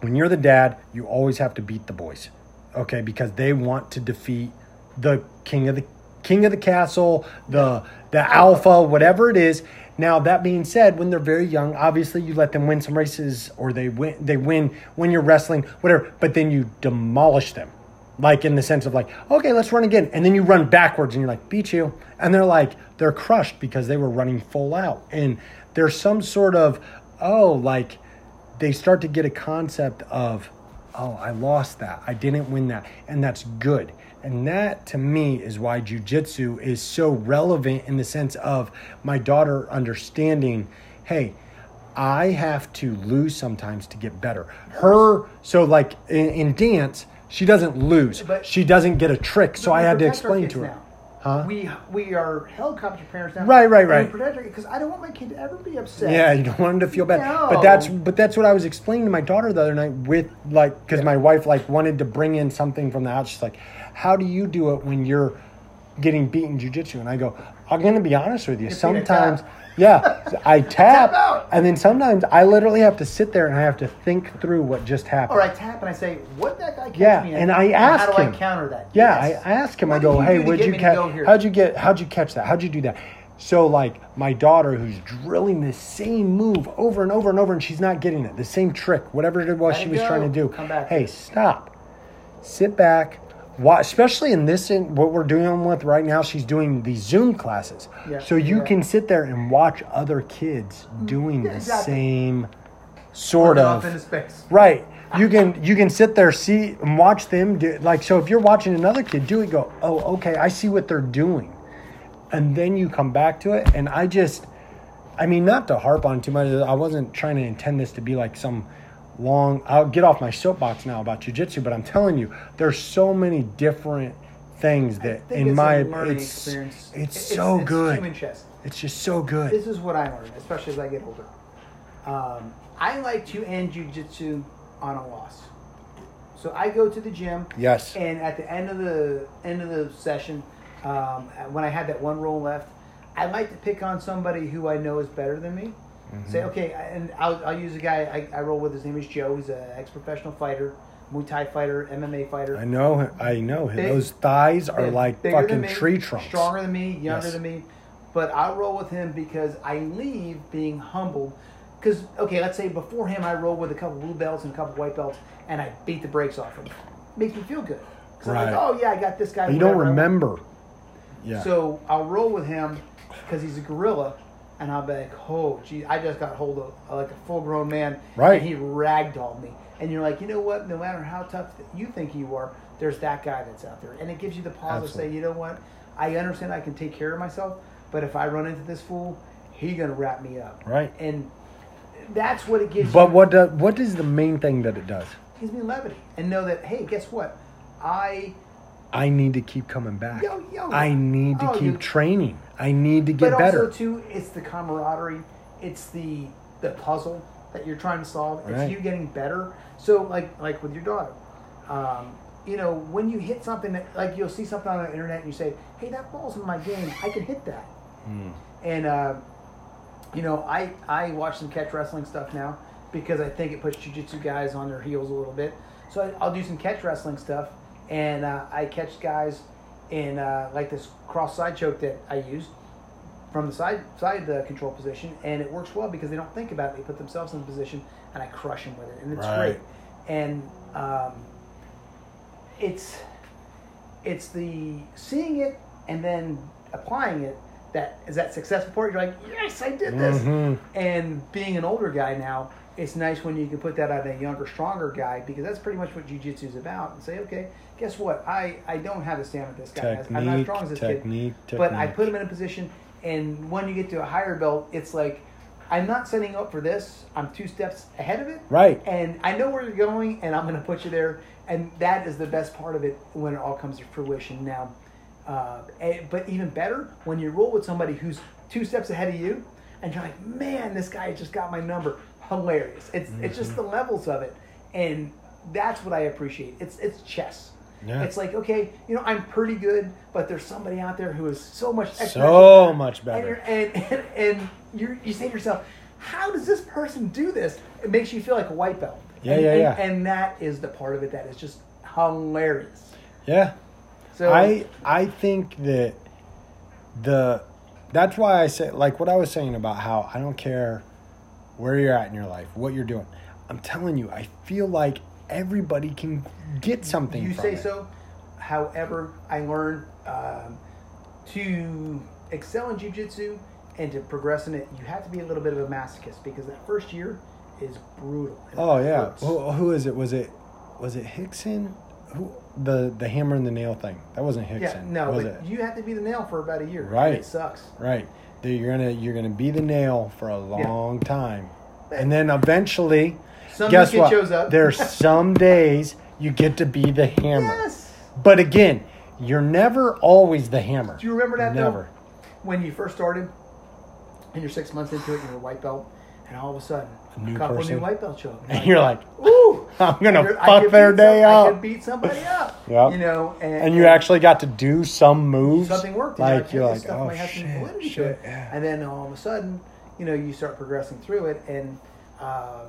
when you're the dad, you always have to beat the boys, okay? Because they want to defeat the king of the king of the castle, the the alpha, whatever it is. Now that being said, when they're very young, obviously you let them win some races or they win they win when you're wrestling, whatever, but then you demolish them. Like in the sense of like, okay, let's run again. And then you run backwards and you're like, beat you. And they're like, they're crushed because they were running full out. And there's some sort of, oh, like they start to get a concept of, oh, I lost that. I didn't win that. And that's good. And that to me is why jujitsu is so relevant in the sense of my daughter understanding, hey, I have to lose sometimes to get better. Her, so like in, in dance, she doesn't lose. But- she doesn't get a trick. So I had to explain to her. now. Huh? We we are helicopter parents now. Right, right, right. we protect our because I don't want my kid to ever be upset. Yeah, you don't want them to feel bad. No. But that's but that's what I was explaining to my daughter the other night with like because my wife like wanted to bring in something from the house. She's like, "How do you do it when you're getting beaten jujitsu?" And I go, "I'm gonna be honest with you. Sometimes. Yeah, I tap, Tap out. and then sometimes I literally have to sit there and I have to think through what just happened. Or I tap and I say, "What that guy catch Yeah, me?" at? and I ask How do him. I counter that? Yeah, Yes. I, ask him. What I did go, you "Hey, do to would get you me to catch? here?" How'd you get? How'd you catch that? How'd you do that?" So like my daughter, who's drilling the same move over and over and over, and she's not getting it, the same trick, whatever it was Let she it was go. trying to do. Come back. Hey, stop. Sit back. Watch, especially in this, in what we're doing with right now, she's doing these Zoom classes. Yeah, so you yeah. can sit there and watch other kids mm-hmm. doing Yeah, the same sort of off into space. Right. You can you can sit there see and watch them do like so if you're watching another kid do it go oh okay I see what they're doing and then you come back to it and I just I mean not to harp on too much I wasn't trying to intend this to be like some long I'll get off my soapbox now about jujitsu but I'm telling you there's so many different things that in it's my it's experience. it's It- so it's good chess. it's just so good This is what I learned, especially as I get older. Um, I like to end jujitsu on a loss. So I go to the gym. Yes. And at the end of the end of the session, um, when I had that one roll left, I like to pick on somebody who I know is better than me. Mm-hmm. Say, okay, and I'll, I'll use a guy I, I roll with. His name is Joe. He's an ex-professional fighter, Muay Thai fighter, MMA fighter. I know I know Big- those thighs are Big- like fucking me, tree trunks Stronger than me, younger Yes. than me. But I roll with him because I leave being humbled. Because, okay, let's say before him I roll with a couple blue belts and a couple white belts and I beat the brakes off him. Makes me feel good. Because I'm Right. like, oh, yeah, I got this guy. you don't whatever I want." remember yeah So I'll roll with him because he's a gorilla, and I'll be like, "Oh, gee, I just got hold of uh, like a full-grown man, Right. And he ragdolled me." And you're like, you know what? No matter how tough you think you are, there's that guy that's out there, and it gives you the pause to say, you know what? I understand I can take care of myself, but if I run into this fool, he gonna wrap me up, Right. And that's what it gives. But you. what do, what is the main thing that it does? gives me levity, and know that hey, guess what? I I need to keep coming back. Yo, yo. I need to Oh, keep you- training. I need to get but better. also too, it's the camaraderie, it's the the puzzle that you're trying to solve. It's Right. you getting better. So like like with your daughter, um, you know, when you hit something that like you'll see something on the internet and you say, "Hey, that ball's in my game. I can hit that." Hmm. And uh, you know, I I watch some catch wrestling stuff now because I think it puts jujitsu guys on their heels a little bit. So I, I'll do some catch wrestling stuff, and uh, I catch guys in uh, like this cross side choke that I use from the side side the control position, and it works well because they don't think about it. They put themselves in the position, and I crush them with it, and it's Right. great. And um, it's it's the seeing it and then applying it that is that successful part. You're like, yes, I did this. Mhm. And being an older guy now, it's nice when you can put that on a younger, stronger guy because that's pretty much what jujitsu is about. And say, okay, guess what? I, I don't have the stamina this guy has. I'm not as strong as this technique, kid. But I put him in a position, and when you get to a higher belt, it's like I'm not setting up for this. I'm two steps ahead of it. Right. And I know where you're going, and I'm going to put you there. And that is the best part of it when it all comes to fruition. Now, uh, eh, but even better when you roll with somebody who's two steps ahead of you, and you're like, man, this guy just got my number. Hilarious. It's it's just mm-hmm. the levels of it, and that's what I appreciate. It's it's chess. Yeah. It's like okay, you know, I'm pretty good, but there's somebody out there who is so much So much and better. you're, and, and, and you're, you say to yourself, how does this person do this? It makes you feel like a white belt. Yeah, and, yeah, and, yeah. And that is the part of it that is just hilarious. Yeah. So I I think that the that's why I say like what I was saying about how I don't care where you're at in your life, what you're doing. I'm telling you, I feel like everybody can get something. You say it. so. However, I learned um, to excel in jujitsu and to progress in it, you have to be a little bit of a masochist because that first year is brutal. Oh yeah. Who, who is it? Was it was it Rickson? Who the the hammer and the nail thing? That wasn't Rickson. Yeah, no, was but it? you have to be the nail for about a year. Right. It sucks. Right. You're gonna you're gonna be the nail for a long time, and then eventually, Some guess what? shows up. There's some days you get to be the hammer. Yes. But again, you're never always the hammer. Do you remember that though? Never. When you first started, and you're six months into it, and you're a white belt, and all of a sudden, new couple person. new white belts show up. And you're like, Ooh, I'm gonna fuck their day some- I could beat somebody up. Yep. You know, and, And you actually got to do some moves. something worked. Like you're like, oh shit, shit, yeah. And then all of a sudden, you know, you start progressing through it, and uh,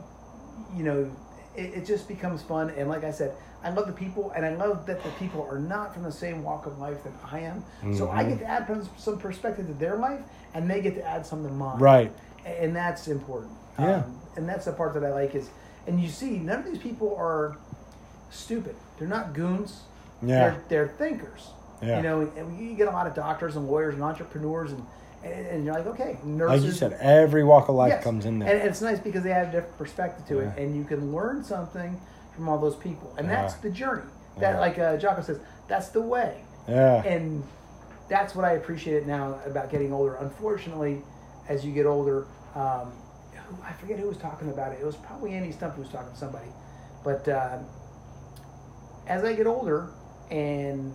you know, it, it just becomes fun. And like I said, I love the people, and I love that the people are not from the same walk of life that I am. So I get to add some perspective to their life, and they get to add some to mine. Right. And that's important. Yeah. Um, and that's the part that I like is, and you see, none of these people are stupid. They're not goons. Yeah. They're, they're thinkers. Yeah. You know, and you get a lot of doctors and lawyers and entrepreneurs, and and, and you're like, okay, nurses. Like you said, every walk of life Yes. comes in there. and it's nice because they have a different perspective to it, and you can learn something from all those people, and Yeah. that's the journey. That, Yeah. like uh, Jocko says, that's the way, yeah. and that's what I appreciate it now about getting older. Unfortunately, as you get older, um, who, I forget who was talking about it. It was probably Andy Stumpf who was talking to somebody, but uh, as I get older, and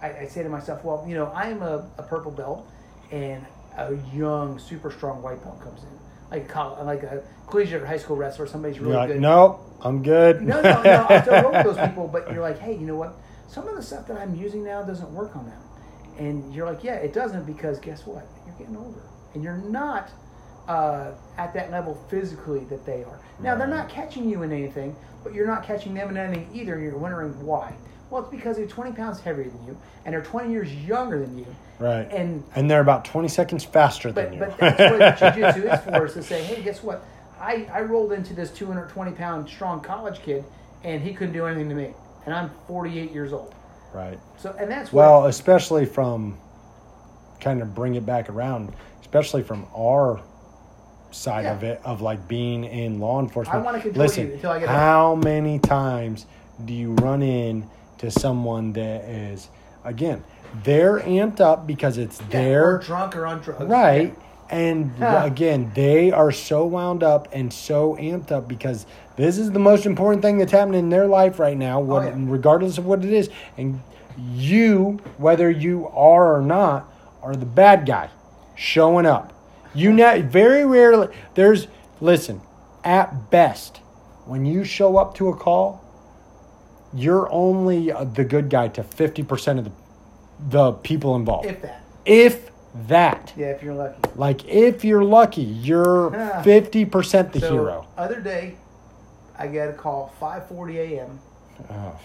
I, I say to myself, well, you know, I am a, a purple belt, and a young, super strong white belt comes in, like a coll- like a collegiate or high school wrestler. Somebody's really You're like, good. No, I'm good. No, no, no. I still work with those people, but you're like, hey, you know what? Some of the stuff that I'm using now doesn't work on them, and you're like, yeah, it doesn't because guess what? You're getting older, and you're not uh, at that level physically that they are. Now they're not catching you in anything, but you're not catching them in anything either. And you're wondering why. Well, it's because they're 20 pounds heavier than you, and they're 20 years younger than you. Right. And And they're about 20 seconds faster but than you. but that's what jiu-jitsu is for is to say, hey, guess what? I, I rolled into this 220 pound strong college kid, and he couldn't do anything to me, and I'm 48 years old. right. So and that's Well, especially from kind of bring it back around, especially from our side Yeah. of it, of like being in law enforcement. I wanna control Listen, until I get how many times do you run in to someone that is, again, they're amped up because it's yeah, their drunk or on drugs, Right. And Huh. again, they are so wound up and so amped up because this is the most important thing that's happening in their life right now, oh, what, Oh, yeah. regardless of what it is. And you, whether you are or not, are the bad guy showing up. You know, very rarely, there's, listen, at best, when you show up to a call, you're only uh, the good guy to 50% of the, the people involved. If that, if that. yeah, if you're lucky. Like if you're lucky, you're Yeah. fifty percent the so hero. other day, I get a call 5:40 a.m. Oh.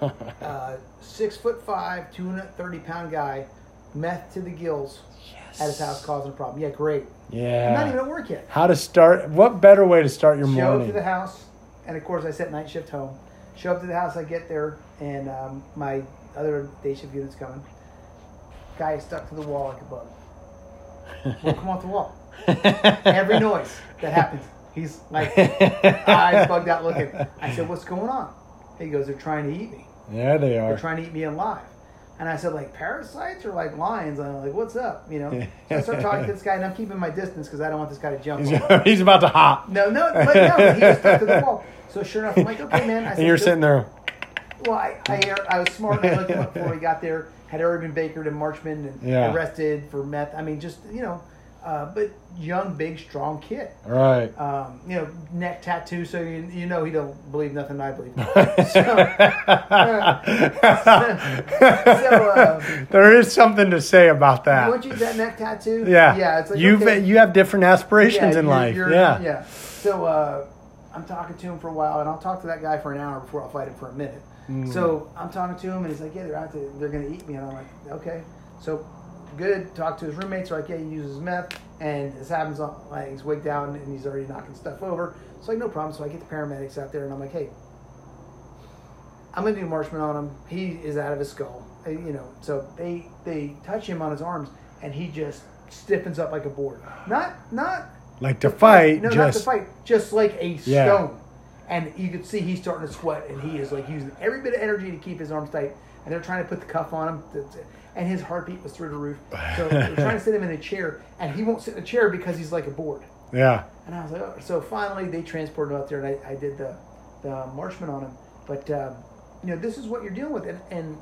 Uh, six foot five, 230 pound guy, meth to the gills, at his house causing a problem. Yeah, great. I'm not even at work yet. How to start? What better way to start your morning? show up to the house, and of course I set night shift home. Show up to the house, I get there, and um, my other day shift unit's coming. Guy is stuck to the wall like a bug. Won't come off the wall. Every noise that happens, he's like eyes bugged out looking. I said, "What's going on?" He goes, "They're trying to eat me. Yeah, they are. They're trying to eat me alive." And I said, "Like parasites or like lions?" And I'm like, "What's up?" You know. So I start talking to this guy, and I'm keeping my distance because I don't want this guy to jump. He's, he's about to hop, No, no, but no, he was stuck to the wall. So sure enough, I'm like, okay, man. I said, and you're sitting there. Well, I, I, I was smart. I looked him up before he got there. Had already been Bakered and Marchman and Yeah. arrested for meth. I mean, just you know, uh, but young, big, strong kid. Right. Um, you know, neck tattoo, so you, you know he don't believe nothing I believe. so, uh, there is something to say about that. once you get that neck tattoo, yeah. yeah, it's like you've okay. you have different aspirations in you're- life. you're- Yeah. yeah. So uh, I'm talking to him for a while, and I'll talk to that guy for an hour before I'll fight him for a minute. Mm. So I'm talking to him, and he's like, "Yeah, they're out to, they're going to eat me," and I'm like, "Okay." So good. Talk to his roommates. They're like, yeah, he uses meth, and this happens. On, like he's waked down and he's already knocking stuff over. It's like, no problem. So I get the paramedics out there, and I'm like, hey, I'm gonna do marshmallow on him. He is out of his skull. Uh, You know, so they they touch him on his arms, and he just stiffens up like a board. Not not Like to fight, no, not just to fight, just like a Yeah. stone. And you could see he's starting to sweat, and he is like using every bit of energy to keep his arms tight. And they're trying to put the cuff on him, to, to- and his heartbeat was through the roof. So they're trying to sit him in a chair, and he won't sit in a chair because he's like a board. yeah. And I was like, oh. so finally they transported him out there, and I, I did the the Marchman on him. But um, you know, this is what you're dealing with, and, and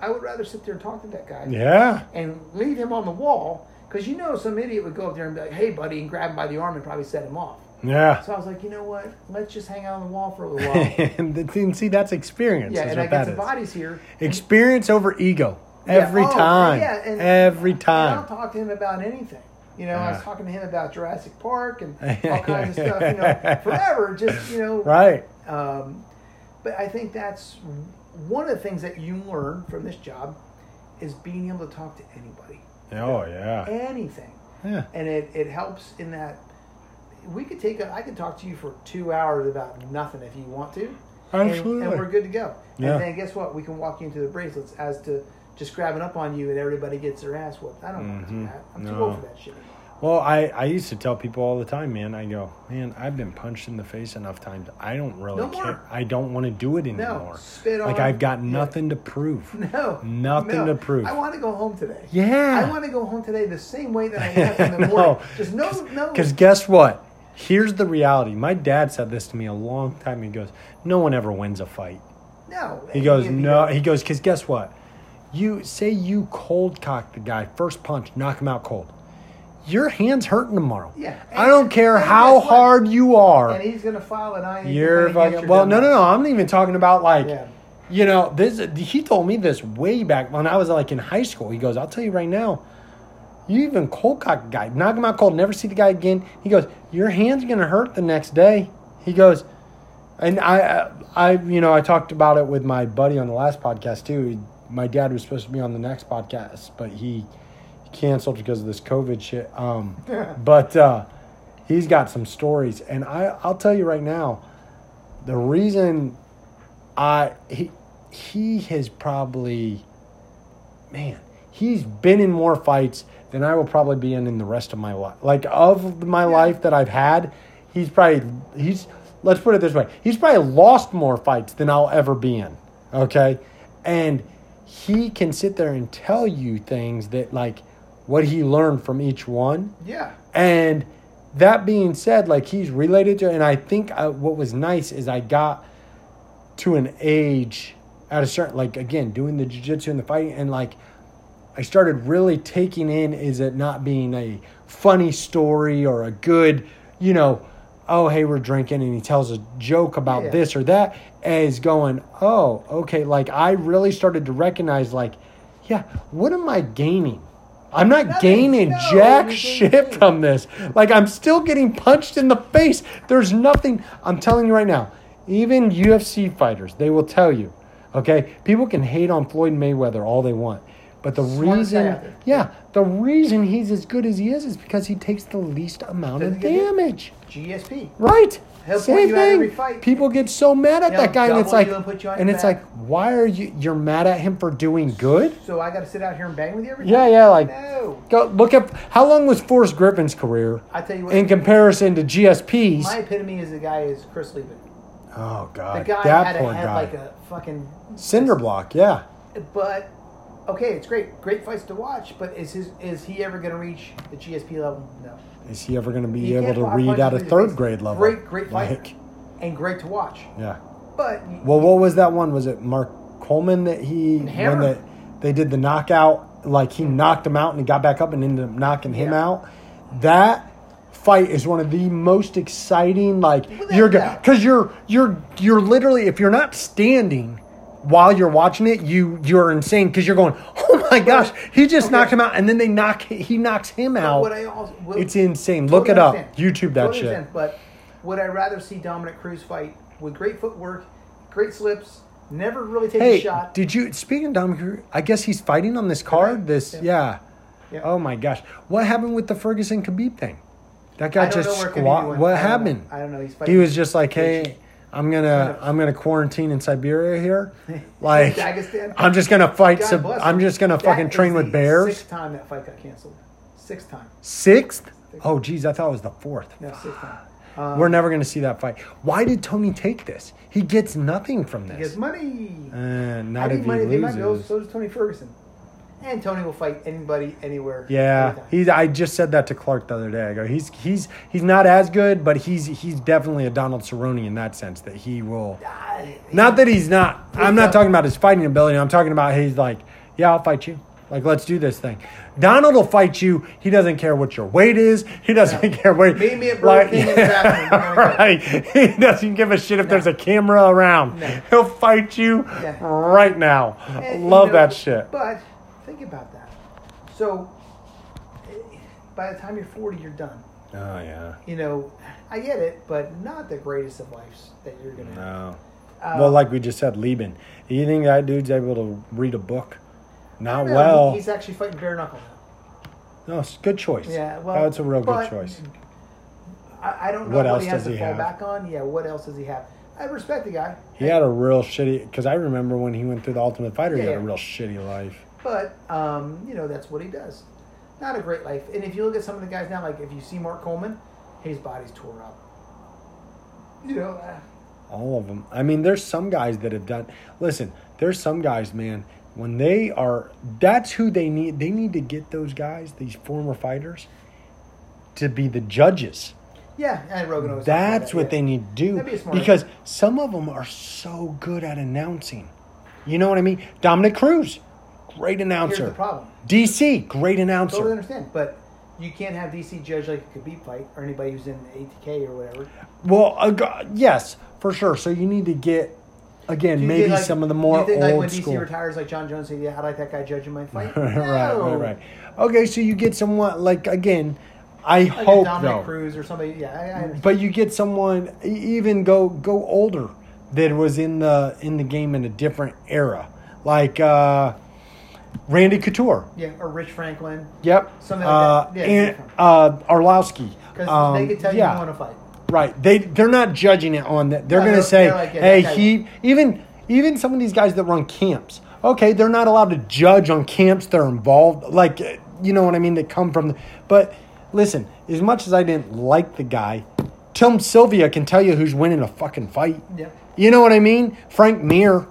I would rather sit there and talk to that guy Yeah. and leave him on the wall because you know some idiot would go up there and be like, "Hey, buddy," and grab him by the arm and probably set him off. Yeah. So I was like, you know what? Let's just hang out on the wall for a little while. and see, that's experience. yeah, and I got some bodies here. Experience over ego. Yeah, Every oh, time. Yeah, and, Every and I'll time. talk to him about anything. You know, I was talking to him about Jurassic Park and all kinds of stuff. You know, forever. Just you know, Right. Um, but I think that's one of the things that you learn from this job is being able to talk to anybody, Oh, yeah. anything. Yeah. and it, it helps in that we could take a, I could talk to you for two hours about nothing if you want to, and, Absolutely. and we're good to go. Yeah. And then guess what? We can walk you into the bracelets as to just grabbing up on you and everybody gets their ass whooped. I don't want to do that. I'm too No. old for that shit. Well, I, I used to tell people all the time, man. I go, man, I've been punched in the face enough times. I don't really No care. I don't want to do it anymore. spit like I've got yeah. nothing to prove. No, Nothing no. to prove. I want to go home today. Yeah. I want to go home today the same way that I left in the morning. Just no, no. Because guess what? Here's the reality. My dad said this to me a long time. He goes, "No one ever wins a fight." no. He goes, "No." He goes, "Because guess what? You say you cold cock the guy first punch, knock him out cold. Your hand's hurting tomorrow. Yeah. I don't care how hard you are. And he's gonna file an IAEA You're fucking. Well, no, no, no. I'm not even talking about like, Yeah. you know, this. He told me this way back when I was like in high school. He goes, "I'll tell you right now, you even cold cock a guy, knock him out cold, never see the guy again." He goes, "Your hand's gonna hurt the next day." He goes, and I, I, you know, I talked about it with my buddy on the last podcast too. My dad was supposed to be on the next podcast, but he canceled because of this COVID shit. Um, but uh, he's got some stories, and I, I'll tell you right now, the reason I he he has probably, man, he's been in more fights than I will probably be in in the rest of my life. Like of my life that I've had, he's probably he's let's put it this way, he's probably lost more fights than I'll ever be in. Okay, and he can sit there and tell you things that like what he learned from each one. Yeah. And that being said, like he's related to, and I think uh, what was nice is I got to an age at a certain, like again, doing the jujitsu and the fighting, and like I started really taking in is it not being a funny story or a good, you know, oh hey we're drinking and he tells a joke about Yeah. this or that as going oh okay like I really started to recognize like yeah what am I gaining I'm not Nothing. gaining No, jack shit from this. Like I'm still getting punched in the face. There's nothing. I'm telling you right now. Even UFC fighters, they will tell you. Okay, people can hate on Floyd Mayweather all they want, but the reason, yeah, the reason he's as good as he is is because he takes the least amount of damage. GSP. Right. He'll Same point you out thing. every fight. People get so mad at He'll that guy, and it's like, and put you on and it's back. like, why are you? You're mad at him for doing good? So I got to sit out here and bang with you every Yeah, time? yeah. Like, No. go look at how long was Forrest Griffin's career I tell you what. in comparison to GSP's. my epitome is the guy is Chris Leben. oh God, The guy that had a poor head guy. like a fucking. Cinder block, yeah. But okay, it's great, great fights to watch. But is his is he ever going to reach the GSP level? No. Is he ever going to be He able to read at a third grade level? Great, great fighter, Like, and great to watch. yeah. But Well, what was that one? Was it Mark Coleman that he when the, they did the knockout? Like he knocked him out and he got back up and ended up knocking him Yeah. out. That fight is one of the most exciting. Like Without you're because you're you're you're literally if you're not standing while you're watching it, you you're insane because you're going, oh my gosh, he just Okay. knocked him out, and then they knock he knocks him out. what I also, what- It's insane. Look it up. understand. YouTube that Totally shit. understand. But would I rather see Dominick Cruz fight with great footwork, great slips, Never really takes Hey, a shot. did you? Speaking of Dominick, Cruz, I guess he's fighting on this card. This, Yeah. yeah. Yeah. Oh my gosh, what happened with the Ferguson Khabib thing? That guy just know where Khabib squat. What I know. happened? I don't know. He's fighting. He was just like, "Hey, I'm gonna, I'm gonna quarantine in Siberia here. Like, Dagestan. I'm just gonna fight. God Some, I'm just gonna That fucking train with bears. Sixth time that fight got canceled. Sixth time. Sixth? Oh, geez, I thought it was the fourth. No, sixth time. Um, We're never gonna see that fight. Why did Tony take this? He gets nothing from this. He gets money. Uh, I not need if money. he They might go. So does Tony Ferguson. And Tony will fight anybody, anywhere. Yeah, anytime. he's. I just said that to Clark the other day. I go, he's he's he's not as good, but he's he's definitely a Donald Cerrone in that sense that he will. Ah, Not that he's not. I'm not talking about his fighting ability. I'm talking about he's like, yeah, I'll fight you. Like, let's do this thing. Donald will fight you. He doesn't care what your weight is. He doesn't Yeah. care what. Meet me at Burger King in the bathroom. We're gonna go. right. He doesn't give a shit if there's a camera around. No. He'll fight you Yeah. right now. And, you Love know, that shit. But think about that. So eh, by the time you're 40, you're done. Oh yeah. You know, I get it, but not the greatest of lives that you're gonna have. No. Uh, well, like we just said, Leben. You think that dude's able to read a book? Not no, well. he- he's actually fighting bare knuckle now. no, it's a good choice. Yeah, well, that's a real good choice. I, I don't know What what, else he has does to he fall have? back on. Yeah, what else does he have? I respect the guy. He had a real shitty. Because I remember when he went through the Ultimate Fighter, he Yeah, had a real shitty life. But um, you know that's what he does. Not a great life. And if you look at some of the guys now, like if you see Mark Coleman, his body's tore up. You know, uh, All of them. I mean, there's some guys that have done. Listen, there's some guys, man. When they are, that's who they need. They need to get those guys, these former fighters, to be the judges. yeah, and Rogan always That's that, what yeah. they need to do That'd be a smart because some of them are so good at announcing. You know what I mean? Dominick Cruz, great Here's announcer. the problem. DC, great announcer. Totally understand, but you can't have DC judge like a Khabib fight or anybody who's in AKA or whatever. Well, uh, yes, for sure. So you need to get again maybe like- some of the more you think, old like when school. DC retires, like Jon Jones, say, "Yeah, I like that guy judging my fight." right, No. right, right. Okay, so you get someone like again. I Like hope a Dominick though, Cruz or somebody. Yeah, I, I understand. but you get someone even go go older that was in the in the game in a different era, like uh, Randy Couture. yeah, or Rich Franklin, Yep. Something like uh, that. Yeah, and, uh, Arlowski. because Um, they could tell you yeah. you want to fight. Right. They they're not judging it on that. They're No, going to say, like, yeah, "Hey, guy he even even some of these guys that run camps. Okay, they're not allowed to judge on camps they're involved like uh, you know what I mean that come from the, but listen, as much as I didn't like the guy, Tim Sylvia can tell you who's winning a fucking fight. Yeah. You know what I mean? Frank Mir.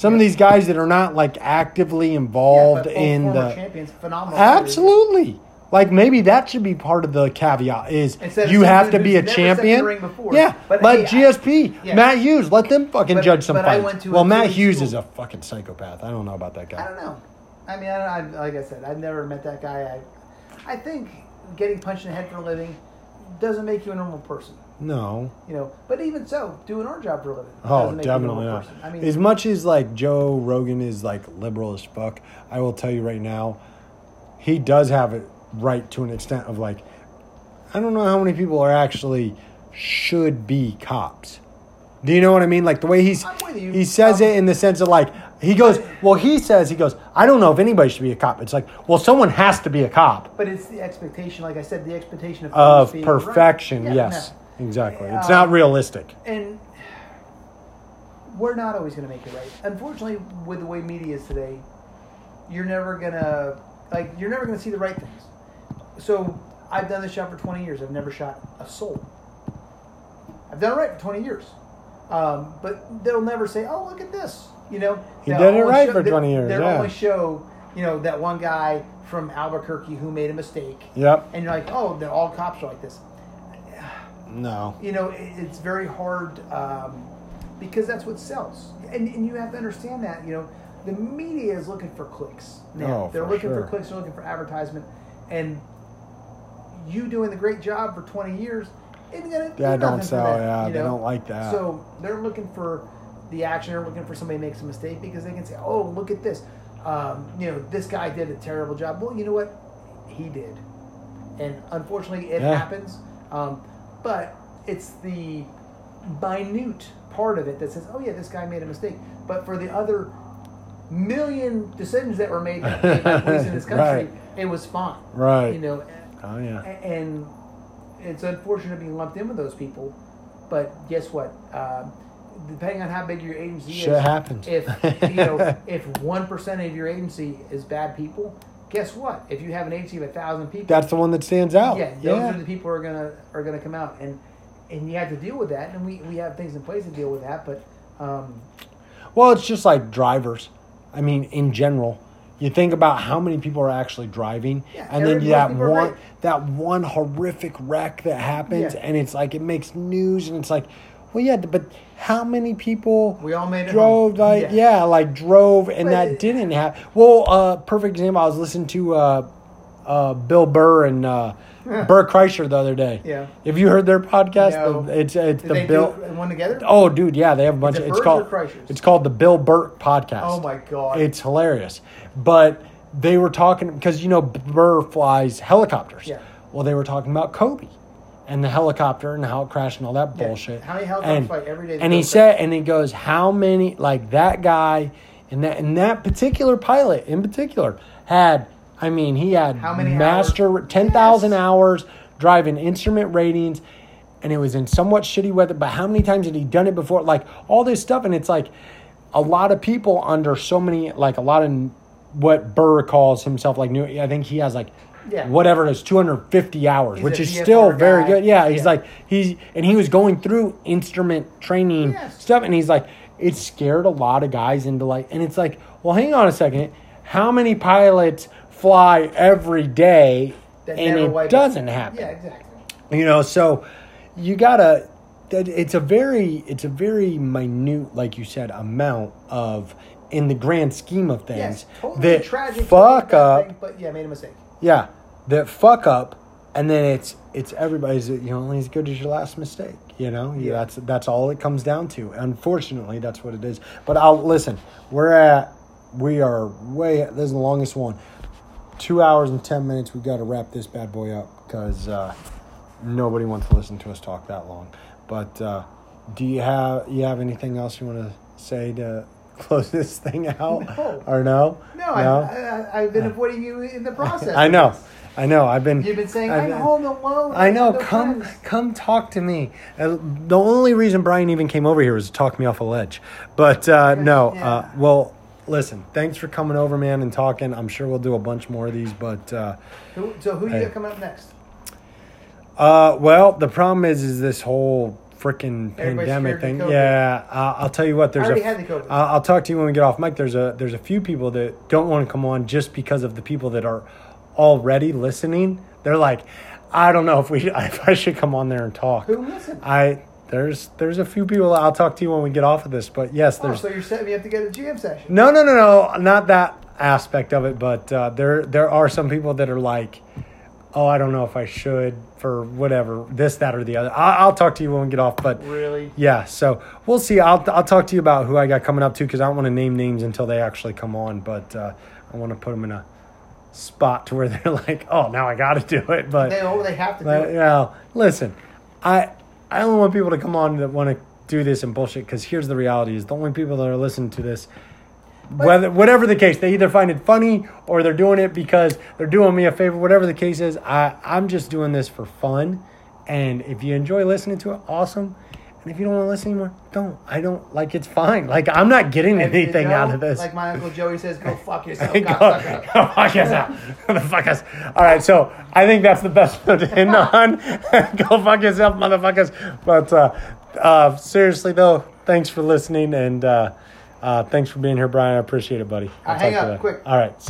Some of these guys that are not like actively Yeah, involved but in the champions, phenomenal. Absolutely. Like maybe that should be part of the caveat is Instead you have to be a never stepped in the champion. before. Yeah, But let hey, I- GSP, yeah. Matt Hughes, let them fucking But- judge some fights. went to a well, Matt Hughes is a fucking psychopath. I don't know about that guy. I don't know. I mean, I, don't, I like I said, I've never met that guy. I, I think getting punched in the head for a living doesn't make you a normal person. No. You know, but even so, doing our job for a living. Oh, definitely not. person. I mean, as much as like Joe Rogan is like liberal as fuck, I will tell you right now, he does have it right to an extent of like, I don't know how many people are actually should be cops. Do you know what I mean? Like the way he's I'm with you. he says Um, it in the sense of like he goes, well, he says he goes, I don't know if anybody should be a cop. It's like, well, someone has to be a cop but it's the expectation, like I said, the expectation of, of being right. perfection. Yeah, yes, no. Exactly. It's Uh, not realistic. And we're not always going to make it right. Unfortunately, with the way media is today, you're never gonna like you're never gonna see the right things. So I've done this job for 20 years. I've never shot a soul. I've done it right for 20 years. Um, but they'll never say, "Oh, look at this." You know, He They'll did it right show- for 20 years, They'll yeah. only show, you know, that one guy from Albuquerque who made a mistake. Yep. And you're like, "Oh, they're all cops are like this." No. you know, it- it's very hard um, because that's what sells. And, and you have to understand that, you know, the media is looking for clicks now. Oh, they're for looking sure. for clicks, they're looking for advertisement. And you doing the great job for 20 years isn't going to do Yeah, don't sell, them, yeah, you they don't like that. So they're looking for the action. They're looking for somebody makes a mistake because they can say, "Oh, look at this. Um, you know, this guy did a terrible job." Well, you know what? He did, and unfortunately, it Yeah. happens. Um, but it's the minute part of it that says, "Oh yeah, this guy made a mistake," but for the other million decisions that were made by, police in this country, Right. it was fine. Right. You know, Oh yeah. and it's unfortunate being lumped in with those people. But guess what? Um, depending on how big your agency Shit is, happens. if you know if one percent of your agency is bad people, guess what? If you have an agency of a thousand people, That's the one that stands out. yeah, those are the people who are gonna are gonna come out, and and you have to deal with that, and we we have things in place to deal with that, but. Um, Well, it's just like drivers. I mean, in general, you think about how many people are actually driving, Yeah, and then that most people are one right. that one horrific wreck that happens, Yeah. and it's like it makes news, and it's like, well, yeah, but how many people We all made it drove home. like Yeah. yeah. like drove, and But that it- didn't happen. Well, uh, perfect example. I was listening to uh, uh, Bill Burr and uh, Bert Kreischer the other day. Yeah. Have you heard their podcast? No. The- it's it's did the they Bill. do one together? Oh, dude, yeah, they have a bunch it of. It's called. or It's called the Bill Burr podcast. Oh my god! It's hilarious, but they were talking because you know Burr flies helicopters. Yeah. Well, they were talking about Kobe and the helicopter and how it crashed and all that Yeah. bullshit. How many helicopters and, fly every day And he said, and he goes, how many like that guy and that and that particular pilot in particular had. I mean, he had How many master hours? ten thousand Yes. hours driving instrument ratings and it was in somewhat shitty weather but how many times had he done it before like all this stuff and it's like a lot of people under so many like a lot of what burr calls himself like new i think he has like Yeah. whatever it is 250 hours He's which is still very good yeah he's Yeah. like he's and he was going through instrument training Yes. stuff and he's like it scared a lot of guys into like and it's like well hang on a second how many pilots fly every day That and it doesn't happen Yeah, exactly. you know so you gotta that it's a very it's a very minute like you said amount of in the grand scheme of things Yes, totally that tragic. fuck up thing, but yeah, made a mistake. yeah that fuck up and then it's it's everybody's you know only as good as your last mistake you know? Yeah. that's that's all it comes down to. Unfortunately that's what it is. But i'll listen we're at we are way this is the longest one. Two hours and ten minutes We've got to wrap this bad boy up because uh, nobody wants to listen to us talk that long. But uh, do you have you have anything else you want to say to close this thing out? No. or no? No, I, I, I've been avoiding you in the process. I know. I know. I've been. You've been saying I've I'm home alone. I know. come, friends." come talk to me. Uh, the only reason Brian even came over here was to talk me off a ledge. But uh, no. Yeah. Uh, well, listen. Thanks for coming over, man, and talking. I'm sure we'll do a bunch more of these. But uh, Who, so who you Hey. got coming up next? uh, well, the problem is, is this whole freaking pandemic thing. Yeah, uh, I'll tell you what. There's a. the. I'll I'll talk to you when we get off mic. There's a there's a few people that don't want to come on just because of the people that are already listening. They're like, I don't know if we if I should come on there and talk. Who listen? I there's there's a few people. I'll talk to you when we get off of this. But yes, Oh, so you're setting me up to get a GM session. no no no no not that aspect of it. But uh, there there are some people that are like, oh I don't know if I should for whatever this that or the other. I, I'll talk to you when we get off. But Really? yeah, so we'll see. I'll I'll talk to you about who I got coming up to because I don't want to name names until they actually come on. But uh, I want to put them in a spot to where they're like, oh, now I got to do it. But They oh, they have to do but it. well, listen, I I only want people to come on that want to do this and bullshit because here's the reality: is the only people that are listening to this. Whether, whatever the case, they either find it funny or they're doing it because they're doing me a favor. Whatever the case is, I, I'm just doing this for fun. And if you enjoy listening to it, awesome. And if you don't want to listen anymore, don't. I don't like it's fine. Like I'm not getting And, anything out of this. Like my uncle Joey says, go fuck yourself, go, go fuck yourself. the fuck us. All right, so I think that's the best note to end on. go fuck yourself, motherfuckers. But uh, uh, seriously, though, thanks for listening and uh, uh, thanks for being here, Brian. I appreciate it, buddy. Hang up, you quick. All right. see